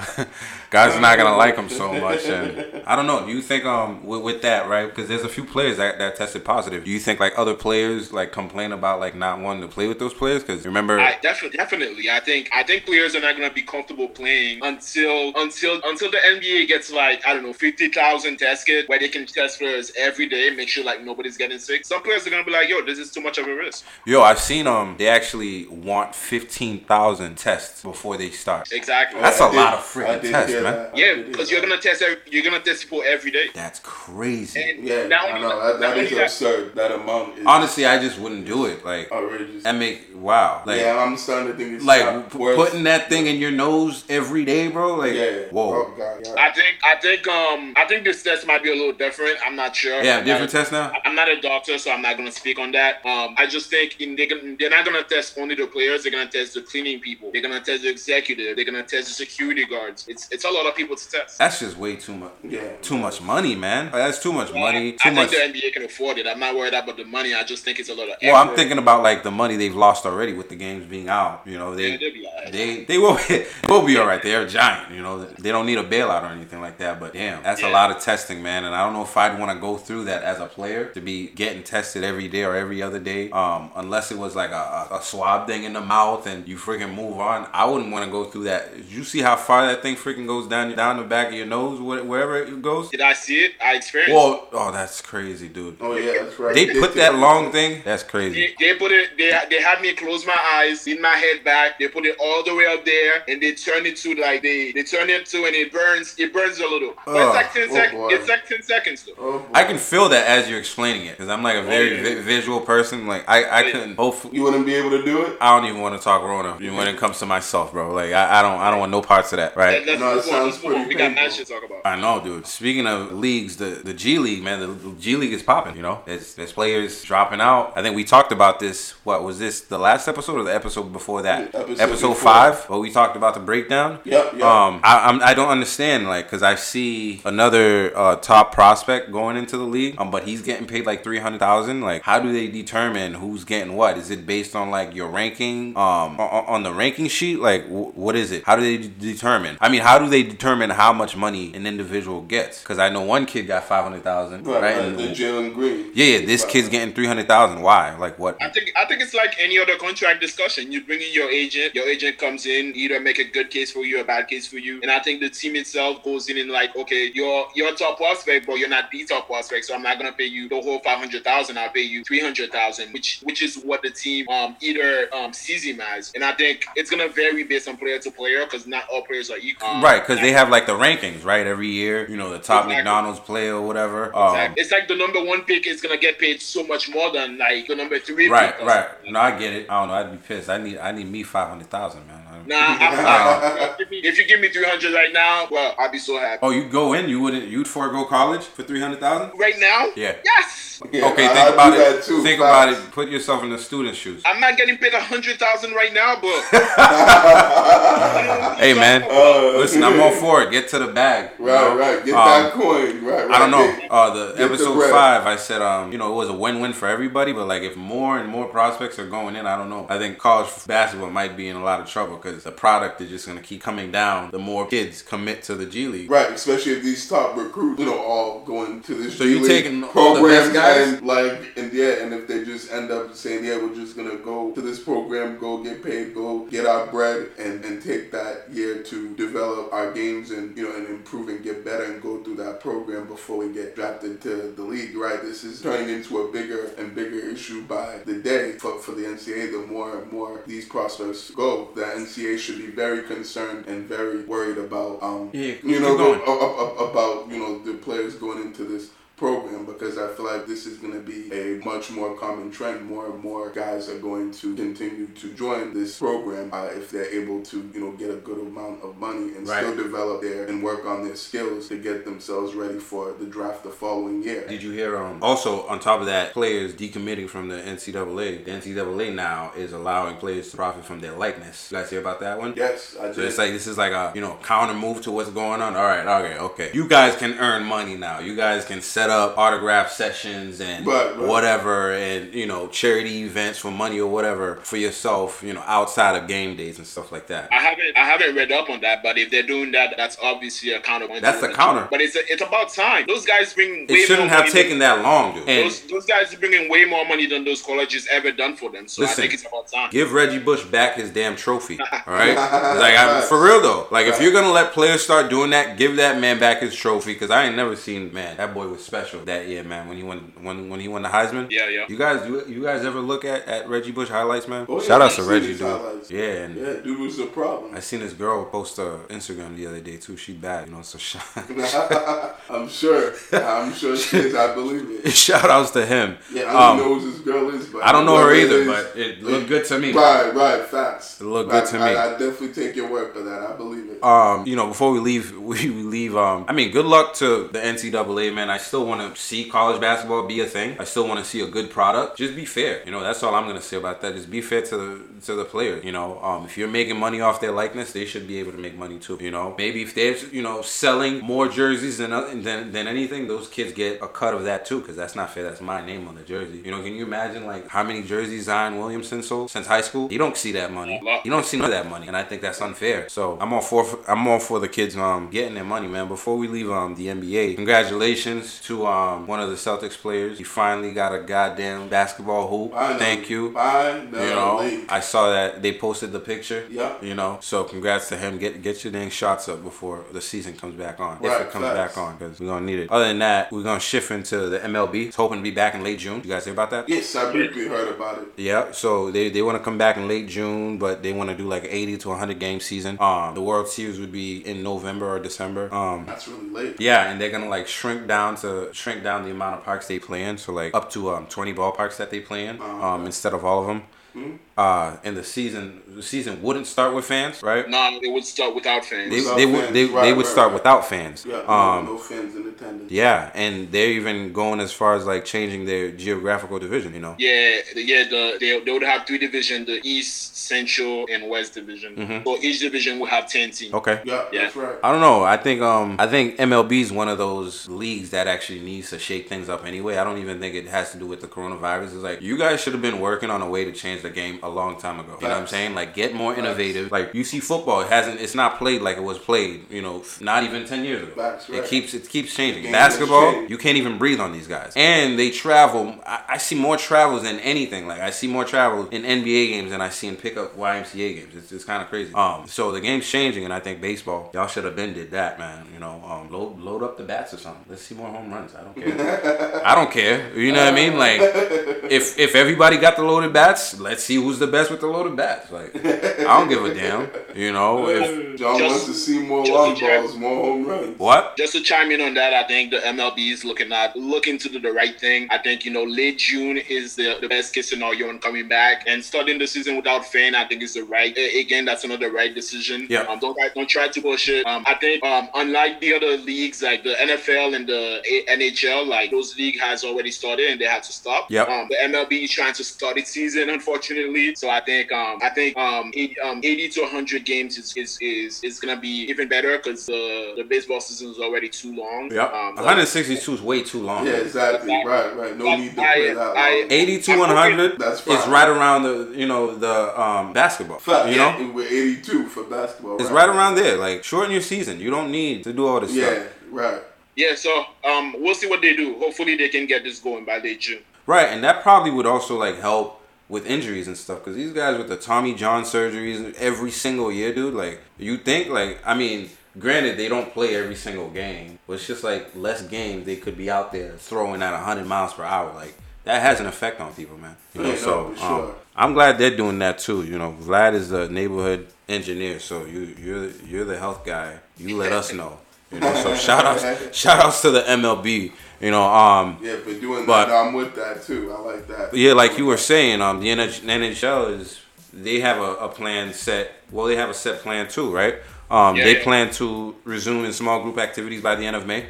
Speaker 2: guys are not gonna like him so much, and I don't know. Do you think um with, with that right? Because there's a few players that, that tested positive. Do you think like other players like complain about like not wanting to play with those players? Because remember,
Speaker 3: I definitely, definitely. I think I think players are not going to be comfortable playing until until until the NBA gets like I don't know fifty thousand test kit where they can test players every day, make sure like nobody's getting sick. Some players are going to be like, "Yo, this is too much of a risk."
Speaker 2: yo, I've seen um they actually want fifteen thousand tests before they start.
Speaker 3: Exactly.
Speaker 2: That's
Speaker 4: I
Speaker 2: a
Speaker 4: did-
Speaker 2: lot of freaking tests,
Speaker 4: hear
Speaker 2: man.
Speaker 3: yeah, because you're gonna test every, you're gonna test people every day.
Speaker 2: That's crazy.
Speaker 3: And
Speaker 4: Yeah,
Speaker 3: not
Speaker 4: I know.
Speaker 3: that-
Speaker 4: That, that
Speaker 3: not
Speaker 4: is
Speaker 3: only
Speaker 4: absurd. That amount is
Speaker 2: Honestly, I just wouldn't do it. Like
Speaker 4: outrageous.
Speaker 2: that make wow. Like
Speaker 4: yeah, I'm starting to think it's
Speaker 2: like p-
Speaker 4: worse.
Speaker 2: putting that thing in your nose every day, bro. Like
Speaker 4: yeah.
Speaker 2: whoa.
Speaker 4: Oh god. Yeah.
Speaker 3: I think I think um I think this test might be a little different. I'm not sure.
Speaker 2: Yeah,
Speaker 3: I'm
Speaker 2: different
Speaker 3: not,
Speaker 2: tests now.
Speaker 3: I'm not a doctor, so I'm not gonna speak on that. Um, I just think in, they're, gonna, they're not gonna test only the players. They're gonna test the cleaning people. They're gonna test the executive. They're gonna test the security guards. It's it's a lot of people to test.
Speaker 2: That's just way too much.
Speaker 4: Yeah.
Speaker 2: Too much money, man. That's too much money. Too
Speaker 3: I
Speaker 2: much.
Speaker 3: think the NBA can afford it. I'm not worried about the money. I just think it's a lot of.
Speaker 2: Well, I'm thinking about like the money they've lost already with the games being out. You know, they
Speaker 3: Yeah, they'll be alright.
Speaker 2: they they will will be all right. They're a giant. You know, they don't need a bailout or anything like that. But damn, that's a lot of testing, man. And I don't know if I'd want to go through that as a player to be getting tested every day or every other day. Um, unless it was like a, a, a swab thing in the mouth and you freaking move on. I wouldn't want to go through that. You see how far that thing freaking goes down down the back of your nose, wherever it goes?
Speaker 3: Did I see it? I experienced.
Speaker 2: Whoa, oh, that's crazy, dude.
Speaker 4: Oh yeah, that's right.
Speaker 2: They put that long thing. That's crazy.
Speaker 3: They, they put it. They they had me close my eyes, lean my head back. They put it all the way up there, and they turn it to like they they turn it to, and it burns. It burns a little. But
Speaker 2: Oh,
Speaker 3: it's like ten
Speaker 4: oh
Speaker 3: seconds.
Speaker 4: Oh,
Speaker 3: it's like ten seconds though.
Speaker 4: Oh.
Speaker 2: I can feel that as you're explaining it because I'm like a oh, very
Speaker 3: yeah.
Speaker 2: vi- visual person. Like I, I
Speaker 3: Yeah.
Speaker 2: couldn't. Hopefully,
Speaker 4: You wouldn't be able to do it.
Speaker 2: I don't even want to talk Rona when it comes to myself, bro. Like I, I don't, I don't want no parts of that, right?
Speaker 3: Let's
Speaker 4: No, it
Speaker 3: move on.
Speaker 4: Sounds
Speaker 3: Let's move on. We got
Speaker 4: painful.
Speaker 3: that shit to talk about.
Speaker 2: I know, dude. Speaking of leagues, the, the G League, man, the, the G League is popping. You know, there's, there's players dropping out. I think we talked about this. What was this? The last episode or the episode before that?
Speaker 4: Episode before.
Speaker 2: five, where we talked about the breakdown.
Speaker 4: Yep, yep.
Speaker 2: Um, I, I'm, I don't understand, like, because I see another uh, top prospect going into the league, um, but he's getting paid like three hundred thousand. Like, how do they determine who's getting what? Is it based on like your ranking, um, on, on the ranking sheet? Like, wh- what is it? How do they de- determine? I mean, how do they determine how much money an individual gets? Because I know one kid got five hundred thousand,
Speaker 4: Right,
Speaker 2: right?
Speaker 4: right.
Speaker 2: And-
Speaker 4: The Jalen Green.
Speaker 2: yeah, yeah, this kid's getting three hundred thousand. Why? Like, what?
Speaker 3: I think I think it's like any other contract discussion. You bring in your agent. Your agent comes in, either make a good case for you or a bad case for you. And I think the team itself goes in and like, okay, you're you're a top prospect, but you're not the top prospect, so I'm not gonna pay you the whole five hundred thousand. I'll pay you three hundred thousand, which which is what the team um either um sees him as. And I think it's gonna vary based on player to player because not all players are equal. Um,
Speaker 2: Right, because they have like the rankings, right? Every year, you know, the top
Speaker 3: Exactly.
Speaker 2: McDonald's player or whatever. Um,
Speaker 3: Exactly. It's like the number one pick is gonna get paid so much more than like the number three.
Speaker 2: Right,
Speaker 3: pick
Speaker 2: right. No, I get it. I don't know. I'd be pissed. I need, I need me five hundred thousand, man. I-
Speaker 3: Nah, I'm, if you- if you give me three hundred right now, well, I'd be so happy.
Speaker 2: Oh, you go in, you wouldn't, you'd forego college for three hundred thousand?
Speaker 3: Right now,
Speaker 2: Yeah.
Speaker 3: yes.
Speaker 4: Yeah,
Speaker 2: okay,
Speaker 4: I-
Speaker 2: think
Speaker 4: I
Speaker 2: about it.
Speaker 4: that too,
Speaker 2: think about it. Put yourself in the student's shoes.
Speaker 3: I'm not getting paid a hundred thousand right now, but
Speaker 2: Hey, man.
Speaker 4: Uh,
Speaker 2: Listen, I'm all for it. Get to the bag. you
Speaker 4: Right,
Speaker 2: know?
Speaker 4: right. Get
Speaker 2: Um,
Speaker 4: that coin. Right, right.
Speaker 2: I don't know. Uh, the
Speaker 4: the
Speaker 2: episode
Speaker 4: bread.
Speaker 2: five, I said, um, you know, it was a win-win for everybody. But like, if more and more prospects are going in, I don't know. I think college basketball might be in a lot of trouble because the product is just gonna keep coming down. The more kids commit to the G League.
Speaker 4: Right, especially if these top recruits, you know, all going to this
Speaker 2: So
Speaker 4: G
Speaker 2: you
Speaker 4: League
Speaker 2: taking all the
Speaker 4: programs
Speaker 2: best guys?
Speaker 4: and like, and yeah, and if they just end up saying, yeah, we're just gonna go to this program, go get paid, go get our bread, and and take that year to develop our games and you know and improve and get better and go through that program before we get drafted to the league. Right, this is turning into a bigger and bigger issue by the day for for the NCAA. The more and more these prospects go, the NCAA should be very concerned and very worried about um
Speaker 2: Yeah,
Speaker 4: you know about you know the players going into this program because I feel like this is going to be a much more common trend. More and more guys are going to continue to join this program uh, if they're able to you know get a good amount of money and
Speaker 2: Right.
Speaker 4: still develop their and work on their skills to get themselves ready for the draft the following year.
Speaker 2: Did you hear? Um, also, on top of that, players decommitting from the NCAA. The NCAA now is allowing players to profit from their likeness. You guys hear about that one?
Speaker 4: Yes, I
Speaker 2: So it's like this is like a you know counter move to what's going on. All right, okay, okay. You guys can earn money now. You guys can set up autograph sessions and
Speaker 4: Right, right.
Speaker 2: whatever, and you know charity events for money or whatever for yourself. You know outside of game days and stuff like that.
Speaker 3: I haven't I haven't read up on that. But if they're doing that, that's obviously a counter.
Speaker 2: That's the counter.
Speaker 3: But it's a, it's about time. Those guys bring.
Speaker 2: It shouldn't
Speaker 3: more
Speaker 2: have
Speaker 3: money
Speaker 2: taken that long, dude. And
Speaker 3: those those guys are bringing way more money than those colleges ever done for them. So
Speaker 2: Listen,
Speaker 3: I think it's about time.
Speaker 2: Give Reggie Bush back his damn trophy. All right, like I, for real though. Like if you're gonna let players start doing that, give that man back his trophy. Cause I ain't never seen man that boy was special that year, man. When he won when when he won the Heisman.
Speaker 3: Yeah, yeah.
Speaker 2: You guys, you, you guys ever look at, at Reggie Bush highlights, man?
Speaker 4: Oh, yeah,
Speaker 2: Shout out to Reggie,
Speaker 4: his
Speaker 2: dude.
Speaker 4: highlights.
Speaker 2: Yeah, and
Speaker 4: yeah, dude was a problem.
Speaker 2: I seen this girl post a Instagram the other day too. She bad, you know. So shout,
Speaker 4: I'm sure. I'm sure she is. I believe it.
Speaker 2: shout outs to him.
Speaker 4: Yeah, I
Speaker 2: Um,
Speaker 4: don't know who this girl is, but
Speaker 2: I don't know her either,
Speaker 4: is,
Speaker 2: but it looked good to me.
Speaker 4: Right, right, facts.
Speaker 2: It looked
Speaker 4: I-
Speaker 2: good to
Speaker 4: I,
Speaker 2: me.
Speaker 4: I, definitely take your word for that. I believe it.
Speaker 2: um, you know, before we leave, we, we leave. Um, I mean, good luck to the NCAA, man. I still want to see college basketball be a thing. I still want to see a good product. Just be fair. You know, that's all I'm gonna say about that. Just be fair to the to the player. You know, um, if you're making money off their likeness, they should be able to make money too. You know, maybe if they're you know selling more jerseys than than than anything, those kids get a cut of that too, because that's not fair. That's my name on the jersey. You know, can you imagine like how many jerseys Zion Williamson sold since high school? You don't see that money. You don't see none of that money, and I think that's unfair. So I'm all for I'm all for the kids um getting their money, man. Before we leave um the NBA, congratulations to um one of the Celtics players. He finally got a goddamn basketball hoop.
Speaker 4: Finally.
Speaker 2: Thank you.
Speaker 4: Finally.
Speaker 2: You know, I saw that they posted the picture.
Speaker 4: Yeah.
Speaker 2: You know, so congrats to him. Get get your dang shots up before the season comes back on.
Speaker 4: Right, if
Speaker 2: it comes
Speaker 4: facts.
Speaker 2: back on, because we're gonna need it. Other than that, we're gonna shift into the MLB. It's hoping to be back in late June. You guys hear about that?
Speaker 4: yes, I briefly heard about it.
Speaker 2: Yeah, so they, they want to come back in late June, but they want to do like 80 to 100 game season. Um, the World Series would be in November or December. Um,
Speaker 4: That's really late.
Speaker 2: yeah, and they're gonna like shrink down to shrink down the amount of parks they play in, so like up to um 20 ballparks that they play in, um instead of all of them. Uh, and the season the season wouldn't start with fans, right?
Speaker 3: No, it would start without fans.
Speaker 2: They,
Speaker 4: Without
Speaker 2: they would they,
Speaker 4: right,
Speaker 2: they would
Speaker 4: right,
Speaker 2: start
Speaker 4: right.
Speaker 2: without fans.
Speaker 4: Yeah, no,
Speaker 2: Um,
Speaker 4: no fans in attendance.
Speaker 2: yeah, and they're even going as far as like changing their geographical division. You know.
Speaker 3: Yeah, yeah. The they, they would have three divisions: the East, Central, and West division.
Speaker 2: Mm-hmm.
Speaker 3: So each division would have ten teams.
Speaker 2: Okay.
Speaker 4: Yeah,
Speaker 3: Yeah.
Speaker 4: that's right.
Speaker 2: I don't know. I think um I think MLB is one of those leagues that actually needs to shake things up anyway. I don't even think it has to do with the coronavirus. It's like you guys should have been working on a way to change the game a long time ago. You know what I'm saying? Like get more innovative. Like you see football, it hasn't it's not played like it was played, you know, not even 10 years ago.
Speaker 4: Right.
Speaker 2: It keeps it keeps changing. Basketball, you can't even breathe on these guys. And they travel. I, I see more travels than anything. Like I see more travels in NBA games than I see in pickup YMCA games. It's, it's kind of crazy. Um, so the game's changing, and I think baseball, y'all should have been did that, man. You know, um, load load up the bats or something. Let's see more home runs. I don't care. I don't care. You know what I mean? Like if if everybody got the loaded bats, let's see who's the best with the loaded bats. Like I don't give a damn. You know if
Speaker 4: John
Speaker 3: Just-
Speaker 4: wants to see more
Speaker 3: just
Speaker 4: long balls, more home runs.
Speaker 2: what?
Speaker 3: Just to chime in on that, I think the MLB is looking at looking to do the right thing. I think you know late June is the, the best case scenario on coming back and starting the season without fan. I think is the right again. That's another right decision.
Speaker 2: Yeah.
Speaker 3: Um, don't try- don't try to push it. Um, I think um, unlike the other leagues like the NFL and the NHL, like those league has already started and they had to stop.
Speaker 2: Yep.
Speaker 3: Um, the MLB is trying to start its season, unfortunately. So I think um, I think um, 80, um, 80 to 100 games is is, is, is gonna be even better because the the baseball season is already too long.
Speaker 2: Yep.
Speaker 3: Um,
Speaker 2: 162 is way too long.
Speaker 4: Yeah, exactly. Right, right. No need to
Speaker 3: I-
Speaker 4: play that
Speaker 3: I-
Speaker 4: long.
Speaker 2: 80 to 100
Speaker 4: That's
Speaker 2: is
Speaker 4: fine.
Speaker 2: right around the you know the um basketball.
Speaker 4: Fact,
Speaker 2: You know,
Speaker 4: yeah, we're 82 for basketball.
Speaker 2: it's right around there. Like shorten your season. You don't need to do all this
Speaker 4: Yeah,
Speaker 2: stuff.
Speaker 4: right.
Speaker 3: Yeah, so um, we'll see what they do. Hopefully, they can get this going by late June.
Speaker 2: Right, and that probably would also like help with injuries and stuff because these guys with the Tommy John surgeries every single year, dude. Like you think like I mean. Granted, they don't play every single game, but it's just like less games they could be out there throwing at 100 miles per hour. Like that has an effect on people, man. You know,
Speaker 4: Yeah, no,
Speaker 2: so um. I'm glad they're doing that too. You know, Vlad is the neighborhood engineer, so you you're you're the health guy. You let us know. You know, so shout outs shout outs to the MLB. You know, um,
Speaker 4: Yeah, but doing
Speaker 2: But-
Speaker 4: that, I'm with that too. I like that.
Speaker 2: yeah, like you were saying, um, the NH- NHL is they have a, a plan set. Well, they have a set plan too, right? Um,
Speaker 3: Yeah,
Speaker 2: they
Speaker 3: yeah.
Speaker 2: plan to resume in small group activities by the end of May.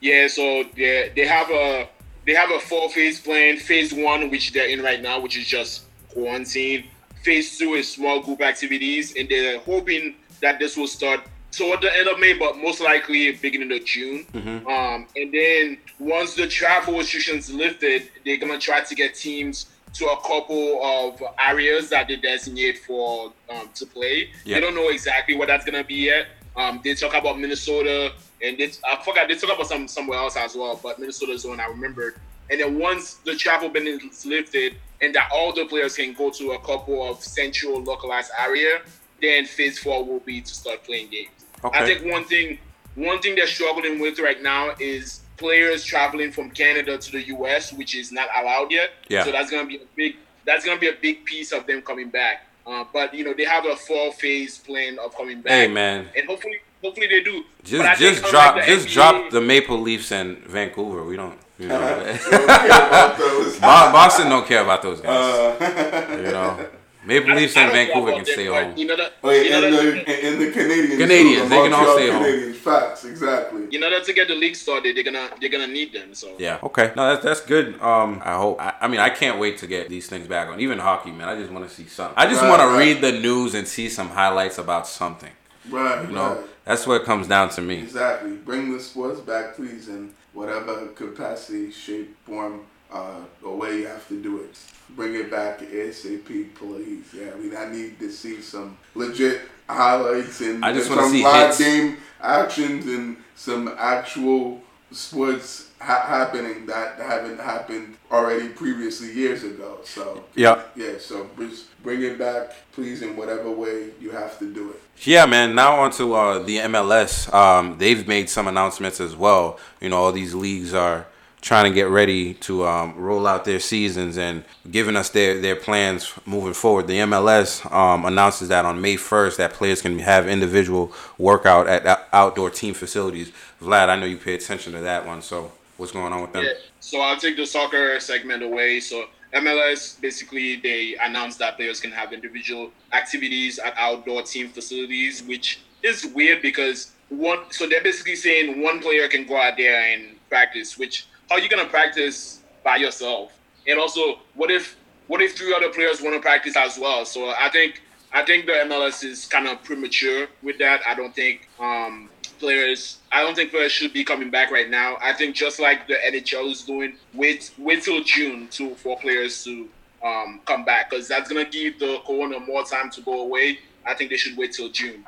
Speaker 3: Yeah, so they they have a they have a four phase plan. Phase one, which they're in right now, which is just quarantine. Phase two is small group activities, and they're hoping that this will start toward the end of May, but most likely beginning of June. Um, and then once the travel restrictions lifted, they're gonna try to get teams to a couple of areas that they designate for um, to play.
Speaker 2: Yeah.
Speaker 3: They don't know exactly what that's gonna be yet. Um, they talk about Minnesota, and they, I forgot they talk about some somewhere else as well, but Minnesota's the one I remembered. And then once the travel ban is lifted, and that all the players can go to a couple of central localized area, then phase four will be to start playing games. I think one thing one thing they're struggling with right now is players traveling from Canada to the US, which is not allowed yet.
Speaker 2: Yeah.
Speaker 3: So that's gonna be a big that's gonna be a big piece of them coming back. Uh, but you know they have a four phase plan of coming back.
Speaker 2: Hey man,
Speaker 3: and hopefully hopefully they do.
Speaker 2: just
Speaker 3: But I think
Speaker 2: just drop
Speaker 3: the
Speaker 2: just
Speaker 3: NBA
Speaker 2: drop the Maple Leafs and Vancouver. We don't, you know,
Speaker 4: Don't care about those.
Speaker 2: Boston don't care about those guys.
Speaker 4: Uh,
Speaker 2: you know, Maple
Speaker 3: I-
Speaker 2: Leafs
Speaker 3: I
Speaker 2: and Vancouver can stay
Speaker 3: but
Speaker 2: home.
Speaker 3: You know that.
Speaker 4: oh,
Speaker 3: you
Speaker 4: yeah,
Speaker 3: know
Speaker 4: and,
Speaker 3: that-
Speaker 4: the, and the Canadians.
Speaker 2: Canadians,
Speaker 4: too,
Speaker 2: they can all
Speaker 4: Montreal
Speaker 2: stay home.
Speaker 4: Canadians, facts, exactly.
Speaker 3: in order to get the league started, they're gonna they're gonna need them. So
Speaker 2: Yeah. Okay. No, that's that's good. Um, I hope. I, I mean, I can't wait to get these things back on. Even hockey, man. I just want to see something. I just
Speaker 4: Right,
Speaker 2: want to read the news and see some highlights about something.
Speaker 4: Right,
Speaker 2: You know,
Speaker 4: right.
Speaker 2: that's what it comes down to me.
Speaker 4: Exactly. Bring the sports back, please, in whatever capacity, shape, form, uh, or way you have to do it. Bring it back ASAP, please. Yeah, I mean, I need to see some legit highlights and,
Speaker 2: I just
Speaker 4: and some
Speaker 2: see
Speaker 4: live
Speaker 2: hits.
Speaker 4: game actions and some actual sports ha- happening that haven't happened already previously years ago. So
Speaker 2: Yeah.
Speaker 4: yeah, so just bring it back, please, in whatever way you have to do it.
Speaker 2: Yeah, man. Now on to uh, the MLS. Um, they've made some announcements as well. You know, all these leagues are trying to get ready to um, roll out their seasons and giving us their, their plans moving forward. The MLS um, announces that on May 1st that players can have individual workout at outdoor team facilities. Vlad, I know you pay attention to that one. So what's going on with them?
Speaker 3: Yeah. So I'll take the soccer segment away. So MLS basically they announced that players can have individual activities at outdoor team facilities, which is weird because one. So they're basically saying one player can go out there and practice. Which are you gonna practice by yourself? And also, what if what if three other players want to practice as well? So I think I think the MLS is kind of premature with that. I don't think um, players. I don't think players should be coming back right now. I think just like the NHL is doing, wait wait till June to for players to um, come back because that's gonna give the corona more time to go away. I think they should wait till June.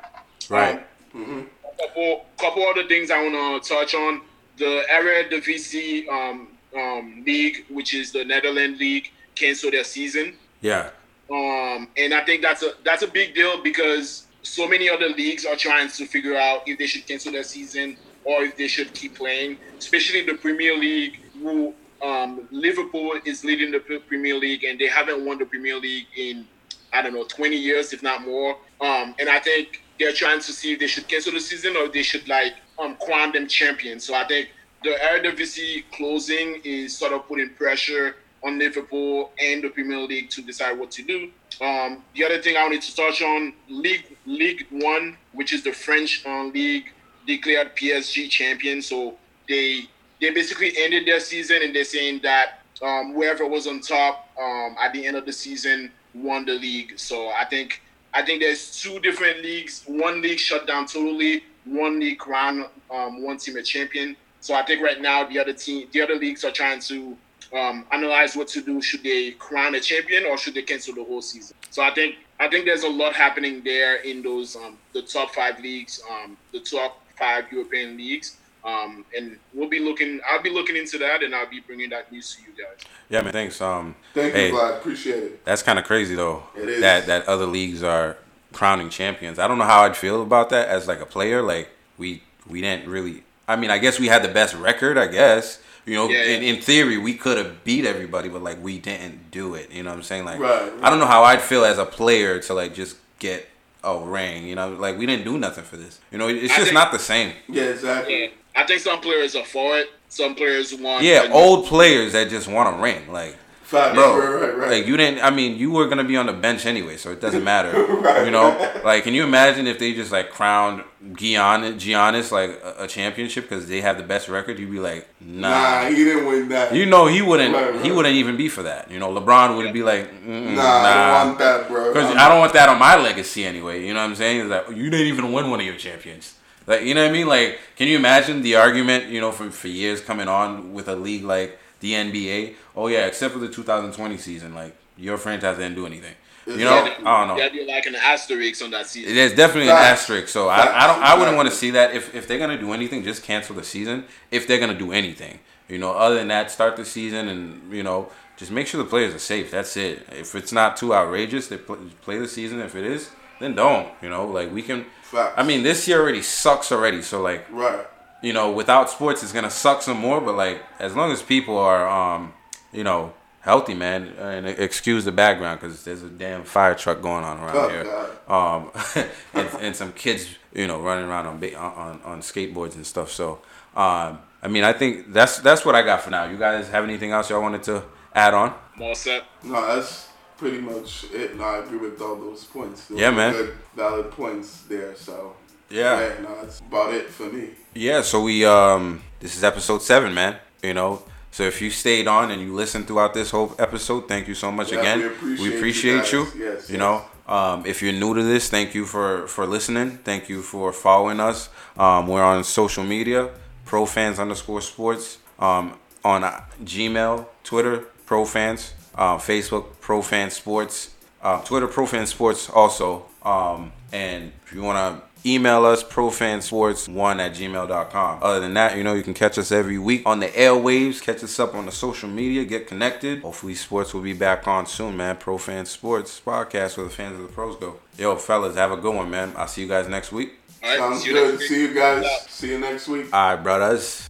Speaker 2: Right.
Speaker 3: Um, couple couple other things I want to touch on. The Eredivisie um, um, league, which is the Netherlands league, canceled their season.
Speaker 2: Yeah.
Speaker 3: Um, and I think that's a that's a big deal because so many other leagues are trying to figure out if they should cancel their season or if they should keep playing. Especially the Premier League, who um, Liverpool is leading the Premier League, and they haven't won the Premier League in I don't know 20 years, if not more. Um, and I think they're trying to see if they should cancel the season or if they should like um, crown them champions. So I think the Eredivisie closing is sort of putting pressure on Liverpool and the Premier League to decide what to do. Um, the other thing I wanted to touch on, League League One, which is the French um, league, declared PSG champion. So they they basically ended their season and they're saying that um, whoever was on top um, at the end of the season won the league. So I think I think there's two different leagues. One league shut down totally. One league crown um, one team a champion. So I think right now the other team, the other leagues are trying to um, analyze what to do. Should they crown a champion or should they cancel the whole season? So I think I think there's a lot happening there in those um, the top five leagues, um, the top five European leagues. Um, and we'll be looking. I'll be looking into that, and I'll be bringing that news to you guys.
Speaker 2: Yeah, man. Thanks. Um,
Speaker 4: Thank
Speaker 2: hey,
Speaker 4: you, Vlad. Appreciate it.
Speaker 2: That's kind of crazy though.
Speaker 4: It is.
Speaker 2: That that other leagues are crowning champions. I don't know how I'd feel about that as like a player. Like we we didn't really. I mean, I guess we had the best record. I guess you know,
Speaker 3: Yeah,
Speaker 2: in,
Speaker 3: yeah.
Speaker 2: in theory, we could have beat everybody, but like we didn't do it. You know what I'm saying? Like
Speaker 4: Right,
Speaker 2: I don't know how I'd feel as a player to like just get a ring. You know, like we didn't do nothing for this. You know, it's
Speaker 3: I
Speaker 2: just
Speaker 3: think-
Speaker 2: not the same.
Speaker 4: Yeah, exactly.
Speaker 3: Yeah, I think some players are for it. Some players want.
Speaker 2: Yeah, old players that just want a ring, like.
Speaker 4: Facts.
Speaker 2: bro.
Speaker 4: Right, right, right.
Speaker 2: Like you didn't. I mean, you were gonna be on the bench anyway, so it doesn't matter. You know, like can you imagine if they just like crowned Giannis, Giannis like a, a championship because they have the best record? You'd be like,
Speaker 4: nah,
Speaker 2: nah.
Speaker 4: he didn't win that.
Speaker 2: You know, he wouldn't. He wouldn't even be for that. You know, LeBron would be like,
Speaker 4: nah,
Speaker 2: nah.
Speaker 4: I don't want that, bro.
Speaker 2: Because I don't want that on my legacy anyway. You know what I'm saying? It's like you didn't even win one of your champions. Like you know what I mean? Like, can you imagine the argument? You know, for for years coming on with a league like the NBA. Oh yeah, except for the 2020 season, like your franchise didn't do anything. You know,
Speaker 3: Yeah,
Speaker 2: I don't know.
Speaker 3: There'd be like an asterisk on that season.
Speaker 2: There's definitely an asterisk. So I, I don't. I wouldn't
Speaker 4: Facts.
Speaker 2: want to see that. If if they're gonna do anything, just cancel the season. If they're gonna do anything, you know, other than that, start the season and you know, just make sure the players are safe. That's it. If it's not too outrageous, they play, play the season. If it is, then don't. You know, like we can.
Speaker 4: Facts.
Speaker 2: I mean, this year already sucks already. So like,
Speaker 4: right.
Speaker 2: you know, without sports, it's gonna suck some more. But like, as long as people are, um, you know, healthy, man, and excuse the background because there's a damn fire truck going on around
Speaker 4: Oh,
Speaker 2: here, um, and, and some kids, you know, running around on on on skateboards and stuff. So, um, I mean, I think that's that's what I got for now. You guys have anything else y'all wanted to add on?
Speaker 3: More set.
Speaker 4: No, that's pretty much it. No, I agree with all those points. Those
Speaker 2: Yeah, man.
Speaker 4: Good, valid points there. So
Speaker 2: Yeah.
Speaker 4: no, that's about it for me.
Speaker 2: Yeah, so we um this is episode seven, man. You know, so if you stayed on and you listened throughout this whole episode, thank you so much
Speaker 4: Yeah,
Speaker 2: again.
Speaker 4: we appreciate you
Speaker 2: appreciate you.
Speaker 4: guys. Yes,
Speaker 2: you
Speaker 4: yes.
Speaker 2: know, um, if you're new to this, thank you for for listening. Thank you for following us. Um, we're on social media, profans underscore sports. Um, on uh, Gmail, Twitter, profans, uh, Facebook, profan sports, uh, Twitter, profan sports also. Um, and if you want to email us profansports1 at gmail.com other than that you know you can catch us every week on the airwaves catch us up on the social media get connected hopefully sports will be back on soon man profan sports podcast where the fans of the pros go yo fellas have a good one man i'll see you guys next week
Speaker 3: All right.
Speaker 4: Sounds
Speaker 3: see you
Speaker 4: good.
Speaker 3: next week.
Speaker 4: See you guys.
Speaker 3: Yeah.
Speaker 4: See you next week.
Speaker 2: all right brothers